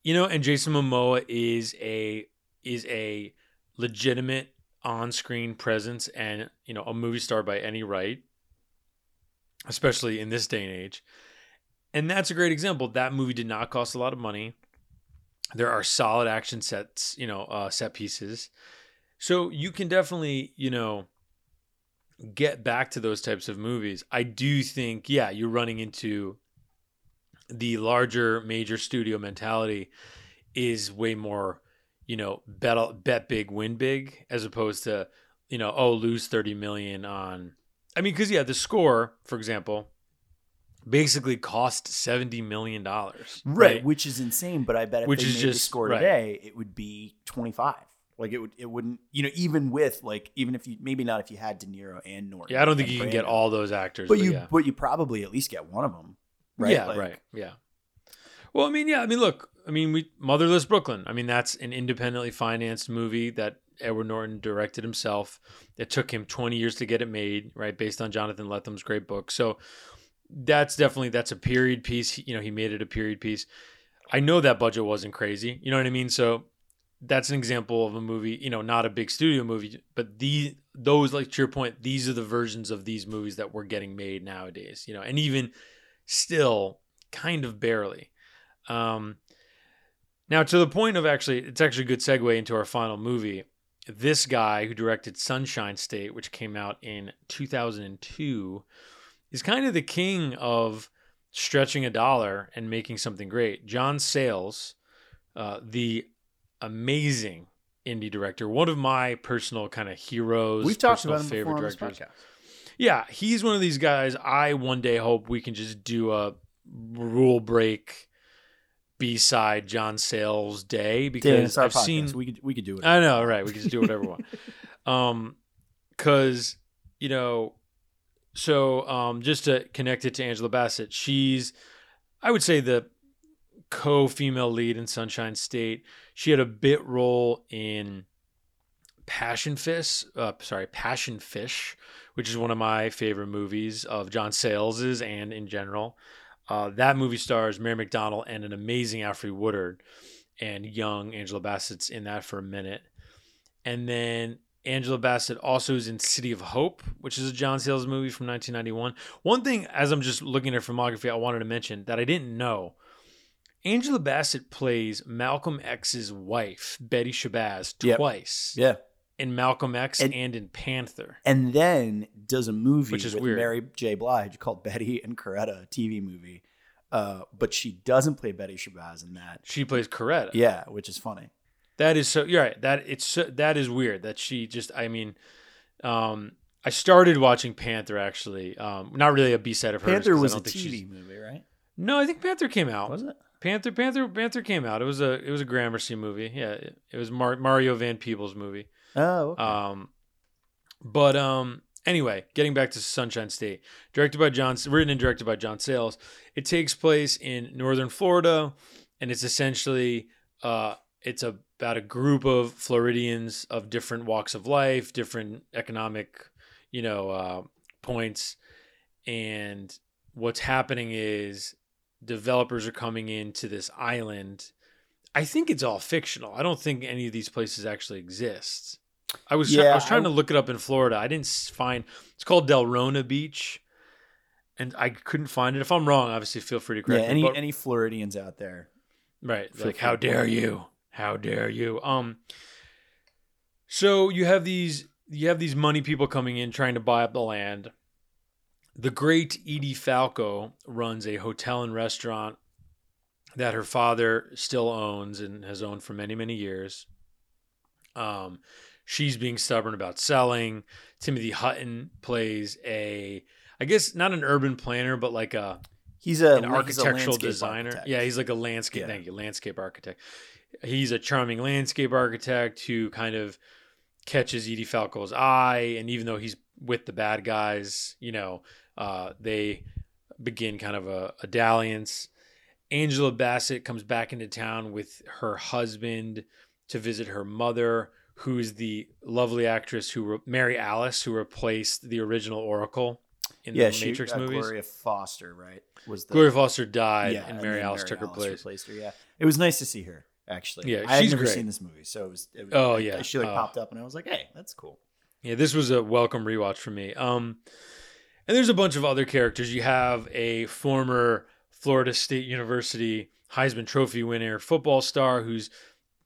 You know, and Jason Momoa is a is a legitimate on-screen presence and, you know, a movie star by any right, especially in this day and age. And that's a great example. That movie did not cost a lot of money. There are solid action sets, you know, uh, set pieces. So you can definitely, you know, get back to those types of movies. I do think, yeah, you're running into the larger major studio mentality is way more, you know, bet bet big, win big, as opposed to, you know, oh, lose 30 million on. I mean, because yeah, the score, for example, basically cost 70 million dollars, Right, which is insane. But I bet if Which they is made the just- score right. today, it would be twenty five. Like it would, it wouldn't, you know, even with like, even if you maybe not if you had De Niro and Norton. Yeah, I don't think you can get all those actors, but but you, yeah. but you probably at least get one of them, right? Yeah, Like, right. Yeah. Well, I mean, yeah. I mean, look. I mean, we Motherless Brooklyn. I mean, that's an independently financed movie that Edward Norton directed himself. It took him 20 years to get it made, right? Based on Jonathan Lethem's great book. So that's definitely that's a period piece. You know, he made it a period piece. I know that budget wasn't crazy. You know what I mean? So that's an example of a movie, you know, not a big studio movie, but the those like to your point, these are the versions of these movies that we're getting made nowadays, you know, and even still kind of barely. Um now to the point of actually it's actually a good segue into our final movie. This guy who directed Sunshine State, which came out in 2002, is kind of the king of stretching a dollar and making something great. John Sayles, uh, the amazing indie director, one of my personal kind of heroes. We've talked about him before on this directors. podcast. Yeah, he's one of these guys. I one day hope we can just do a rule break B side John Sayles day because our I've podcast. seen we could we could do it. I know, right? We can just do whatever we want. Um, because you know, so um, just to connect it to Angela Bassett, she's, I would say the co-female lead in Sunshine State. She had a bit role in Passion Fish. Uh, sorry, Passion Fish, which is one of my favorite movies of John Sayles's and in general. Uh, that movie stars Mary McDonnell and an amazing Alfre Woodard, and young Angela Bassett's in that for a minute. And then Angela Bassett also is in City of Hope, which is a John Sayles movie from 1991. One thing, as I'm just looking at her filmography, I wanted to mention that I didn't know. Angela Bassett plays Malcolm X's wife, Betty Shabazz, Yep. twice. Yeah. In Malcolm X and, And- in Panther. and then does a movie Which is with weird. Mary J. Blige called Betty and Coretta, TV movie. Uh, but she doesn't play Betty Shabazz in that. She plays Coretta. Yeah, which is funny. That is so. You're right. That it's so, that is weird. That she just. I mean, um, I started watching Panther actually. Um, not really a B side of hers. Panther was a TV movie, right? No, I think Panther came out. Was it? Panther, Panther, Panther came out. It was a it was a Gramercy movie. Yeah, it, it was Mar- Mario Van Peebles movie. Oh, okay. Um, but um, anyway, getting back to Sunshine State, directed by John, written and directed by John Sayles. It takes place in northern Florida, and it's essentially uh, it's about a group of Floridians of different walks of life, different economic, you know, uh, points, and what's happening is developers are coming into this island. I think it's all fictional. I don't think any of these places actually exist. I was try- I was trying I- to look it up in Florida. I didn't find. It's called Delrona Beach, and I couldn't find it. If I'm wrong, obviously feel free to Yeah, correct me. any but- any Floridians out there? Right. Like, how dare you? How dare you? Um so you have these you have these money people coming in trying to buy up the land. The great Edie Falco runs a hotel and restaurant that her father still owns and has owned for many, many years. Um she's being stubborn about selling. Timothy Hutton plays a I guess not an urban planner, but like a He's a- an he's a architectural designer. architect. Yeah, he's like a landscape. Yeah. Thank you, landscape architect. He's a charming landscape architect who kind of catches Edie Falco's eye, and even though he's with the bad guys, you know, uh, they begin kind of a, a dalliance. Angela Bassett comes back into town with her husband to visit her mother, who is the lovely actress who re- Mary Alice, who replaced the original Oracle in yeah, the she, Matrix uh, movies. Gloria Foster, right? Was the, Gloria Foster died, Yeah, and Mary then Alice took her place. replaced her. Yeah, it was nice to see her. Actually, Yeah, I had never great. seen this movie, so it was. It was Oh, like, yeah. she like Uh, popped up, and I was like, "Hey, that's cool." Yeah, this was a welcome rewatch for me. Um, and there's a bunch of other characters. You have a former Florida State University Heisman Trophy winner football star who's,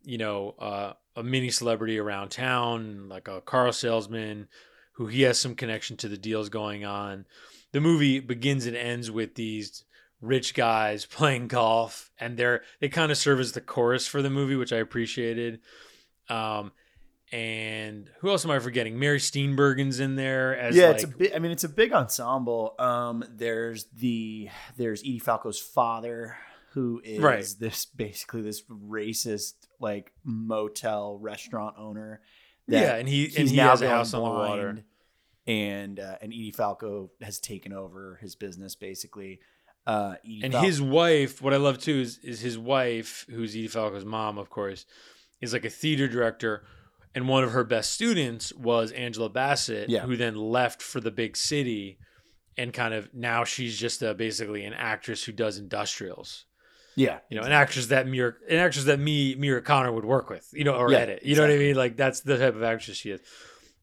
you know, uh, a mini celebrity around town, like a car salesman, who he has some connection to the deals going on. The movie begins and ends with these rich guys playing golf, and they're they kind of serve as the chorus for the movie, which I appreciated. Um, and who else am I forgetting? Mary Steenburgen's in there as yeah, like it's a big. I mean, it's a big ensemble. Um, there's the there's Edie Falco's father, who is Right. this basically this racist like motel restaurant owner. Yeah, and he- and he has a house on the water. and uh, and Edie Falco has taken over his business basically. Uh, and Fal- his wife. What I love too is is his wife, who's Edie Falco's mom, of course, is like a theater director. And one of her best students was Angela Bassett, Yeah. who then left for the big city, and kind of now she's just a, basically an actress who does industrials. Yeah, you know, an actress that Mira, an actress that me, Mira Connor would work with, you know, or Yeah, edit. You know what I mean? Like that's the type of actress she is.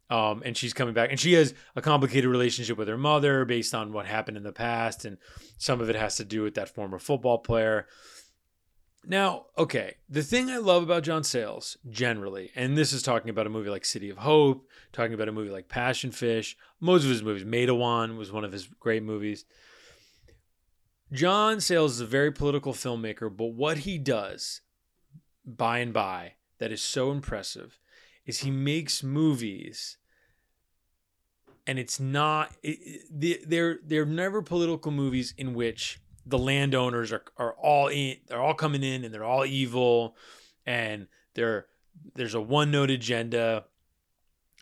Um, and she's coming back, and she has a complicated relationship with her mother based on what happened in the past, and some of it has to do with that former football player. Now, okay, the thing I love about John Sayles generally, and this is talking about a movie like City of Hope, talking about a movie like Passion Fish, most of his movies, Matewan was one of his great movies. John Sayles is a very political filmmaker, but what he does by and by that is so impressive is he makes movies and it's not it, they're they're never political movies in which the landowners are are all in they're all coming in and they're all evil and they're there's a one note agenda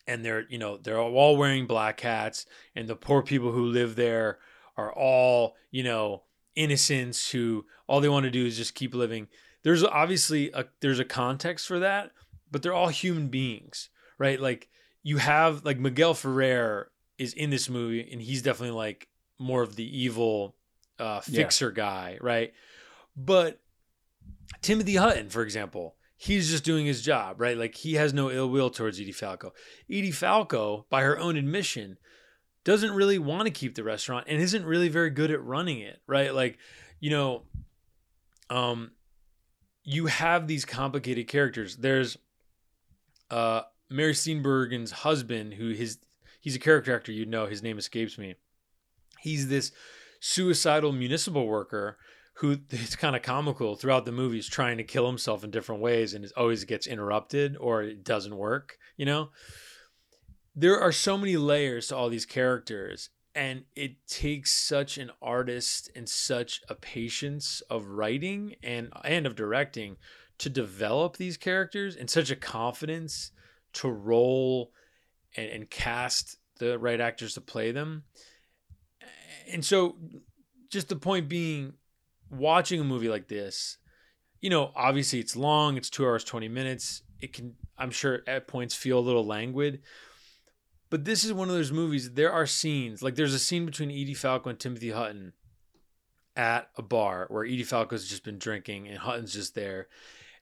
and they're you know they're all wearing black hats and the poor people who live there are all you know innocents who all they want to do is just keep living. There's obviously a there's a context for that but they're all human beings right? Like you have like miguel ferrer is in this movie and he's definitely like more of the evil uh Yeah. fixer guy right? But timothy hutton for example he's just doing his job right? Like he has no ill will towards edie falco. Edie falco by her own admission doesn't really want to keep the restaurant and isn't really very good at running it, right? Like, you know, um you have these complicated characters. There's uh Mary Steenburgen's husband who his he's a character actor you know, his name escapes me. He's this suicidal municipal worker who it's kind of comical throughout the movie is trying to kill himself in different ways and always gets interrupted or it doesn't work, you know? There are so many layers to all these characters and it takes such an artist and such a patience of writing and and of directing to develop these characters and such a confidence to roll and, and cast the right actors to play them. And so just the point being watching a movie like this you know obviously it's long it's two hours 20 minutes. It can i'm sure at points feel a little languid but this is one of those movies. There are scenes like there's a scene between Edie Falco and Timothy Hutton at a bar where Edie Falco's just been drinking and Hutton's just there,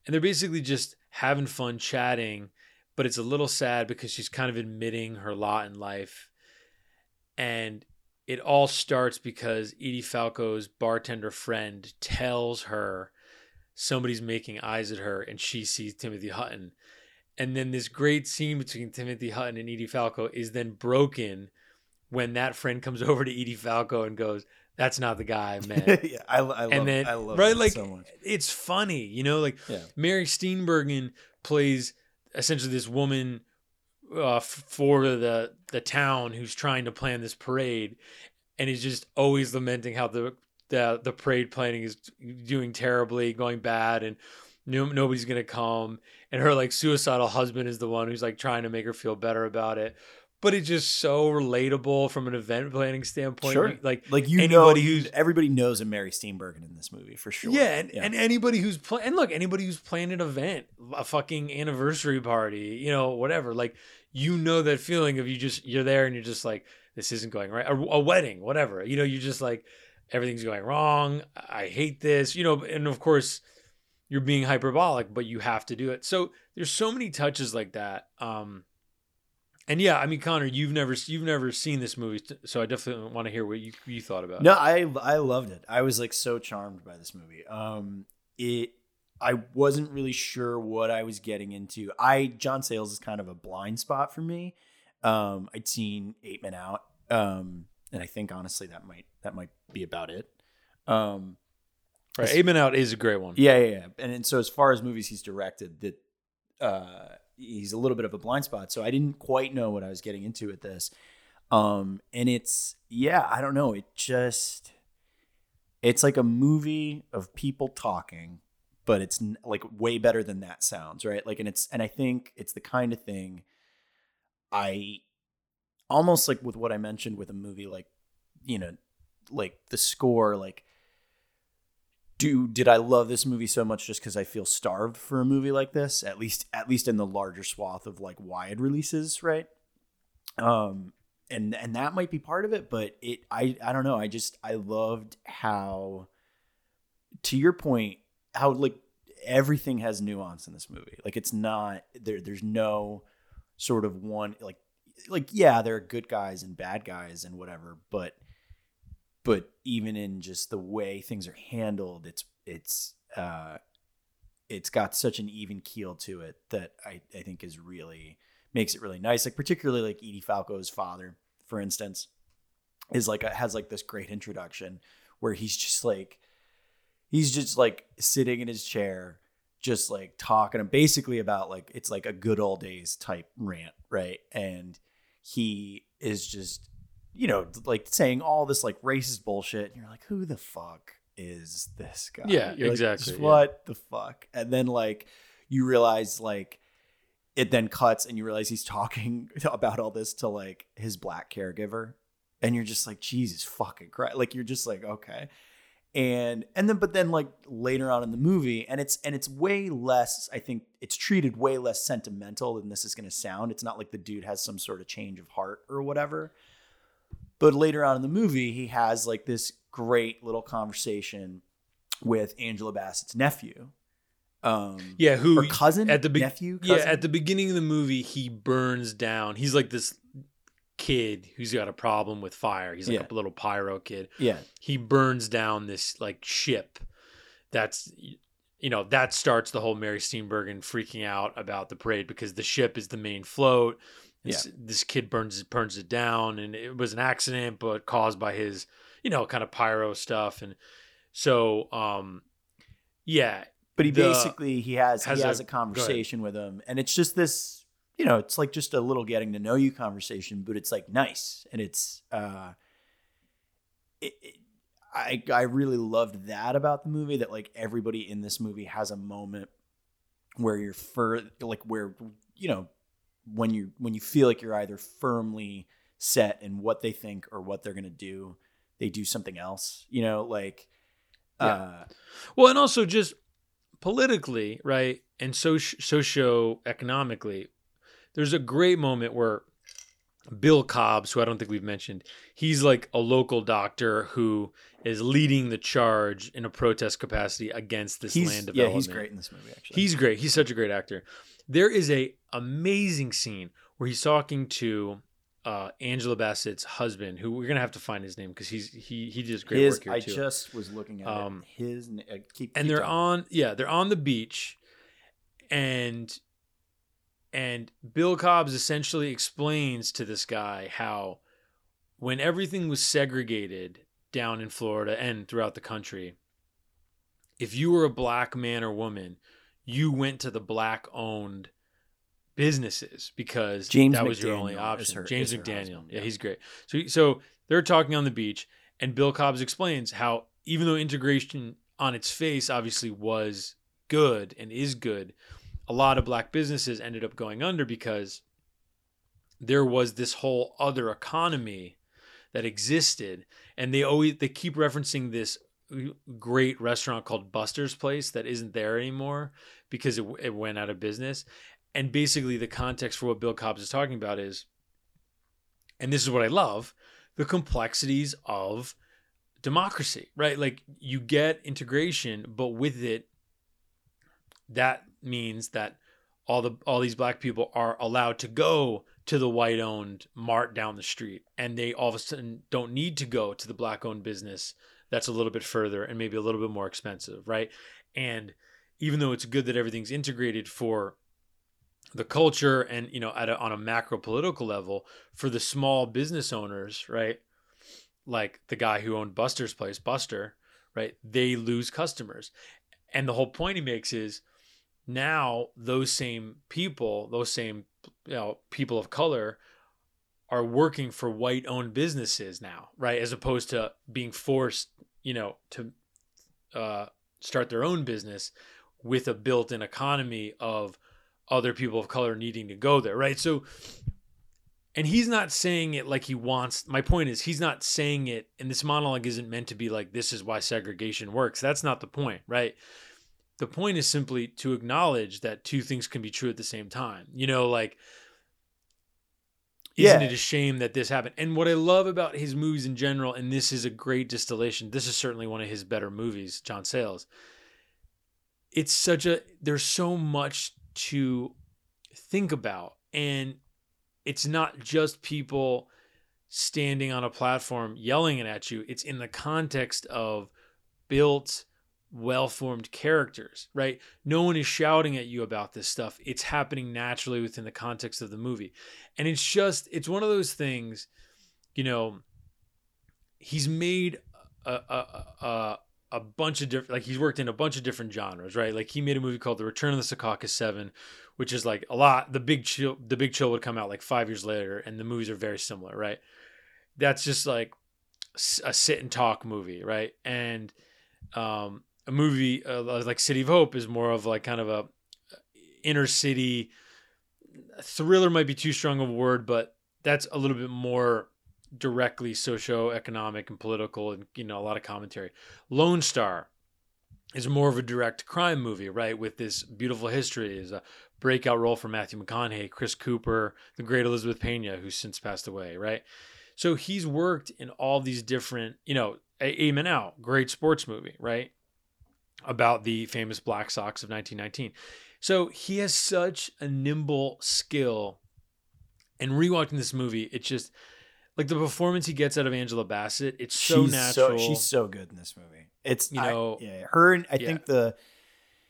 and they're basically just having fun chatting. But it's a little sad because she's kind of admitting her lot in life, and it all starts because Edie Falco's bartender friend tells her somebody's making eyes at her, and she sees Timothy Hutton. And then this great scene between Timothy Hutton and Edie Falco is then broken when that friend comes over to Edie Falco and goes, "That's not the guy I met." yeah, I, I love, and then I love right, like so much. it's funny, you know, like Yeah. Mary Steenburgen plays essentially this woman uh, for the the town who's trying to plan this parade, and is just always lamenting how the the the parade planning is doing terribly, going bad, and no, nobody's gonna come. And her like suicidal husband is the one who's like trying to make her feel better about it. But it's just so relatable from an event planning standpoint. Sure. Like like you anybody know, who's everybody knows a Mary Steenburgen in this movie for sure. yeah, and, and anybody who's playing, and look, anybody who's planning an event, a fucking anniversary party, you know, whatever, like, you know that feeling of you just, you're there and you're just like, this isn't going right. A, a wedding, whatever, you know, you're just like, everything's going wrong. I hate this, you know, and of course, you're being hyperbolic, but you have to do it. So there's so many touches like that. Um, and yeah, I mean, Connor, you've never you've never seen this movie, so I definitely want to hear what you you thought about. it. No, I I loved it. I was like so charmed by this movie. Um, it I wasn't really sure what I was getting into. I John Sayles is kind of a blind spot for me. Um, I'd seen Eight Men Out, um, and I think honestly that might that might be about it. Um, Right, Eight Men Out is a great one. Yeah, yeah, yeah. And, and so as far as movies he's directed, that uh, he's a little bit of a blind spot. So I didn't quite know what I was getting into with this. Um, and it's yeah, I don't know. It just it's like a movie of people talking, but it's n- like way better than that sounds, right? Like, and it's and I think it's the kind of thing I almost like with what I mentioned with a movie like you know like the score like do did I love this movie so much just because I feel starved for a movie like this? At least at least in the larger swath of like wide releases, right? Um and and that might be part of it, but it I I don't know. I just I loved how to your point, how like everything has nuance in this movie. Like it's not there there's no sort of one like like yeah, there are good guys and bad guys and whatever, but but even in just the way things are handled, it's it's uh, it's got such an even keel to it that I, I think is really makes it really nice. Like particularly like Edie Falco's father, for instance, is like a, has like this great introduction where he's just like he's just like sitting in his chair, just like talking basically about like it's like a good old days type rant, right? And he is just you know, like saying all this like racist bullshit. And you're like, who the fuck is this guy? Yeah, You're like, exactly, yeah. what the fuck? And then like you realize like it then cuts and you realize he's talking about all this to like his black caregiver. And you're just like, Jesus fucking Christ. Like you're just like, okay. And and then but then like later on in the movie, and it's and it's way less, I think it's treated way less sentimental than this is gonna sound. It's not like the dude has some sort of change of heart or whatever. But later on in the movie, he has like this great little conversation with Angela Bassett's nephew. Um, Yeah, who cousin at the be- nephew? Yeah, at the beginning of the movie, he burns down. He's like this kid who's got a problem with fire. He's like Yeah. a little pyro kid. Yeah. he burns down this like ship. That's you know that starts the whole Mary Steenburgen freaking out about the parade because the ship is the main float. This, this kid burns burns it down, and it was an accident, but caused by his you know kind of pyro stuff, and so um yeah. But he the- basically he has, has he has a- a, conversation with him, and it's just this, you know, it's like just a little getting to know you conversation, but it's like nice, and it's uh, it, it, I I really loved that about the movie that like everybody in this movie has a moment where you're fur like where you know when you when you feel like you're either firmly set in what they think or what they're gonna do, they do something else, you know, like. Uh, Well, and also just politically, right, and soci- socio-economically, there's a great moment where Bill Cobbs, who I don't think we've mentioned, he's like a local doctor who is leading the charge in a protest capacity against this He's- land yeah, development. he's great in this movie, actually. He's great. He's such a great actor. There is a amazing scene where he's talking to uh, Angela Bassett's husband, who we're gonna have to find his name because he's he he does great his, work here I too. just was looking at Um, it. His uh, keep and they're talking. on yeah they're on the beach and and bill cobbs essentially explains to this guy how when everything was segregated down in florida and throughout the country if you were a black man or woman you went to the black owned businesses because James that was your only McDaniel option. her- james mcdaniel. husband, yeah he's great. So so they're talking on the beach and bill cobbs explains how even though integration on its face obviously was good and is good, a lot of black businesses ended up going under because there was this whole other economy that existed and they always they keep referencing this great restaurant called Buster's Place that isn't there anymore because it, it went out of business. And basically the context for what Bill Cobbs is talking about is and this is what I love the complexities of democracy right? Like you get integration but with it that means that all the all these black people are allowed to go to the white owned mart down the street and they all of a sudden don't need to go to the black owned business that's a little bit further and maybe a little bit more expensive right? And even though it's good that everything's integrated for the culture and you know at a, on a macro political level for the small business owners right like the guy who owned buster's place buster right they lose customers. And the whole point he makes is now those same people those same you know people of color are working for white owned businesses now right? As opposed to being forced you know to uh, start their own business with a built-in economy of other people of color needing to go there right? So and he's not saying it like he wants my point is he's not saying it and this monologue isn't meant to be like this is why segregation works. That's not the point right? The point is simply to acknowledge that two things can be true at the same time. You know, like isn't Yeah. it a shame that this happened? And what I love about his movies in general, and this is a great distillation, this is certainly one of his better movies, John Sayles. It's such a there's so much to think about. And it's not just people standing on a platform yelling it at you. It's in the context of built well-formed characters, right? No one is shouting at you about this stuff. It's happening naturally within the context of the movie. And it's just it's one of those things, you know, he's made a a a, a bunch of different like he's worked in a bunch of different genres, right? Like he made a movie called The Return of the Secaucus 7, which is like a lot the big chill the big chill would come out like 5 years later and the movies are very similar, right? That's just like a sit and talk movie, right? And um a movie uh, like City of Hope is more of like kind of a inner city thriller might be too strong of a word, but that's a little bit more directly socio-economic and political and you know a lot of commentary. Lone Star is more of a direct crime movie, right? With this beautiful history is a breakout role for Matthew McConaughey, Chris Cooper, the great Elizabeth Pena, who's since passed away, right? So he's worked in all these different, you know, A- Eight Men Out, great sports movie, right? About the famous Black Sox of 1919. So he has such a nimble skill. And rewatching this movie, it's just like the performance he gets out of Angela Bassett. It's so she's natural. So, she's so good in this movie. It's You I- know, yeah, her. And I yeah. think the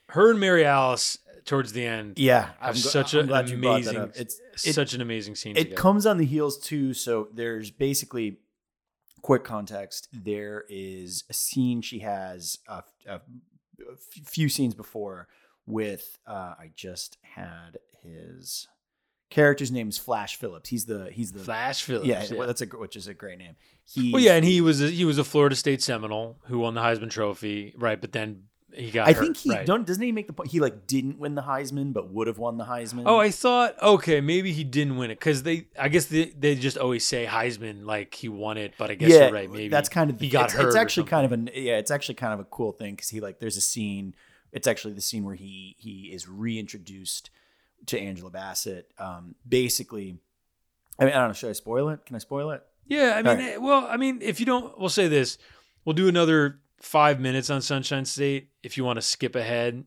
her and Mary Alice towards the end. Yeah, have I'm such I'm an glad you brought that amazing. It's- it- such an amazing scene. it together. comes on the heels too. So there's basically quick context. There is a scene she has a, a, a few scenes before with. Uh, I just had his character's name is Flash Phillips. He's the he's the Flash Phillips, Yeah, yeah. that's a which is a great name. He Well, yeah, and he was a, he was a Florida State Seminole who won the Heisman Trophy, right? But then he got. I hurt, think he right. don't doesn't he make the point he like didn't win the Heisman but would have won the Heisman. Oh, I thought okay, maybe he didn't win it because they. I guess they, they just always say Heisman like he won it, but I guess yeah, you're right. Maybe that's kind of the, he got it's, hurt. It's actually kind of a yeah, it's actually kind of a cool thing because he like there's a scene. It's actually the scene where he he is reintroduced to Angela Bassett. Um, basically, I mean, I don't know. Should I spoil it? Can I spoil it? Yeah, I mean, right. eh, well, I mean, if you don't, we'll say this: we'll do another five minutes on Sunshine State. If you want to skip ahead,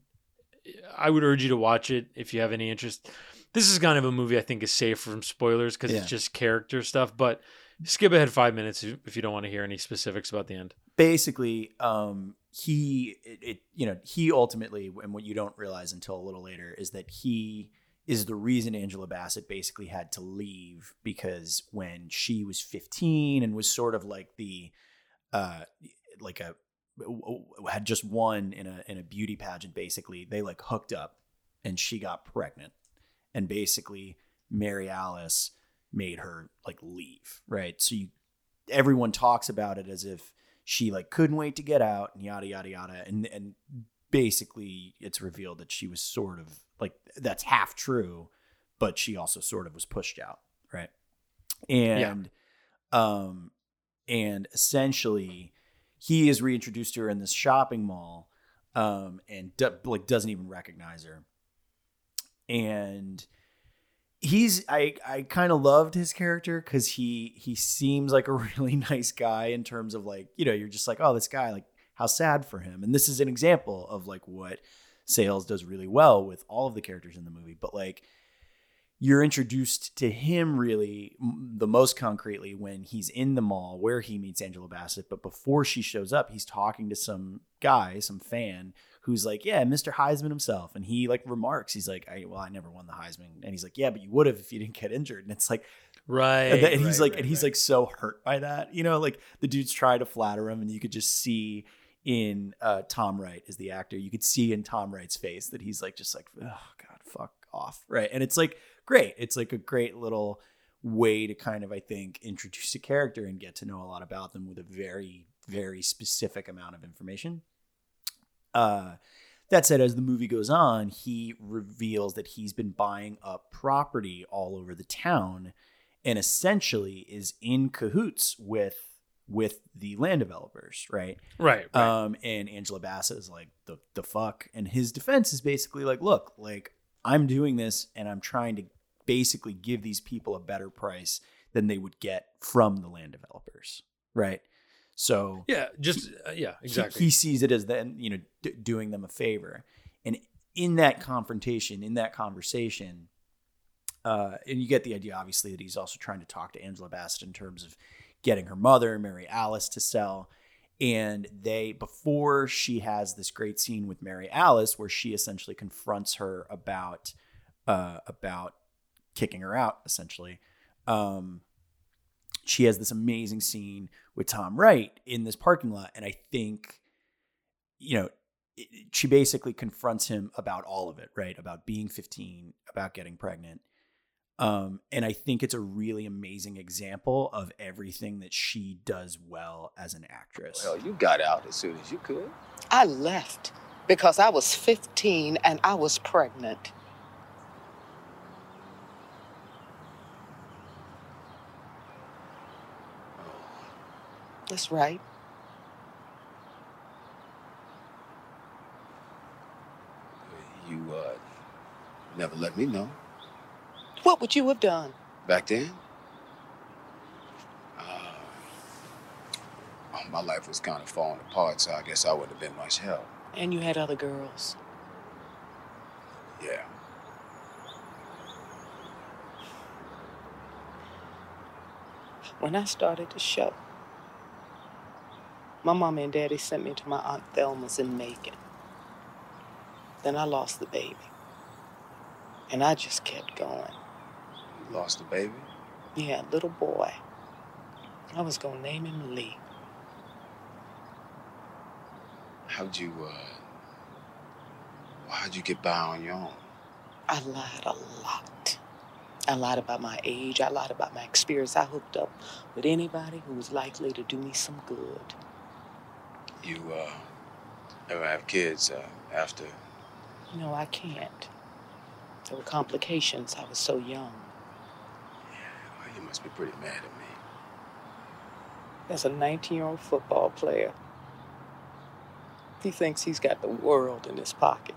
I would urge you to watch it if you have any interest. This is kind of a movie I think is safe from spoilers because Yeah. it's just character stuff. But skip ahead five minutes if you don't want to hear any specifics about the end. basically um he it, it you know he ultimately and what you don't realize until a little later is that he is the reason Angela Bassett basically had to leave because when she was 15 and was sort of like the uh like a had just won in a in a beauty pageant basically they like hooked up and she got pregnant. And basically Mary Alice made her like leave right? So you everyone talks about it as if she like couldn't wait to get out and yada yada yada. And and basically it's revealed that she was sort of like that's half true but she also sort of was pushed out right? And um and essentially he is reintroduced to her in this shopping mall um and do, like doesn't even recognize her. And he's i i kind of loved his character because he he seems like a really nice guy in terms of like you know you're just like oh this guy like how sad for him. And this is an example of like what Sayles does really well with all of the characters in the movie but like you're introduced to him really the most concretely when he's in the mall where he meets Angela Bassett. But before she shows up, he's talking to some guy, some fan who's like, "Yeah, Mr. Heisman himself," and he like remarks, he's like, I, "Well, I never won the Heisman," and he's like, "Yeah, but you would have if you didn't get injured." And it's like, right, and, and he's right, like, right, and he's right. like so hurt by that, you know, like the dude's trying to flatter him, and you could just see in uh, Tom Wright as the actor, you could see in Tom Wright's face that he's like, just like, oh god, fuck off, right? And it's like great. It's like a great little way to kind of, I think, introduce a character and get to know a lot about them with a very, very specific amount of information. Uh, that said, as the movie goes on, he reveals that he's been buying up property all over the town and essentially is in cahoots with with the land developers, right? Right, right. Um, and Angela Bassett is like, the the fuck? And his defense is basically like, look, like I'm doing this and I'm trying to basically give these people a better price than they would get from the land developers, right? So yeah, just uh, yeah, he- exactly. He, sees it as then you know d- doing them a favor, and in that confrontation, in that conversation, uh, and you get the idea obviously that he's also trying to talk to Angela Bassett in terms of getting her mother, Mary Alice, to sell. And they, before she has this great scene with Mary Alice, where she essentially confronts her about, uh, about kicking her out, essentially. Um, she has this amazing scene with Tom Wright in this parking lot, and I think, you know, it- she basically confronts him about all of it, right? About being 15, about getting pregnant. Um, and I think it's a really amazing example of everything that she does well as an actress. Well, you got out as soon as you could. I left because I was 15 and I was pregnant. That's right. You uh, never let me know. What would you have done? Back then, uh, oh, my life was kind of falling apart, so I guess I wouldn't have been much help. And you had other girls. Yeah. When I started the show, my mom and daddy sent me to my Aunt Thelma's in Macon. Then I lost the baby. And I just kept going. You lost the baby? Yeah, little boy. I was gonna name him Lee. How'd you, uh, how'd you get by on your own? I lied a lot. I lied about my age. I lied about my experience. I hooked up with anybody who was likely to do me some good. You, uh, ever have kids, uh, after? No, I can't. There were complications. I was so young. Yeah, well, you must be pretty mad at me. As a 19 year old football player, he thinks he's got the world in his pocket.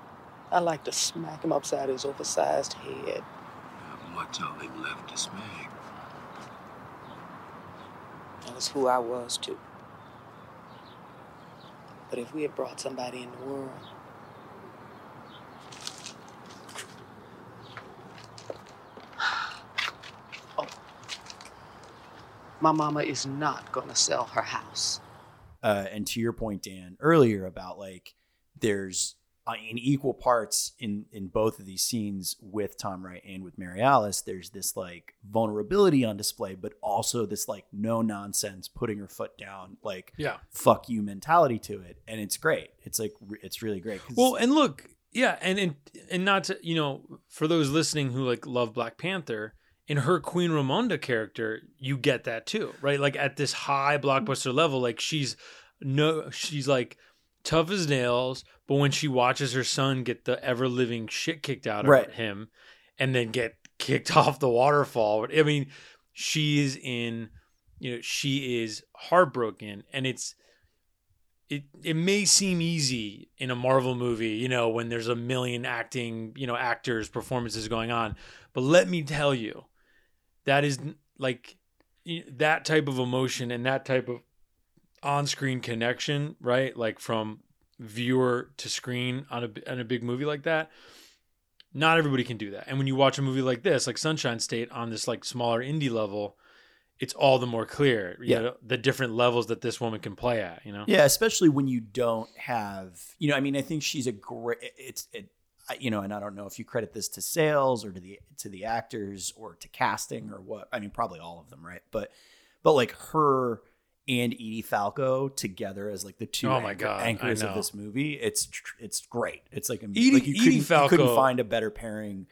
I like to smack him upside his oversized head. Not much of it left to smack. That was who I was, too. But if we had brought somebody in the world, oh, my mama is not gonna sell her house. uh, and to your point, Dan, earlier about like there's uh, in equal parts in in both of these scenes with Tom Wright and with Mary Alice, there's this like vulnerability on display, but also this like no nonsense, putting her foot down, like Yeah. fuck you mentality to it, and it's great. It's like it's really great. Well, and look, yeah, and and and not to you know, for those listening who like love Black Panther, in her Queen Ramonda character, you get that too, right? Like at this high blockbuster level, like she's no, she's like tough as nails, but when she watches her son get the ever living shit kicked out of Right. him and then get kicked off the waterfall, I mean, she is in, you know, she is heartbroken and it's, it, it may seem easy in a Marvel movie, you know, when there's a million acting, you know, actors, performances going on. But let me tell you, that is like that type of emotion and that type of on-screen connection, right? Like from viewer to screen on a on a big movie like that. Not everybody can do that. And when you watch a movie like this, like Sunshine State on this like smaller indie level, it's all the more clear, you Yeah. know, the different levels that this woman can play at, you know? Yeah, especially when you don't have, you know, I mean, I think she's a great. It's it, you know, and I don't know if you credit this to Sayles or to the to the actors or to casting or what. I mean, probably all of them, right? But but like her and Edie Falco together as like the two Oh my God, anchors of this movie. It's it's great. It's like, a, Edie- like you, Edie couldn't, you couldn't find a better pairing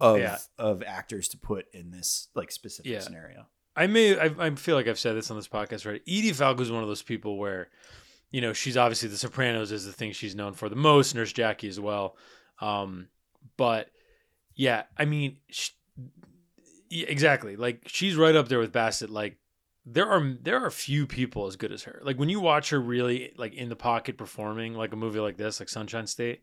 of Yeah. of actors to put in this like specific Yeah. scenario. I may I, I feel like I've said this on this podcast, right? Edie Falco is one of those people where, you know, she's obviously The Sopranos is the thing she's known for the most. Nurse Jackie as well, um, but yeah, I mean, sh yeah, exactly. Like she's right up there with Bassett. Like there are there are few people as good as her. Like when you watch her really like in the pocket performing like a movie like this, like Sunshine State.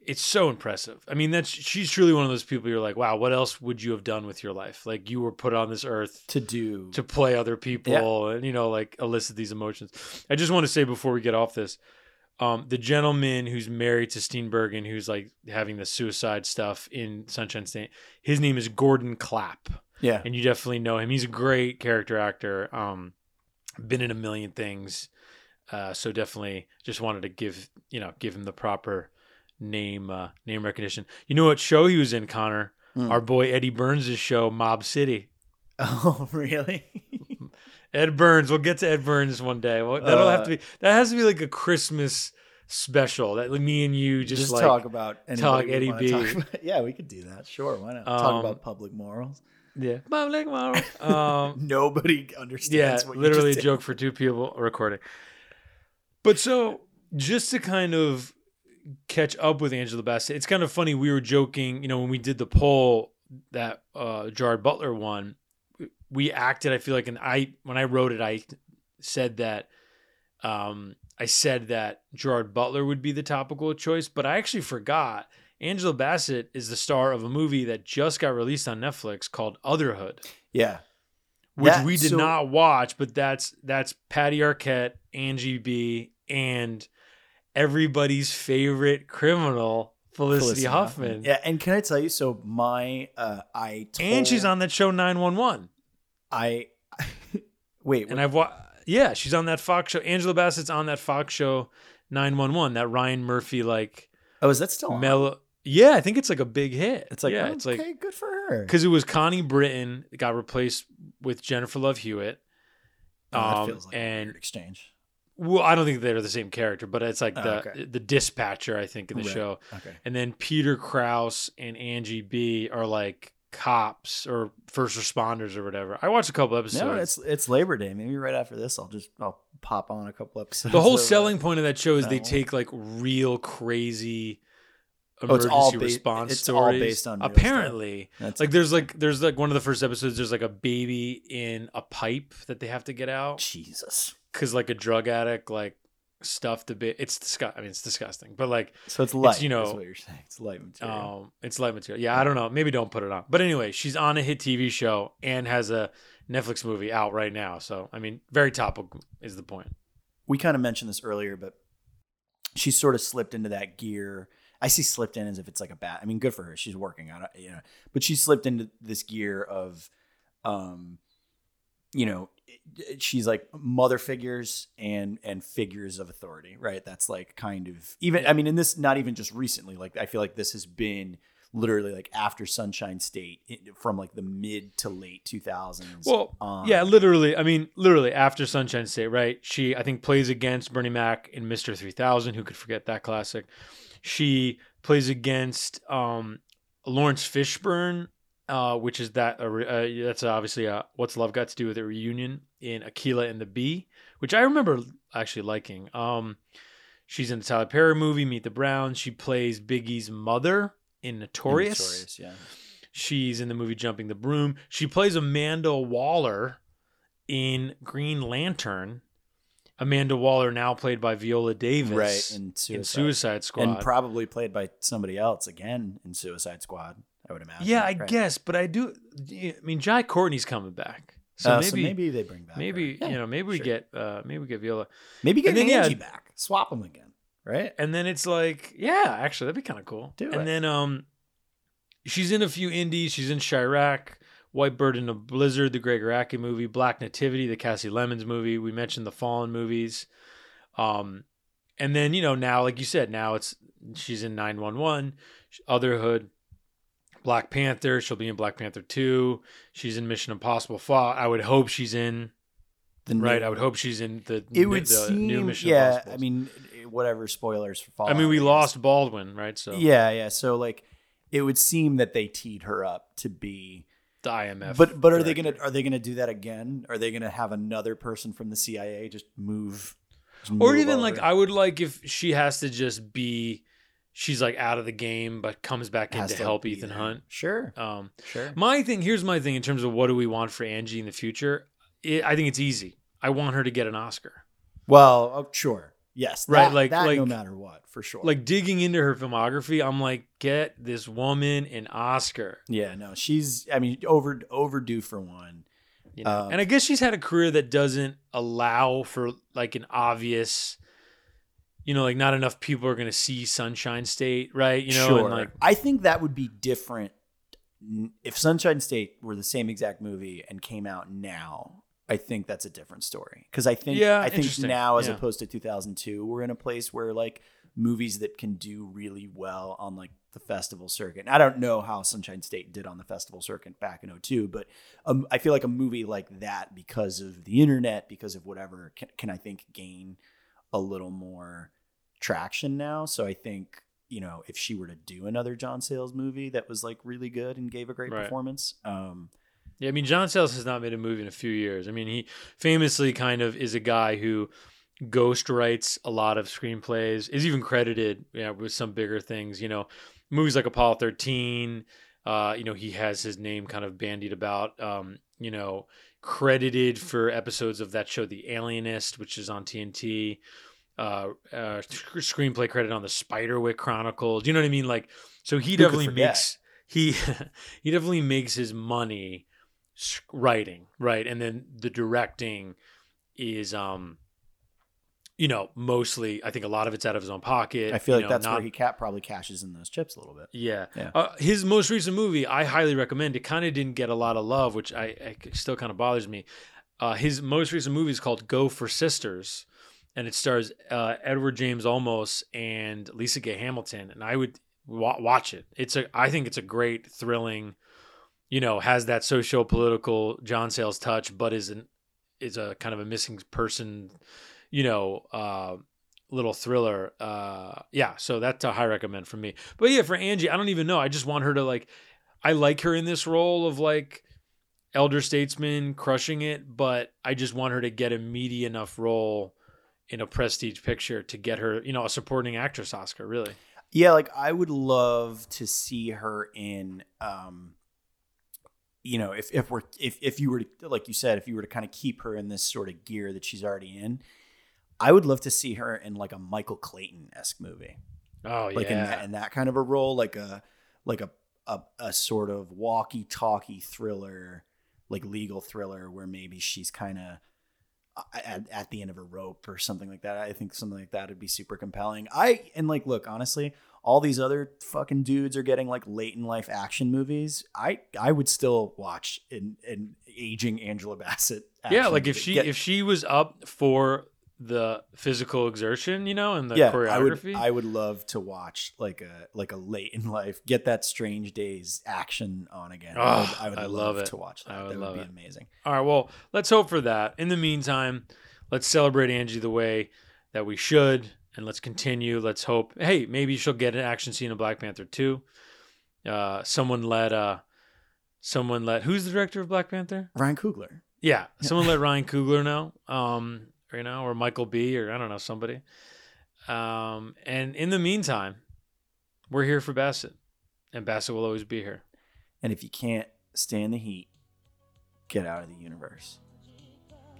It's so impressive. I mean, that's she's truly one of those people you're like, wow, what else would you have done with your life? Like you were put on this earth to do to play other people and you know like elicit these emotions. I just want to say before we get off this, um, the gentleman who's married to Steenburgen, who's like having the suicide stuff in Sunshine State, his name is Gordon Clapp. Yeah. and you definitely know him. He's a great character actor. Um, been in a million things, uh, so definitely just wanted to give you know give him the proper name uh, name recognition. You know what show he was in, Connor? Hmm. Our boy Eddie Burns' show, Mob City. Oh, really? Ed Burns. We'll get to Ed Burns one day. Well, that'll have Uh, to be that has to be like a Christmas special that me and you just, just like talk about talk Eddie B. talk about. Yeah, we could do that. Sure, why not? talk Um, about public morals. Yeah. Um, Nobody understands. yeah, what you literally a joke for two people recording. But so just to kind of catch up with Angela Bassett, it's kind of funny. We were joking, you know, when we did the poll that uh Gerard Butler won, we acted. I feel like, and I when I wrote it, I said that um I said that Gerard Butler would be the topical choice, but I actually forgot. Angela Bassett is the star of a movie that just got released on Netflix called Otherhood Yeah. which That- we did so- not watch, but that's that's Patty Arquette, Angie B, and everybody's favorite criminal, Felicity, Huffman. Yeah, and can I tell you? So my, uh, I told, And she's on that show 911. I wait, And I've watched. Yeah, she's on that Fox show. Angela Bassett's on that Fox show 911. That Ryan Murphy like. Oh, is that still on? mellow? Yeah, I think it's like a big hit. It's like, yeah, okay, it's like good for her. because it was Connie Britton that got replaced with Jennifer Love Hewitt. Oh, that Um, feels like and exchange. Well, I don't think they're the same character, but it's like Oh, the okay. the dispatcher, I think, in the Right. show. Okay. And then Peter Krause and Angie B are like cops or first responders or whatever. I watched a couple episodes. No, it's it's Labor Day. Maybe right after this, I'll just I'll pop on a couple episodes. the whole selling point of that show is they take like real crazy Oh, emergency all ba- response it's all stories. based on apparently. That's like there's like there's like one of the first episodes. There's like a baby in a pipe that they have to get out. Jesus. because like a drug addict like stuffed a bit. It's disgusting. I mean, it's disgusting, but like So it's light. you know, what you're saying. It's light material. um, it's light material. Yeah, I don't know. Maybe don't put it on. But anyway, she's on a hit TV show and has a Netflix movie out right now. So I mean, very topical is the point. we kind of mentioned this earlier, but she sort of slipped into that gear. I see slipped in as if it's like a bad. I mean, good for her. She's working on it, you know. But she slipped into this gear of, um, you know, she's like mother figures and and figures of authority, right? That's like kind of even. I mean, in this, not even just recently. Like I feel like this has been literally like after Sunshine State from like the mid to late two thousands. Well, yeah, literally. I mean, literally after Sunshine State, right? She, I think, plays against Bernie Mac in Mister Three Thousand. Who could forget that classic? She plays against um, Laurence Fishburne uh, which is that uh, that's obviously uh, what's love got to do with a reunion in Akeelah and the Bee, which I remember actually liking. Um, she's in the Tyler Perry movie Meet the Browns. She plays Biggie's mother in Notorious. Notorious, yeah. She's in the movie Jumping the Broom. She plays Amanda Waller in Green Lantern. Amanda Waller, now played by Viola Davis, right in Suicide, in Suicide Squad, and probably played by somebody else again in Suicide Squad. I would imagine. Yeah, I right? guess, but I do. I mean, Jai Courtney's coming back, so Uh, maybe so maybe they bring back. maybe you know maybe we sure. get uh maybe we get Viola, maybe get and then, yeah, Angie back. Swap them again, right? and then it's like yeah, actually that'd be kind of cool. Do and it. then um, she's in a few indies. She's in Chi-Raq, White Bird in a Blizzard, the Gregg Araki movie, Black Nativity, the Kasi Lemmons movie. We mentioned the Fallen movies, um, and then you know now, like you said, now it's she's in Nine One One, Otherhood. Black Panther. She'll be in Black Panther 2. She's in Mission Impossible Fall. I would hope she's in The right. I would hope she's in the, It would the seem, new Mission yeah. Impossible. I mean, whatever spoilers for Fallout. I mean, we lost Baldwin, right? So Yeah, yeah. So like, it would seem that they teed her up to be. The IMF. But but are they gonna are they gonna do that again? Are they gonna have another person from the CIA just move? just or move even like? I would like if she has to just be, she's like out of the game, but comes back in Has to to help Ethan there. Hunt. Sure, Um, sure. my thing here's my thing in terms of what do we want for Angie in the future. It, I think it's easy. I want her to get an Oscar. Well, oh, sure, yes, Right, that- like- that no matter what, for sure. Like digging into her filmography, I'm like, get this woman an Oscar. yeah, no, she's. I mean, over overdue for one. You know? Um, and I guess she's had a career that doesn't allow for like an obvious, you know, like not enough people are going to see Sunshine State, right? You know, sure. and like I think that would be different if Sunshine State were the same exact movie and came out now. I think that's a different story because I think Yeah, I think now as Yeah. opposed to 2002, we're in a place where like movies that can do really well on like the festival circuit. And I don't know how Sunshine State did on the festival circuit back in 02, but um, I feel like a movie like that because of the internet, because of whatever, can, can I think gain a little more traction now. So I think you know if she were to do another John Sayles movie that was like really good and gave a great Right. performance, um, Yeah, I mean, John Sayles has not made a movie in a few years. I mean, he famously kind of is a guy who ghost writes a lot of screenplays, is even credited you know, with some bigger things. You know, movies like Apollo 13, uh, you know, he has his name kind of bandied about, um, you know, credited for episodes of that show, The Alienist, which is on TNT. Uh, uh, screenplay credit on the Spiderwick Chronicles. You know what I mean? Like, so he Who definitely makes he he definitely makes his money writing, right? And then the directing is um you know, mostly I think a lot of it's out of his own pocket. I feel you like know, that's not- where he cat probably cashes in those chips a little bit. yeah. Yeah. Uh, his most recent movie, I highly recommend. It kind of didn't get a lot of love, which I, I still kind of bothers me. Uh, his most recent movie is called Go for Sisters, and it stars uh, Edward James Olmos and Lisa Gay Hamilton. And I would wa- watch it. It's a, I think it's a great, thrilling. You know, has that socio political John Sayles touch, but is an is a kind of a missing person. You know, uh, little thriller. Uh, yeah, so that's a high recommend for me. But yeah, for Angie, I don't even know. I just want her to like. I like her in this role of like elder statesman crushing it, but I just want her to get a meaty enough role in a prestige picture to get her, you know, a supporting actress Oscar. Really. Yeah, like I would love to see her in um you know, if if we're if if you were to like you said, if you were to kind of keep her in this sort of gear that she's already in, I would love to see her in like a Michael Clayton esque movie. Oh like in yeah. that in that kind of a role, like a like a a, a sort of walkie talkie thriller, like legal thriller, where maybe she's kind of uh, at, at the end of a rope or something like that. I think something like that would be super compelling. I and like look honestly, all these other fucking dudes are getting like late in life action movies. I I would still watch an an aging Angela Bassett. yeah, like if she Get- if she was up for the physical exertion, you know, and the yeah, I would choreography. I would love to watch like a like a late in life get that Strange Days action on again. I would, Oh, I would I love, love it. to watch that. I would that love would be it. amazing. All right, well, let's hope for that. In the meantime, let's celebrate Angie the way that we should, and let's continue. Let's hope. Hey, maybe she'll get an action scene in Black Panther 2. Uh, someone let uh, someone let who's the director of Black Panther? Ryan Coogler. Yeah, someone let Ryan Coogler know, um, or, you know, or Michael B, or I don't know somebody. Um, and in the meantime, we're here for Bassett, and Bassett will always be here. And if you can't stand the heat, get out of the universe.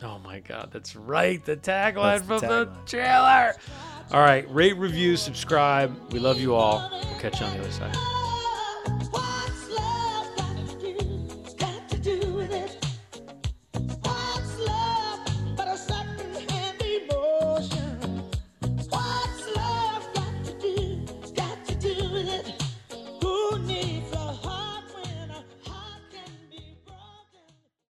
Oh my God, that's right. The tagline the from the tagline. trailer. All right, rate, review, subscribe. We love you all. We'll catch you on the other side.